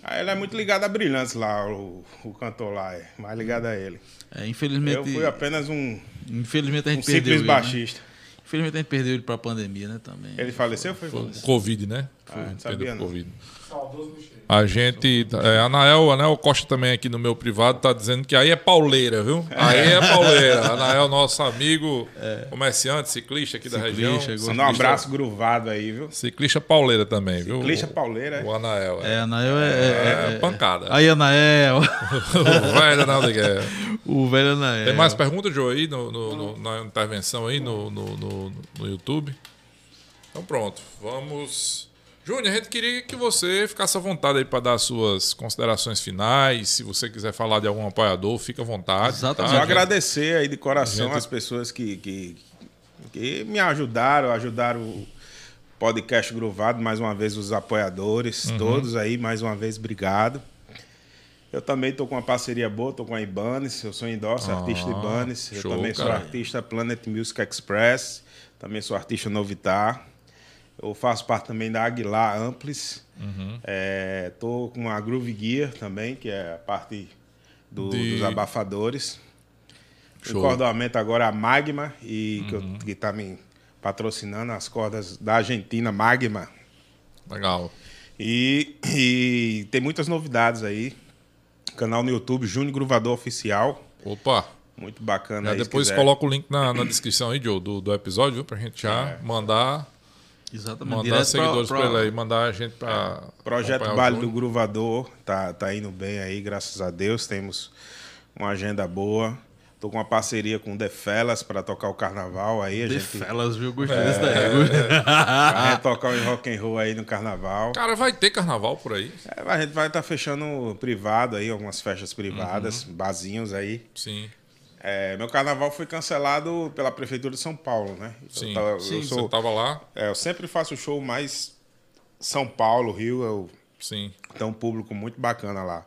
Aí ele é muito ligado a Brilhantes lá, o, o cantor lá, é mais ligado a ele. É, infelizmente, Eu fui apenas um, infelizmente a um gente perdeu simples ele, né? baixista. Infelizmente a gente perdeu ele pra pandemia, né, também. Ele faleceu, foi? O Covid, né? Ah, não Perdeu sabia não. Covid. Saudoso Bochecha. A gente. É, Anael, Anael Costa também aqui no meu privado tá dizendo que aí é pauleira, viu? Aí é pauleira. *laughs* Anael, nosso amigo, comerciante, ciclista aqui da Ciclista, região. gosto Manda um abraço gruvado aí, viu? Ciclista pauleira também, viu? Ciclista O- pauleira, é? O Anael. É, É, Anael é... é, é pancada. Aí, Anael. *laughs* o velho Anael de Guerra. o velho Anael. Tem mais perguntas, Joe, aí no, no- no- na intervenção aí no, no, no, no YouTube? Então pronto, vamos. Júnior, a gente queria que você ficasse à vontade aí para dar suas considerações finais. Se você quiser falar de algum apoiador, fica à vontade. Exatamente. Só tá? agradecer aí de coração Gente- as pessoas que, que, que me ajudaram, ajudaram o podcast Gruvado, mais uma vez os apoiadores, Uhum. todos aí, mais uma vez, obrigado. Eu também estou com uma parceria boa, estou com a Ibanez, eu sou endorse, Ah, artista Ibanez. Eu show, também sou cara. artista Planet Music Express, também sou artista Novitar. Eu faço parte também da Aguilar Amplis. Uhum. Estou com a Groove Gear também, que é a parte do- De- dos abafadores. Show. Uhum. O cordoamento agora é a Magma, e que, eu- que tá me patrocinando as cordas da Argentina, Magma. Legal. E, e tem muitas novidades aí. Canal no YouTube, Júnior Gruvador Oficial. Opa! Muito bacana Já aí. depois coloca o link na, na descrição aí, Joe, do, do episódio, viu? Pra gente já mandar, Exatamente. mandar Direto seguidores pra, pra, pra, ele aí, mandar a gente pra. Projeto acompanhar o Baile do. Gruvador tá, tá indo bem aí, graças a Deus. Temos uma agenda boa. Tô com uma parceria com o The Fellas para tocar o carnaval aí. A The gente Fellas, viu? Gostei É, desse daí. *laughs* vai tocar o rock and roll aí no carnaval. Cara, vai ter carnaval por aí? É, a gente vai estar fechando privado aí, algumas festas privadas, Uhum. barzinhos aí. Sim. É, meu carnaval foi cancelado pela Prefeitura de São Paulo, né? Sim. Eu, tava- eu Sim, sou- você tava lá? é, eu sempre faço show mais São Paulo, Rio, eu Sim. tem um público muito bacana lá.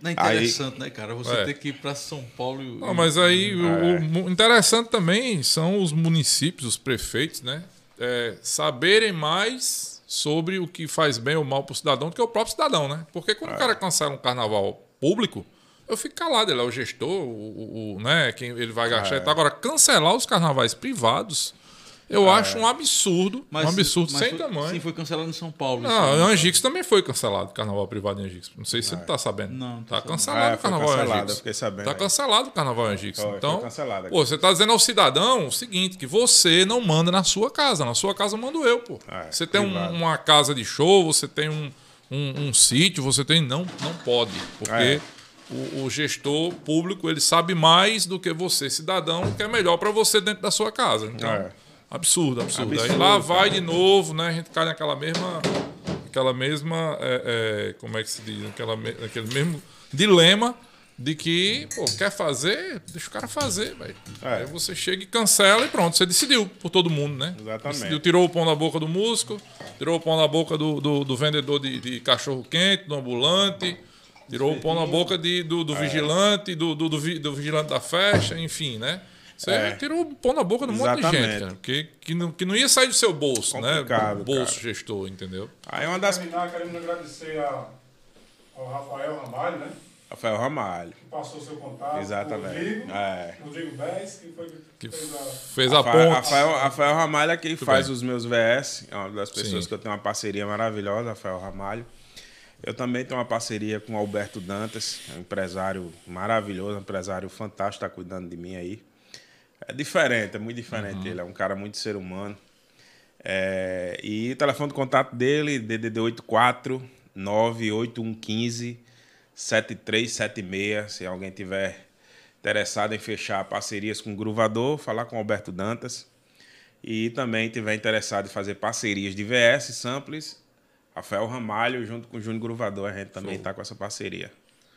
Não é interessante, né, cara? Você É. ter que ir pra São Paulo e. Não, mas aí o, É. o interessante também são os municípios, os prefeitos, né? É, saberem mais sobre o que faz bem ou mal pro cidadão do que o próprio cidadão, né? Porque quando o cara cancela um carnaval público, eu fico calado, ele é o gestor, o, o- o- né? Quem ele vai gastar e tal. Agora, cancelar os carnavais privados, eu acho um absurdo. um absurdo mas sem foi- tamanho. Sim, foi cancelado em São Paulo. Não, aí. em Angix também foi cancelado, carnaval privado em Angix. Não sei se você tá sabendo. Não, tá cancelado É, o carnaval cancelado, Angix. fiquei sabendo Tá cancelado o carnaval em Angix. Foi, então, pô, você tá dizendo ao cidadão o seguinte, que você não manda na sua casa, na sua casa mando eu, pô. É, você tem um- uma casa de show, você tem um, um, um sítio, você tem não, não pode, porque É. o, o gestor público ele sabe mais do que você, cidadão, o que é melhor para você dentro da sua casa. Então, É. absurdo, absurdo. Aí Absurdo, lá vai de novo, né? A gente cai naquela mesma, aquela mesma, é, é, como é que se diz, aquela, aquele mesmo dilema de que, pô, quer fazer, deixa o cara fazer, velho. É. Aí você chega e cancela e pronto, você decidiu por todo mundo, né? Exatamente. Decidiu, tirou o pão da boca do músico, tirou o pão da boca do, do, do vendedor de, de cachorro quente, do ambulante, tirou o pão na boca de, do, É. do vigilante, do, do, do, vi- do vigilante da festa, enfim, né? Você É. tirou o pão na boca de um monte de gente, cara. Que, que, não, que não ia sair do seu bolso, né? Complicado, Do bolso cara. gestor, entendeu? Aí uma das. terminar, queremos agradecer a- ao Rafael Ramalho, né? Rafael Ramalho. Que passou o seu contato. Exatamente. Rodrigo, É. Rodrigo que foi Que que fez a. fez a Rafael, ponte. Rafael, Rafael Ramalho é quem faz bem. os meus VS. É uma das pessoas Sim. que eu tenho uma parceria maravilhosa, Rafael Ramalho. Eu também tenho uma parceria com o Alberto Dantas, é um empresário maravilhoso, um empresário fantástico, está cuidando de mim aí. É diferente, é muito diferente. Uhum. Ele é um cara muito ser humano. É, e o telefone de contato dele, DDD 84 98115 7376. Se alguém tiver interessado em fechar parcerias com o Gruvador, falar com o Alberto Dantas. E também tiver interessado em fazer parcerias de VS, Samples, Rafael Ramalho, junto com o Júnior Gruvador, a gente também está com essa parceria.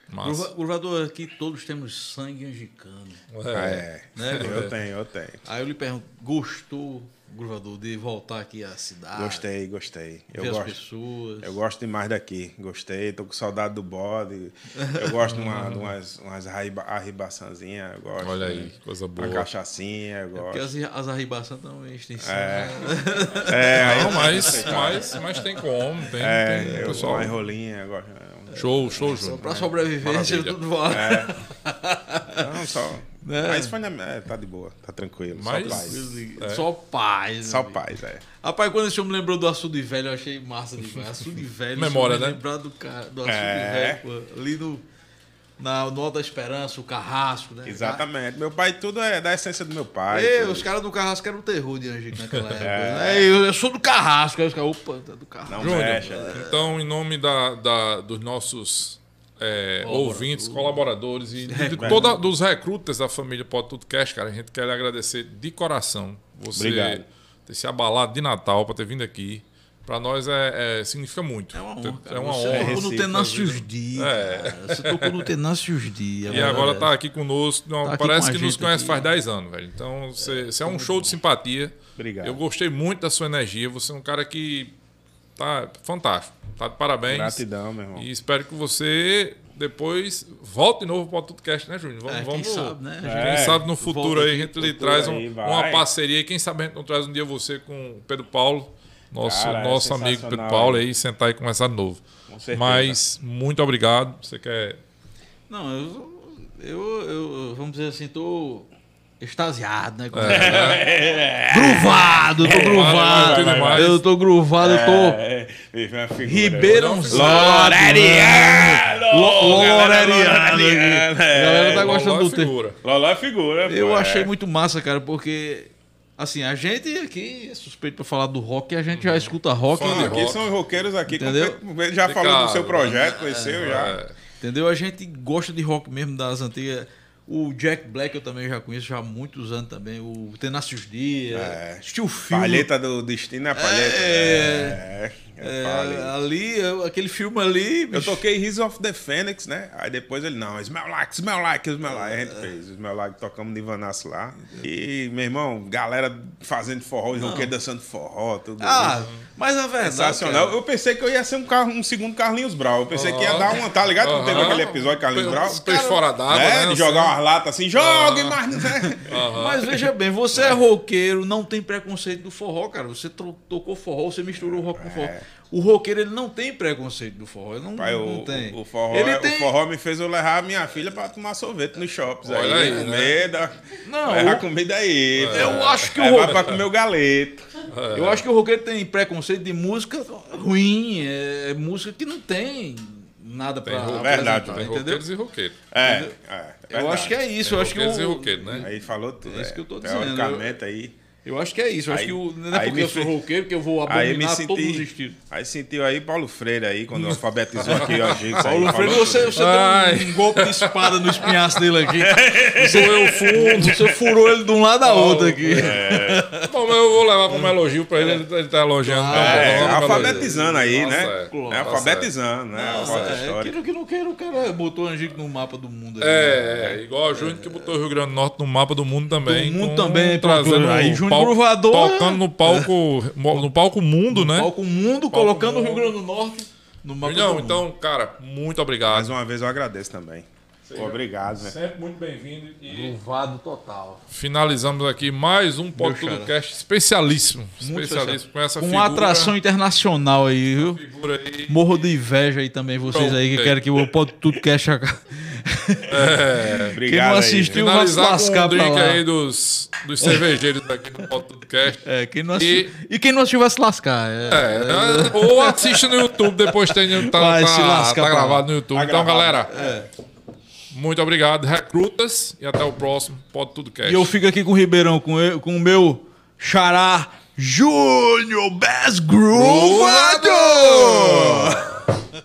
Massa. Gruva- Gruvador, aqui todos temos sangue angicano. É. Né, *laughs* eu tenho, eu tenho. Aí eu lhe pergunto, gostou, Gruvador, de voltar aqui à cidade? Gostei, gostei. Eu ver as gosto. pessoas. Eu gosto demais daqui. Gostei, tô com saudade do bode. Eu gosto de, uma, de umas, umas arriba- arribaçãozinhas. Eu gosto. Olha de aí, coisa Uma boa. cachaçinha, eu Porque gosto. as, as arribações também têm É. sangue. É, aí Não, mas, mas, mas tem como, tem, É, tem eu pessoal. uma enrolinha, eu gosto. Show, show, Só Júnior. pra sobrevivência, Maravilha. tudo vale. *laughs* Não, só. Né? Mas foi na, é, tá de boa, tá tranquilo. Mas- Só paz. É. Só paz. Só né, paz, é. Rapaz, quando esse homem lembrou do açude velho, eu achei massa demais. Açude *laughs* velho. Memória, né? Lembrar do, do açude É. velho, pô, ali no, na, no Alto da Esperança, o carrasco, né? Exatamente. Meu pai, tudo é da essência do meu pai. Tudo. os caras do carrasco eram o terror de Angico naquela *laughs* época. É. né? Eu, eu sou do carrasco. Aí os caras, opa, tá do carrasco. Não Júnior, mexe. então, em nome da, da- dos nossos é, ouvintes, colaboradores e *laughs* de, de Recrutas. toda, dos recrutas da família Pode Tudo Cash, cara, a gente quer lhe agradecer de coração você Obrigado. ter se abalado de Natal para ter vindo aqui. Para nós é, é- significa muito. É uma honra, cara. É uma Você honra. tocou no Tenâncios Dias, É. cara. Você tocou no Tenâncios Dias. *laughs* E agora tá aqui conosco. Não, Tá aqui parece que nos conhece aqui. faz 10 anos, velho. Então, você, você é um show de simpatia. Obrigado. Eu gostei muito da sua energia. Você é um cara que tá fantástico. Tá de parabéns. Gratidão, meu irmão. E espero que você depois volte de novo para o Tutcast, né, Júnior? Vamos, É, quem vamos, sabe, né? Quem É, sabe no futuro volta aí a gente lhe traz um- aí, uma parceria. E quem sabe a gente não traz um dia você com o Pedro Paulo, nosso, Cara, é nosso amigo Pedro Paulo, aí, sentar e conversar de novo. Com certeza. Mas muito obrigado. Você quer. Não, eu, eu, eu, vamos dizer assim, tô extasiado, né? É, Gruvado, tô gruvado. vai, vai, vai. Eu tô gruvado, eu tô É. Ribeirão Loreriano! Loreriano. Galera tá é. gostando é do tempo. Loló é figura. Eu achei é. muito massa, cara, porque assim, a gente aqui é suspeito pra falar do rock, a gente já escuta rock, Fã, né? aqui rock. são os roqueiros aqui. Entendeu? já falou do seu projeto, conheceu já. É. entendeu? A gente gosta de rock mesmo das antigas. O Jack Black eu também já conheço já há muitos anos também. O Tenacious D. É. Assisti o filme. Palheta do destino é a palheta. É. É, é, É, ali, eu- aquele filme ali. Eu bicho, toquei Rise of the Phoenix, né? Aí depois ele, não, Smell Like, Smell Like, Smell Like. A gente fez Smell Like, tocamos Nivanaço lá. E, meu irmão, galera fazendo forró, os roqueiros dançando forró, tudo. Ah, mas a verdade. Sensacional. cara, Eu pensei que eu ia ser um, carro, um segundo Carlinhos Brau. Eu pensei que ia dar uma, tá ligado? Não teve aquele episódio Carlinhos Brau? Os peixes fora d'água, É, né? de jogar umas latas assim, jogue, mas não é. Mas veja bem, você é roqueiro, não tem preconceito do forró, cara. Você tocou forró, você misturou rock com forró. O roqueiro, ele não tem preconceito do forró. Ele não, Pai, não o, tem. o, o forró, ele é- tem... o forró me fez eu levar a minha filha pra tomar sorvete nos shops. Olha aí, aí, né? comida. Não, levar o- comida aí. Eu acho que o roqueiro... pra comer o galeto. Eu acho que o roqueiro tem preconceito de música ruim, é, é música que não tem nada ro- verdade, Tem entendeu? roqueiros e roqueiros. É, é. Eu acho que é isso, Tem eu acho que roqueiros e o, roqueiros, né? Aí falou tudo. É isso é. que eu tô dizendo, aí. Eu acho que é isso. Eu acho Aí- que o, não é aí porque eu sou roqueiro que eu vou Aí me abominar todos os senti. estilos. Aí sentiu aí Paulo Freire aí, quando alfabetizou aqui o Giggs *laughs* aí. Paulo Freire, falou você, você Ai. deu um, golpe de espada no espinhaço dele aqui. *laughs* Doeu fundo. Você furou ele de um lado a outro aqui. *laughs* Bom, mas eu vou levar como elogio pra ele, ele, ele tá elogiando. Ah, É, vamos alfabetizando aí, Nossa, né? é. É, alfabetizando, né? Nossa, é, queira que não queira, o cara botou o Angico no mapa do mundo. aí, né? É, é, igual o Júnior que botou o Rio Grande do Norte no mapa do mundo também. Do mundo também, trazendo aí Júnior palco- Gruvador, Tocando no palco, no palco mundo, né? Palco Mundo, Palco colocando o Rio Mundo. Grande do Norte no mapa mundo. então, cara, muito obrigado. Mais uma vez eu agradeço também. Pô, obrigado, né? Sempre muito bem-vindo e Louvado total. finalizamos aqui mais um podcast especialíssimo. Muito Especialíssimo com essa Com figura, uma atração internacional aí, viu? figura aí. Morro de inveja aí também, vocês aí que Pronto. querem que o Pode Tudo Cash acabe. É, Obrigado Quem não aí. assistiu vai se finalizar com lascar um pra lá. aí dos, dos cervejeiros daqui do podcast. É, quem não E- assistiu. E, quem não assistiu vai se lascar. É. É, ou assiste no YouTube, depois tem, tá, Vai tá- se lascar tá pra lá. gravado no YouTube. Tá então, gravado. galera, muito obrigado. Recrutas e até o próximo Pode Tudo Cast. E eu fico aqui com o Ribeirão, com, eu- com o meu xará Júnior Bass Groovador! *laughs*